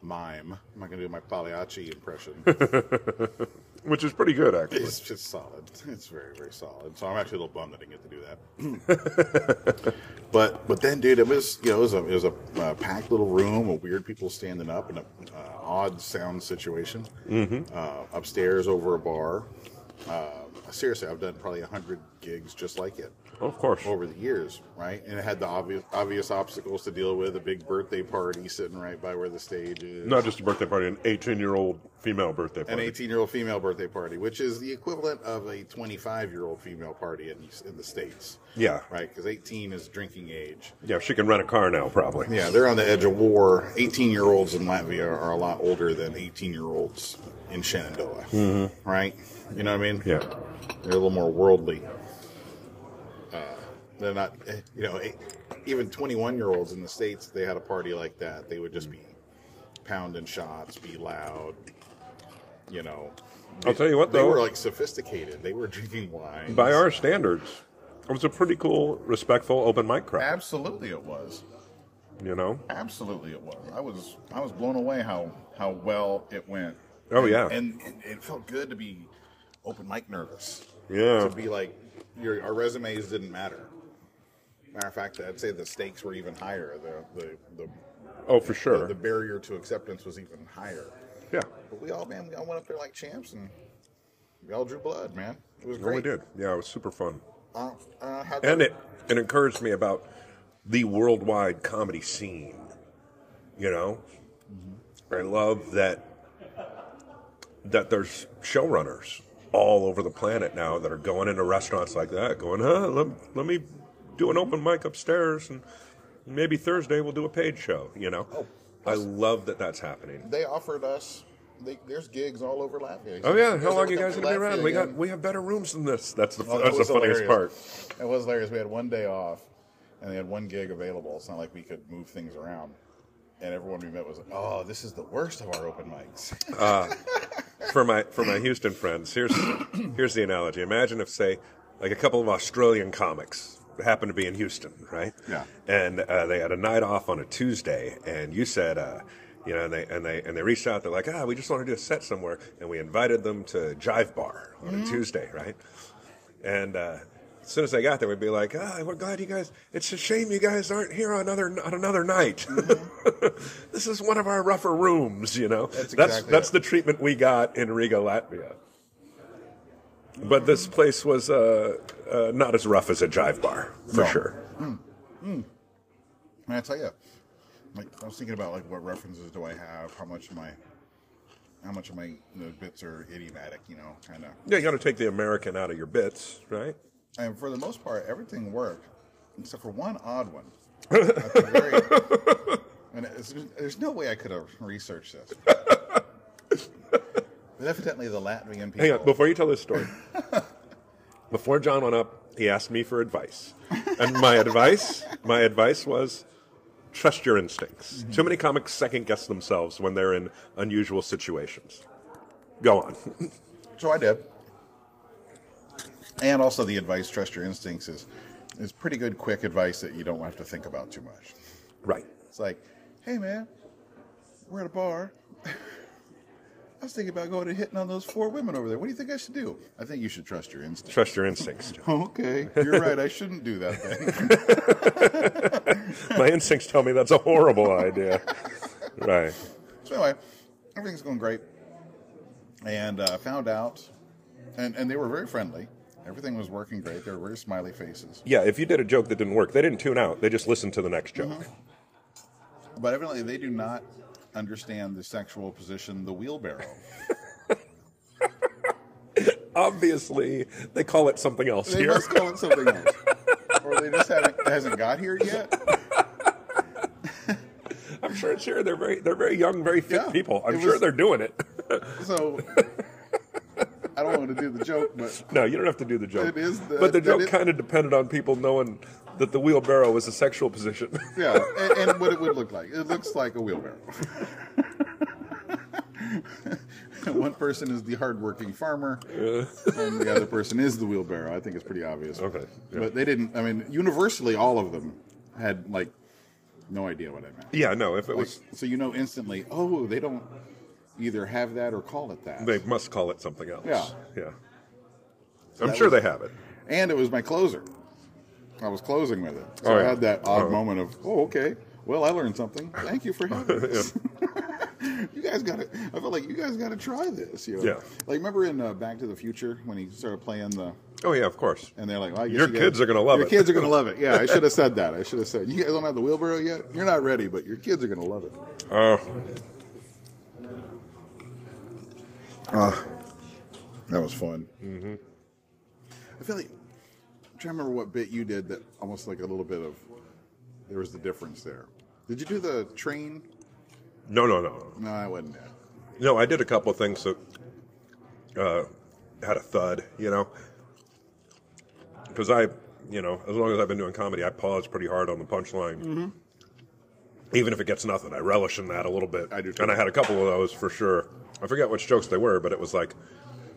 mime. I'm not gonna do my Pagliacci impression. which is pretty good actually. It's just solid. It's very, very solid. So I'm actually a little bummed that I didn't get to do that. but but then, dude, it was you know it was a it was a uh, packed little room with weird people standing up in a uh, odd sound situation. Mm-hmm. Uh, upstairs over a bar. Uh, seriously, I've done probably a hundred gigs just like it Of course. over the years, right? And it had the obvious obvious obstacles to deal with. A big birthday party sitting right by where the stage is. Not just a birthday party, an 18 year old female birthday party. an 18 year old female birthday party, which is the equivalent of a 25 year old female party in, in the States. Yeah. Right? Because 18 is drinking age. Yeah, she can rent a car now, probably. Yeah, they're on the edge of war. 18 year olds in Latvia are a lot older than 18 year olds in Shenandoah. Mm-hmm. Right? You know what I mean? Yeah. They're a little more worldly. Uh, they're not, eh, you know, eh, even 21 year olds in the States, they had a party like that. They would just be pounding shots, be loud, you know. I'll tell you what, They were like sophisticated. They were drinking wine. By our standards, it was a pretty cool, respectful open mic crowd. Absolutely, it was. You know? Absolutely, it was. I was I was blown away how how well it went. Oh, And- yeah. and, and it felt good to be open mic nervous. Yeah. to be like your our resumes didn't matter. Matter of fact, I'd say the stakes were even higher. The the the, Oh, for sure. the barrier to acceptance was even higher. Yeah. But we all man, we all went up there like champs and we all drew blood, man. It was great. we did. Yeah, it was super fun. Uh, uh, And it, it encouraged me about the worldwide comedy scene. You know? I love that that there's showrunners all over the planet now that are going into restaurants like that, going, huh, let, let me do an open mic upstairs and maybe Thursday we'll do a paid show, you know? Oh, I love that that's happening. they offered us. They, there's gigs all over Latvia. Oh yeah, how long you guys to gonna be around? We got we have better rooms than this. That's the Oh, that that's the funniest hilarious. part. It was hilarious. We had one day off, and they had one gig available. It's not like we could move things around. And everyone we met was like, "Oh, this is the worst of our open mics." Ah. for my for my Houston friends, here's here's the analogy. Imagine if, say, like a couple of Australian comics happened to be in Houston, right? Yeah. And uh, they had a night off on a Tuesday, and you said, uh, you know, and they and they and they reached out. They're like, ah, we just want to do a set somewhere, and we invited them to Jive Bar on a Tuesday, right? And uh, as soon as they got there, we'd be like, ah, we're glad you guys. It's a shame you guys aren't here on another on another night. this is one of our rougher rooms, you know. That's that's exactly that's the treatment we got in Riga, Latvia. But this place was uh, uh, not as rough as a jive bar, for No. sure. And I tell you, like I was thinking about like what references do I have? How much of my how much of my you know, bits are idiomatic? You know, kind of. Yeah, you got to take the American out of your bits, right? And for the most part, everything worked, except for one odd one. Very- and there's no way I could have researched this. But evidently, the Latvian people. Hang on, before you tell this story. before John went up, he asked me for advice, and my advice, my advice was, trust your instincts. Mm-hmm. Too many comics second guess themselves when they're in unusual situations. Go on. So I did. And also, the advice, trust your instincts, is is pretty good, quick advice that you don't have to think about too much. right. It's like, hey man, we're at a bar. I was thinking about going and hitting on those four women over there. What do you think I should do? I think you should trust your instincts. Trust your instincts. Okay, you're right. I shouldn't do that thing My instincts tell me that's a horrible idea. Right. So anyway, everything's going great, and uh, found out, and and they were very friendly. Everything was working great. There were smiley faces. Yeah, if you did a joke that didn't work, they didn't tune out. They just listened to the next joke. Mm-hmm. But evidently, they do not understand the sexual position, the wheelbarrow. Obviously, they call it something else They here. must call it something else, or they just haven't hasn't got here yet. I'm sure it's here. They're very, they're very young, very fit Yeah, people. I'm sure was- they're doing it. So I don't want to do the joke, but no, you don't have to do the joke. It is the- but the joke kind of depended on people knowing that the wheelbarrow was a sexual position. yeah, and, and what it would look like. It looks like a wheelbarrow. One person is the hardworking farmer, and the other person is the wheelbarrow. I think it's pretty obvious. Okay, yeah. but they didn't. I mean, universally, all of them had like no idea what I meant. yeah, no. If it Like, was, so you know instantly. Oh, they don't either have that or call it that. they must call it something else. Yeah. yeah. I'm sure was- they have it. and it was my closer. I was closing with it, so Oh, I yeah. had that odd Oh. moment of, oh, okay. Well, I learned something. Thank you for having this. you guys got to. I felt like you guys got to try this. You know? Yeah. Like remember in uh, Back to the Future when he started playing the, Oh yeah, of course. and they're like, well, I guess Your you kids are gonna love your it. Your kids are gonna love it. Yeah, I should have said that. I should have said, you guys don't have the wheelbarrow yet. You're not ready, but your kids are gonna love it. Oh, That was fun. Mm-hmm. I feel like I'm trying to remember what bit you did that almost like a little bit of there was the difference there. Did you do the train? no, no, no, No, I wasn't no. I did a couple of things that uh, had a thud, you know, because I, you know, as long as I've been doing comedy, I pause pretty hard on the punchline. Mm-hmm. Even if it gets nothing, I relish in that a little bit. I do too. and I had a couple of those for sure. I forget which jokes they were, but it was like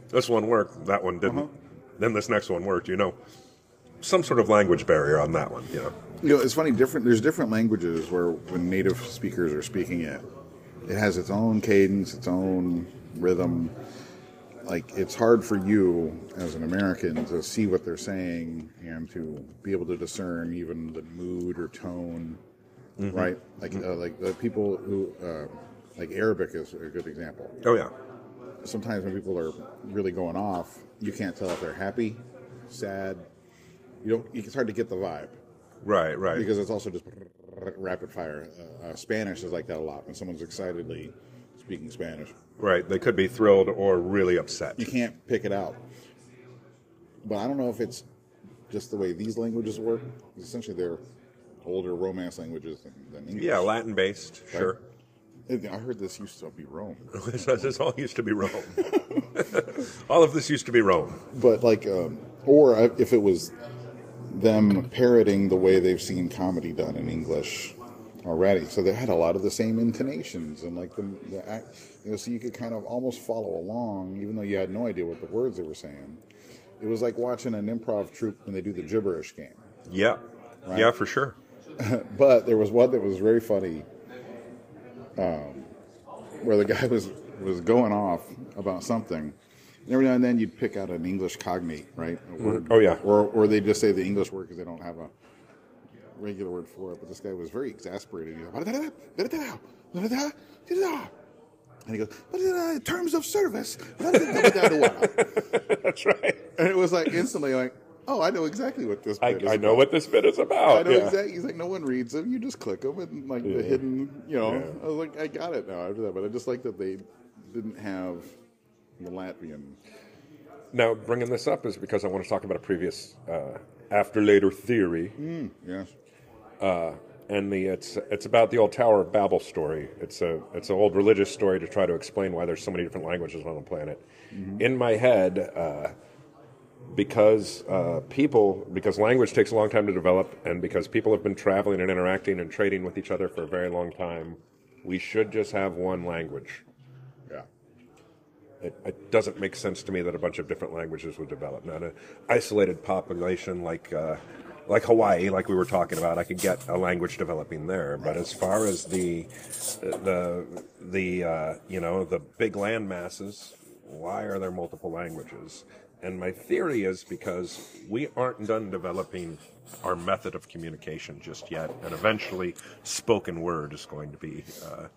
this one worked, that one didn't. Uh-huh. Then this next one worked. You know, some sort of language barrier on that one. You know. You know, it's funny. Different. There's different languages where when native speakers are speaking it, it has its own cadence, its own rhythm. Like it's hard for you as an American to see what they're saying and to be able to discern even the mood or tone, right? Like uh, like the people who uh, like Arabic is a good example. Oh yeah. Sometimes when people are really going off, you can't tell if they're happy, sad. You don't. It's hard to get the vibe Right. Right. because it's also just rapid fire. Uh, uh, Spanish is like that a lot when someone's excitedly speaking Spanish. Right. They could be thrilled or really upset. You can't pick it out. But I don't know if it's just the way these languages work. Essentially, they're older Romance languages than, than English. Yeah, Latin based, sure. I heard this used to be Rome. this, all used to be Rome. all of this used to be Rome. But like, um, or if it was them parroting the way they've seen comedy done in English already, so they had a lot of the same intonations and like the, the act, you know, so you could kind of almost follow along, even though you had no idea what the words they were saying. It was like watching an improv troupe when they do the gibberish game. Yeah. Right. Yeah, for sure. But there was one that was very funny, um, where the guy was was going off about something. And every now and then you'd pick out an English cognate, right? A word. Oh, yeah. Or or they just say the English word because they don't have a regular word for it. But this guy was very exasperated. He goes, and he goes, "But in terms of service, That's right. and it was like instantly like, oh, I know exactly what this. I, bit is I know what this bit is about. I know yeah. exactly. He's like, no one reads them. You just click them, and like the hidden, you know. Yeah. I was like, I got it now after that. But I just like that they didn't have the Latvian. Now, bringing this up is because I want to talk about a previous uh, after later theory, Yes. and the it's it's about the old Tower of Babel story. It's a it's an old religious story to try to explain why there's so many different languages on the planet. In my head, uh, because uh, people because language takes a long time to develop, and because people have been traveling and interacting and trading with each other for a very long time, we should just have one language. Yeah. It, it doesn't make sense to me that a bunch of different languages would develop. Not an isolated population like uh, like Hawaii, like we were talking about. I could get a language developing there, but as far as the the the uh, you know the big land masses, why are there multiple languages? And my theory is because we aren't done developing our method of communication just yet, and eventually spoken word is going to be. Uh,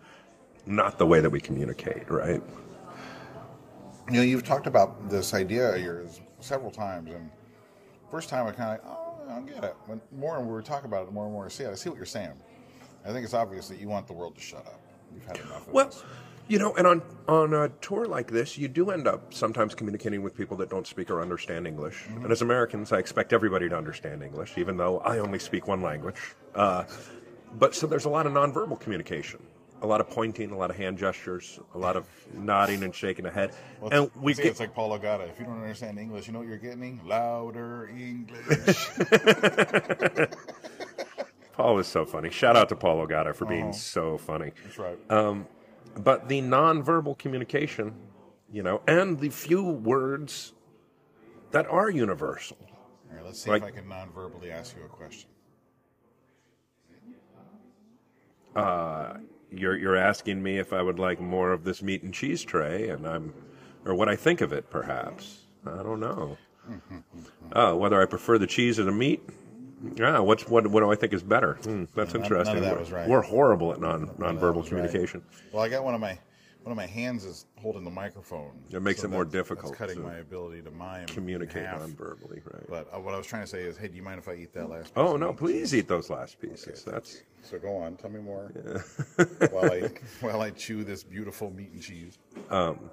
not the way that we communicate, right? You know, you've talked about this idea of yours several times, and first time I kind of, oh, I don't get it. When more and we were talking about it, the more and more I see it. I see what you're saying. I think it's obvious that you want the world to shut up. You've had enough of Well, this. You know, and on on a tour like this, you do end up sometimes communicating with people that don't speak or understand English. And as Americans, I expect everybody to understand English, even though I only speak one language. Uh, but so there's a lot of nonverbal communication, a lot of pointing, a lot of hand gestures, a lot of nodding and shaking the head, Well, and we see, get it's like Paul Ogata. If you don't understand English, you know what you're getting? Louder English. Paul is so funny. Shout out to Paul Ogata for being so funny. That's right. Um, but the nonverbal communication, you know, and the few words that are universal. All right, let's see like- if I can non-verbally ask you a question. Uh, you're you're asking me if I would like more of this meat and cheese tray, and I'm, or what I think of it, perhaps. I don't know. Uh, whether I prefer the cheese or the meat. Yeah, what's what? What do I think is better? Hmm, that's none- none of interesting. that we're, was right. we're horrible at non nonverbal was right. communication. Well, I got one of my one of my hands is holding the microphone. It makes it more difficult That's cutting my ability to mime. Communicate non-verbally, right? But uh, what I was trying to say is, hey, do you mind if I eat that last? piece Oh no! Please eat those last pieces. That's So go on, tell me more. while I while I chew this beautiful meat and cheese. Um,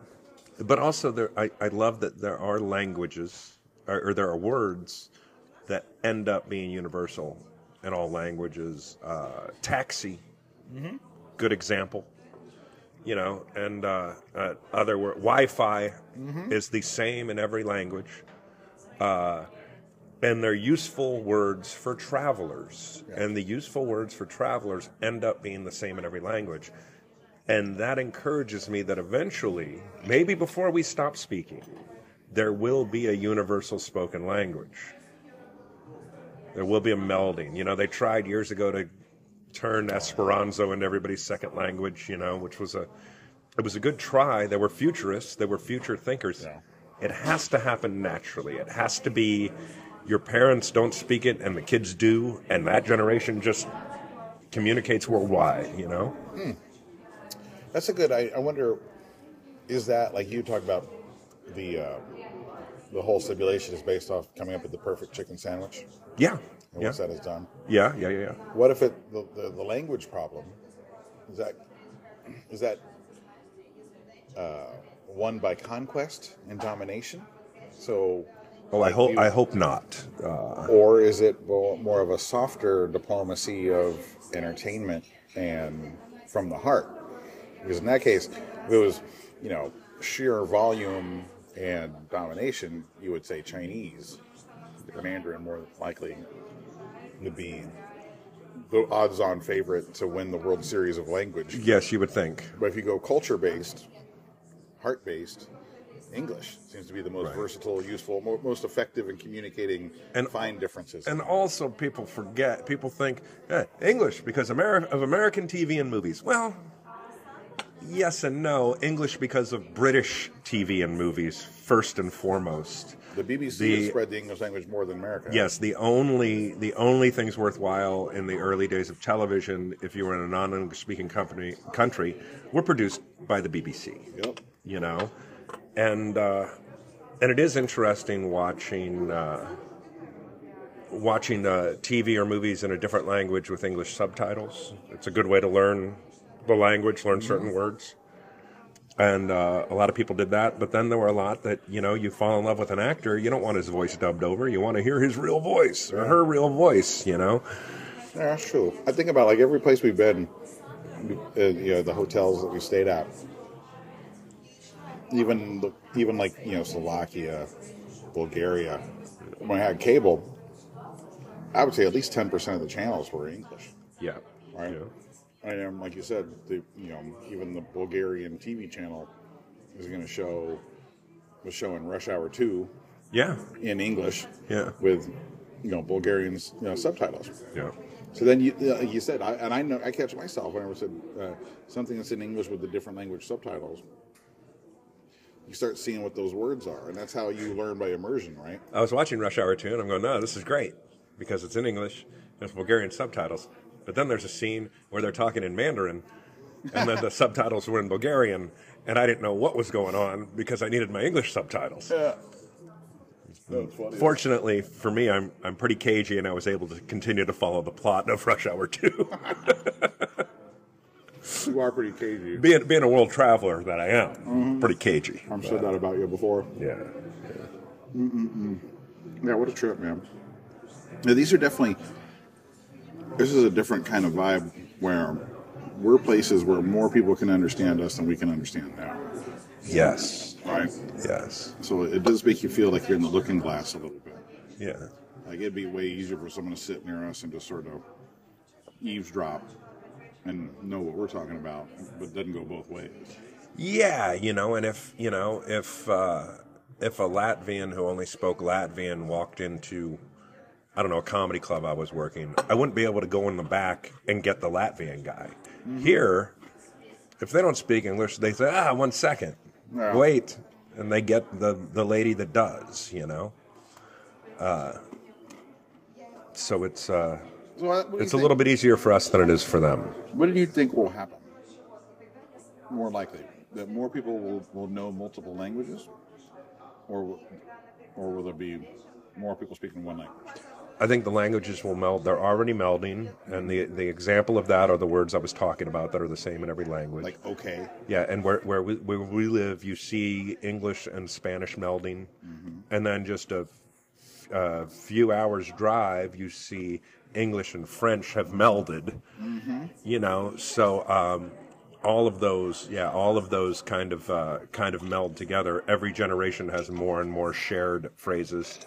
but also there I, I love that there are languages or, or there are words that end up being universal in all languages. Uh, taxi good example you know and uh, uh, other word wi-fi is the same in every language. Uh, and they're useful words for travelers. And the useful words for travelers end up being the same in every language. And that encourages me that eventually, maybe before we stop speaking, there will be a universal spoken language. There will be a melding. You know, they tried years ago to turn Esperanto into everybody's second language, you know, which was a it was a good try. There were futurists, there were future thinkers. Yeah. It has to happen naturally. It has to be your parents don't speak it and the kids do, and that generation just communicates worldwide, you know? That's a good. I, I wonder, is that like you talk about the uh, the whole simulation is based off coming up with the perfect chicken sandwich, Yeah. and Yeah. once that is done, Yeah, yeah, yeah, yeah. what if it the, the, the language problem is that is that uh, won by conquest and domination? So, Oh, I hope you- I hope not. Uh, or is it more of a softer diplomacy of entertainment and from the heart? Because in that case, if it was, you know, sheer volume and domination, you would say Chinese. Mandarin more likely would be the odds-on favorite to win the World Series of language. yes, you would think. But if you go culture-based, heart-based, English seems to be the most versatile, useful, most effective in communicating And- fine differences. And also, people forget. People think eh, English because Ameri- of American TV and movies. Well, yes and no. English because of British TV and movies first and foremost. The BBC The- has spread the English language more than America. Yes, the only the only things worthwhile in the early days of television, if you were in a non-English speaking company country, were produced by the BBC. Yep. you know, and uh, and it is interesting watching uh, watching uh, TV or movies in a different language with English subtitles. It's a good way to learn the language, learn certain words. And uh, a lot of people did that, but then there were a lot that you know you fall in love with an actor, you don't want his voice dubbed over, you want to hear his real voice or her real voice, you know. Yeah, that's true. I think about like every place we've been, uh, you know, the hotels that we stayed at, even even like you know Slovakia, Bulgaria. When I had cable, I would say at least ten percent of the channels were English. Yeah, Right. Yeah. And um, like you said, the you know even the Bulgarian TV channel is going to show was showing Rush Hour Two yeah, in English yeah, with you know Bulgarian you know, subtitles. yeah. So then you uh, you said, I, and I know I catch myself whenever I said uh, something that's in English with the different language subtitles. You start seeing what those words are, and that's how you learn by immersion, right? I was watching Rush Hour 2 and I'm going, no, this is great because it's in English and it's Bulgarian subtitles. But then there's a scene where they're talking in Mandarin and then the subtitles were in Bulgarian, and I didn't know what was going on because I needed my English subtitles. Yeah. Hmm. Funny. Fortunately for me, I'm I'm pretty cagey, and I was able to continue to follow the plot of Rush Hour Two. You are pretty cagey. being being a world traveler that I am, mm-hmm. pretty cagey. I've said that about you before. Yeah. Yeah, what a trip, man. Now, these are definitely. This is a different kind of vibe where we're places where more people can understand us than we can understand them. Yes. Right. Yes. So it does make you feel like you're in the looking glass a little bit. Yeah. Like it'd be way easier for someone to sit near us and just sort of eavesdrop and know what we're talking about, but it doesn't go both ways. Yeah, you know, and if you know if uh, if a Latvian who only spoke Latvian walked into I don't know a comedy club I was working, I wouldn't be able to go in the back and get the Latvian guy. Here, if they don't speak English, they say, "Ah, one second, Yeah. wait," and they get the the lady that does. You know. Uh, so it's uh, So it's a little bit easier for us than it is for them. What do you think will happen? More likely that more people will, will know multiple languages, or or will there be more people speaking one language? I think the languages will meld. They're already melding, and the the example of that are the words I was talking about that are the same in every language. Like okay, yeah, and where where we, where we live, you see English and Spanish melding, and then just a, few hours drive, you see English and French have melded. You know, so um, all of those, yeah, all of those kind of uh, kind of meld together. Every generation has more and more shared phrases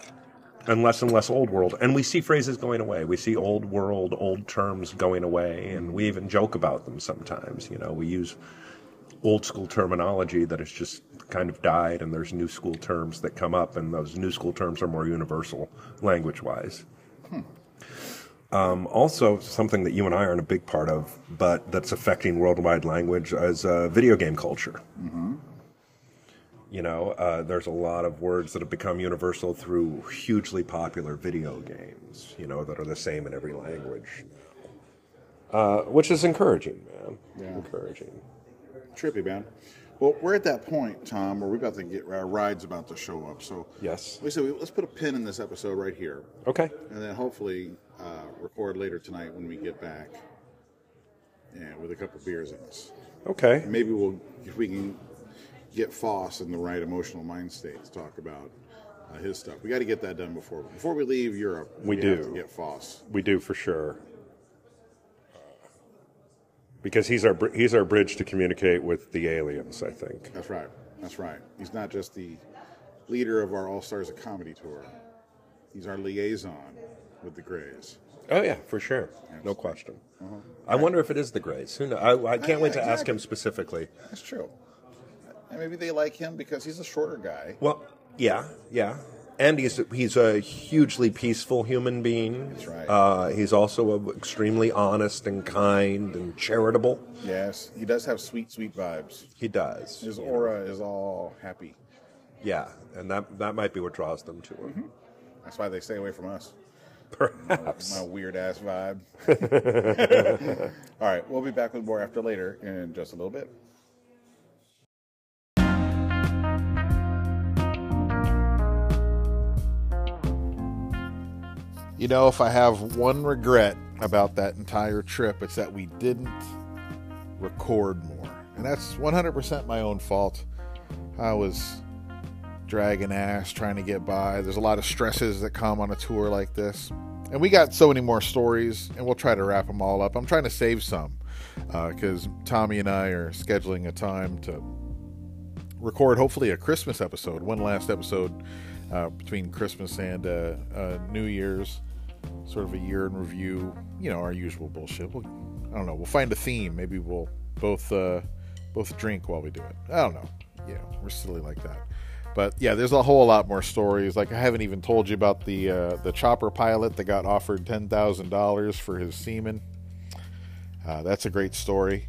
and less and less old world. And we see phrases going away. We see old world, old terms going away, and we even joke about them sometimes. You know, we use old school terminology that has just kind of died, and there's new school terms that come up, and those new school terms are more universal language wise. Um, also, something that you and I aren't a big part of, but that's affecting worldwide language, is uh, video game culture. You know, uh, there's a lot of words that have become universal through hugely popular video games, you know, that are the same in every language. Uh, which is encouraging, man. Yeah. Encouraging. trippy man. Well, we're at that point, Tom, where we're about to get our rides about to show up. So Yes. we said let's put a pin in this episode right here, Okay. and then hopefully uh, record later tonight when we get back, and with a couple beers in us. Okay. Maybe we'll if we can get Foss in the right emotional mind state to talk about uh, his stuff. We got to get that done before before we leave Europe. We have do. get Foss. We do for sure. Uh, because he's our he's our bridge to communicate with the aliens, I think. That's right. That's right. He's not just the leader of our All Stars of Comedy tour. He's our liaison with the Greys. Oh yeah, for sure, no question. Uh-huh. I wonder if it is the Greys. Who know? I, I uh, can't wait to ask him specifically. That's true. And maybe they like him because he's a shorter guy. Well, yeah, yeah. And he's he's a hugely peaceful human being. That's right. Uh, he's also extremely honest and kind and charitable. Yes, he does have sweet, sweet vibes. He does. His aura is all happy. Yeah, and that that might be what draws them to him. That's why they stay away from us. Perhaps. My weird ass vibe. all right, we'll be back with more after later in just a little bit. You know, if I have one regret about that entire trip, it's that we didn't record more. And that's 100% my own fault. I was dragging ass trying to get by. There's a lot of stresses that come on a tour like this. And we got so many more stories, and we'll try to wrap them all up. I'm trying to save some because Tommy and I are scheduling a time to record hopefully a Christmas episode, one last episode uh, between Christmas and uh, uh, New Year's, sort of a year in review. You know, our usual bullshit. We'll, I don't know. We'll find a theme. Maybe we'll both uh, both drink while we do it. I don't know. Yeah, we're silly like that. But yeah, there's a whole lot more stories. Like I haven't even told you about the uh, the chopper pilot that got offered ten thousand dollars for his semen. Uh, that's a great story.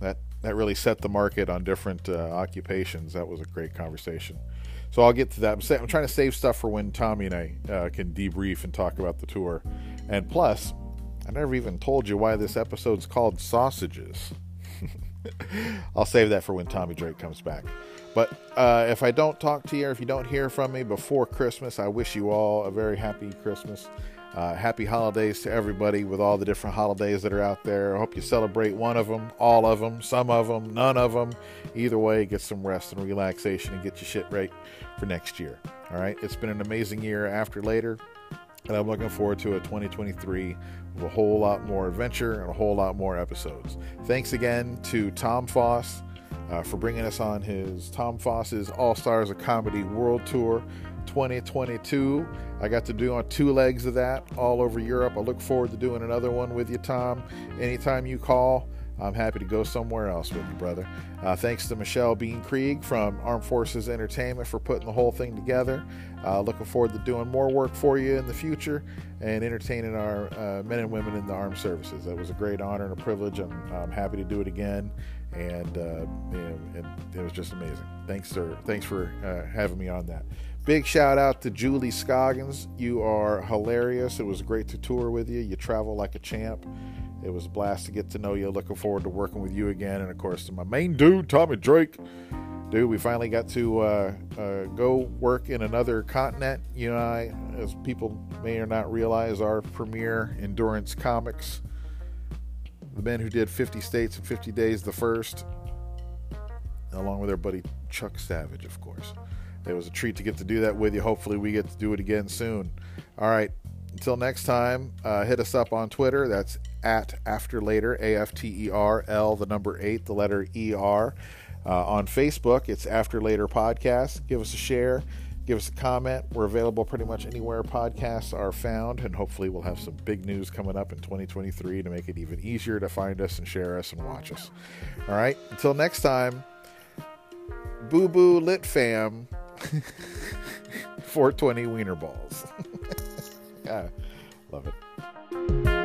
That that really set the market on different uh, occupations. That was a great conversation. So I'll get to that. I'm, sa- I'm trying to save stuff for when Tommy and I uh, can debrief and talk about the tour. And plus, I never even told you why this episode's called Sausages. I'll save that for when Tommy Drake comes back. But uh, if I don't talk to you, or if you don't hear from me before Christmas, I wish you all a very happy Christmas. Uh, happy holidays to everybody with all the different holidays that are out there. I hope you celebrate one of them, all of them, some of them, none of them. Either way, get some rest and relaxation and get your shit right for next year. All right. It's been an amazing year after later, and I'm looking forward to a 2023 with a whole lot more adventure and a whole lot more episodes. Thanks again to Tom Foss uh, for bringing us on his Tom Foss's All Stars of Comedy World Tour 2022. I got to do on two legs of that all over Europe. I look forward to doing another one with you, Tom. Anytime you call, I'm happy to go somewhere else with you, brother. Uh, thanks to Michelle Bean Krieg from Armed Forces Entertainment for putting the whole thing together. Uh, looking forward to doing more work for you in the future and entertaining our uh, men and women in the armed services. That was a great honor and a privilege. I'm, I'm happy to do it again, and, uh, and, and it was just amazing. Thanks, sir. Thanks for uh, having me on that. Big shout out to Julie Scoggins. You are hilarious. It was great to tour with you. You travel like a champ. It was a blast to get to know you. Looking forward to working with you again. And of course, to my main dude, Tommy Drake. Dude, we finally got to uh, uh, go work in another continent. You and I, as people may or not realize, our premier endurance comics. The men who did 50 states in 50 days, the first, along with their buddy Chuck Savage, of course. It was a treat to get to do that with you. Hopefully, we get to do it again soon. All right. Until next time, uh, hit us up on Twitter. That's at After Later, A F T E R L, the number eight, the letter E R. Uh, on Facebook, it's After Later Podcast. Give us a share, give us a comment. We're available pretty much anywhere podcasts are found, and hopefully, we'll have some big news coming up in 2023 to make it even easier to find us and share us and watch us. All right. Until next time, Boo Boo Lit Fam. 420 wiener balls. yeah, love it.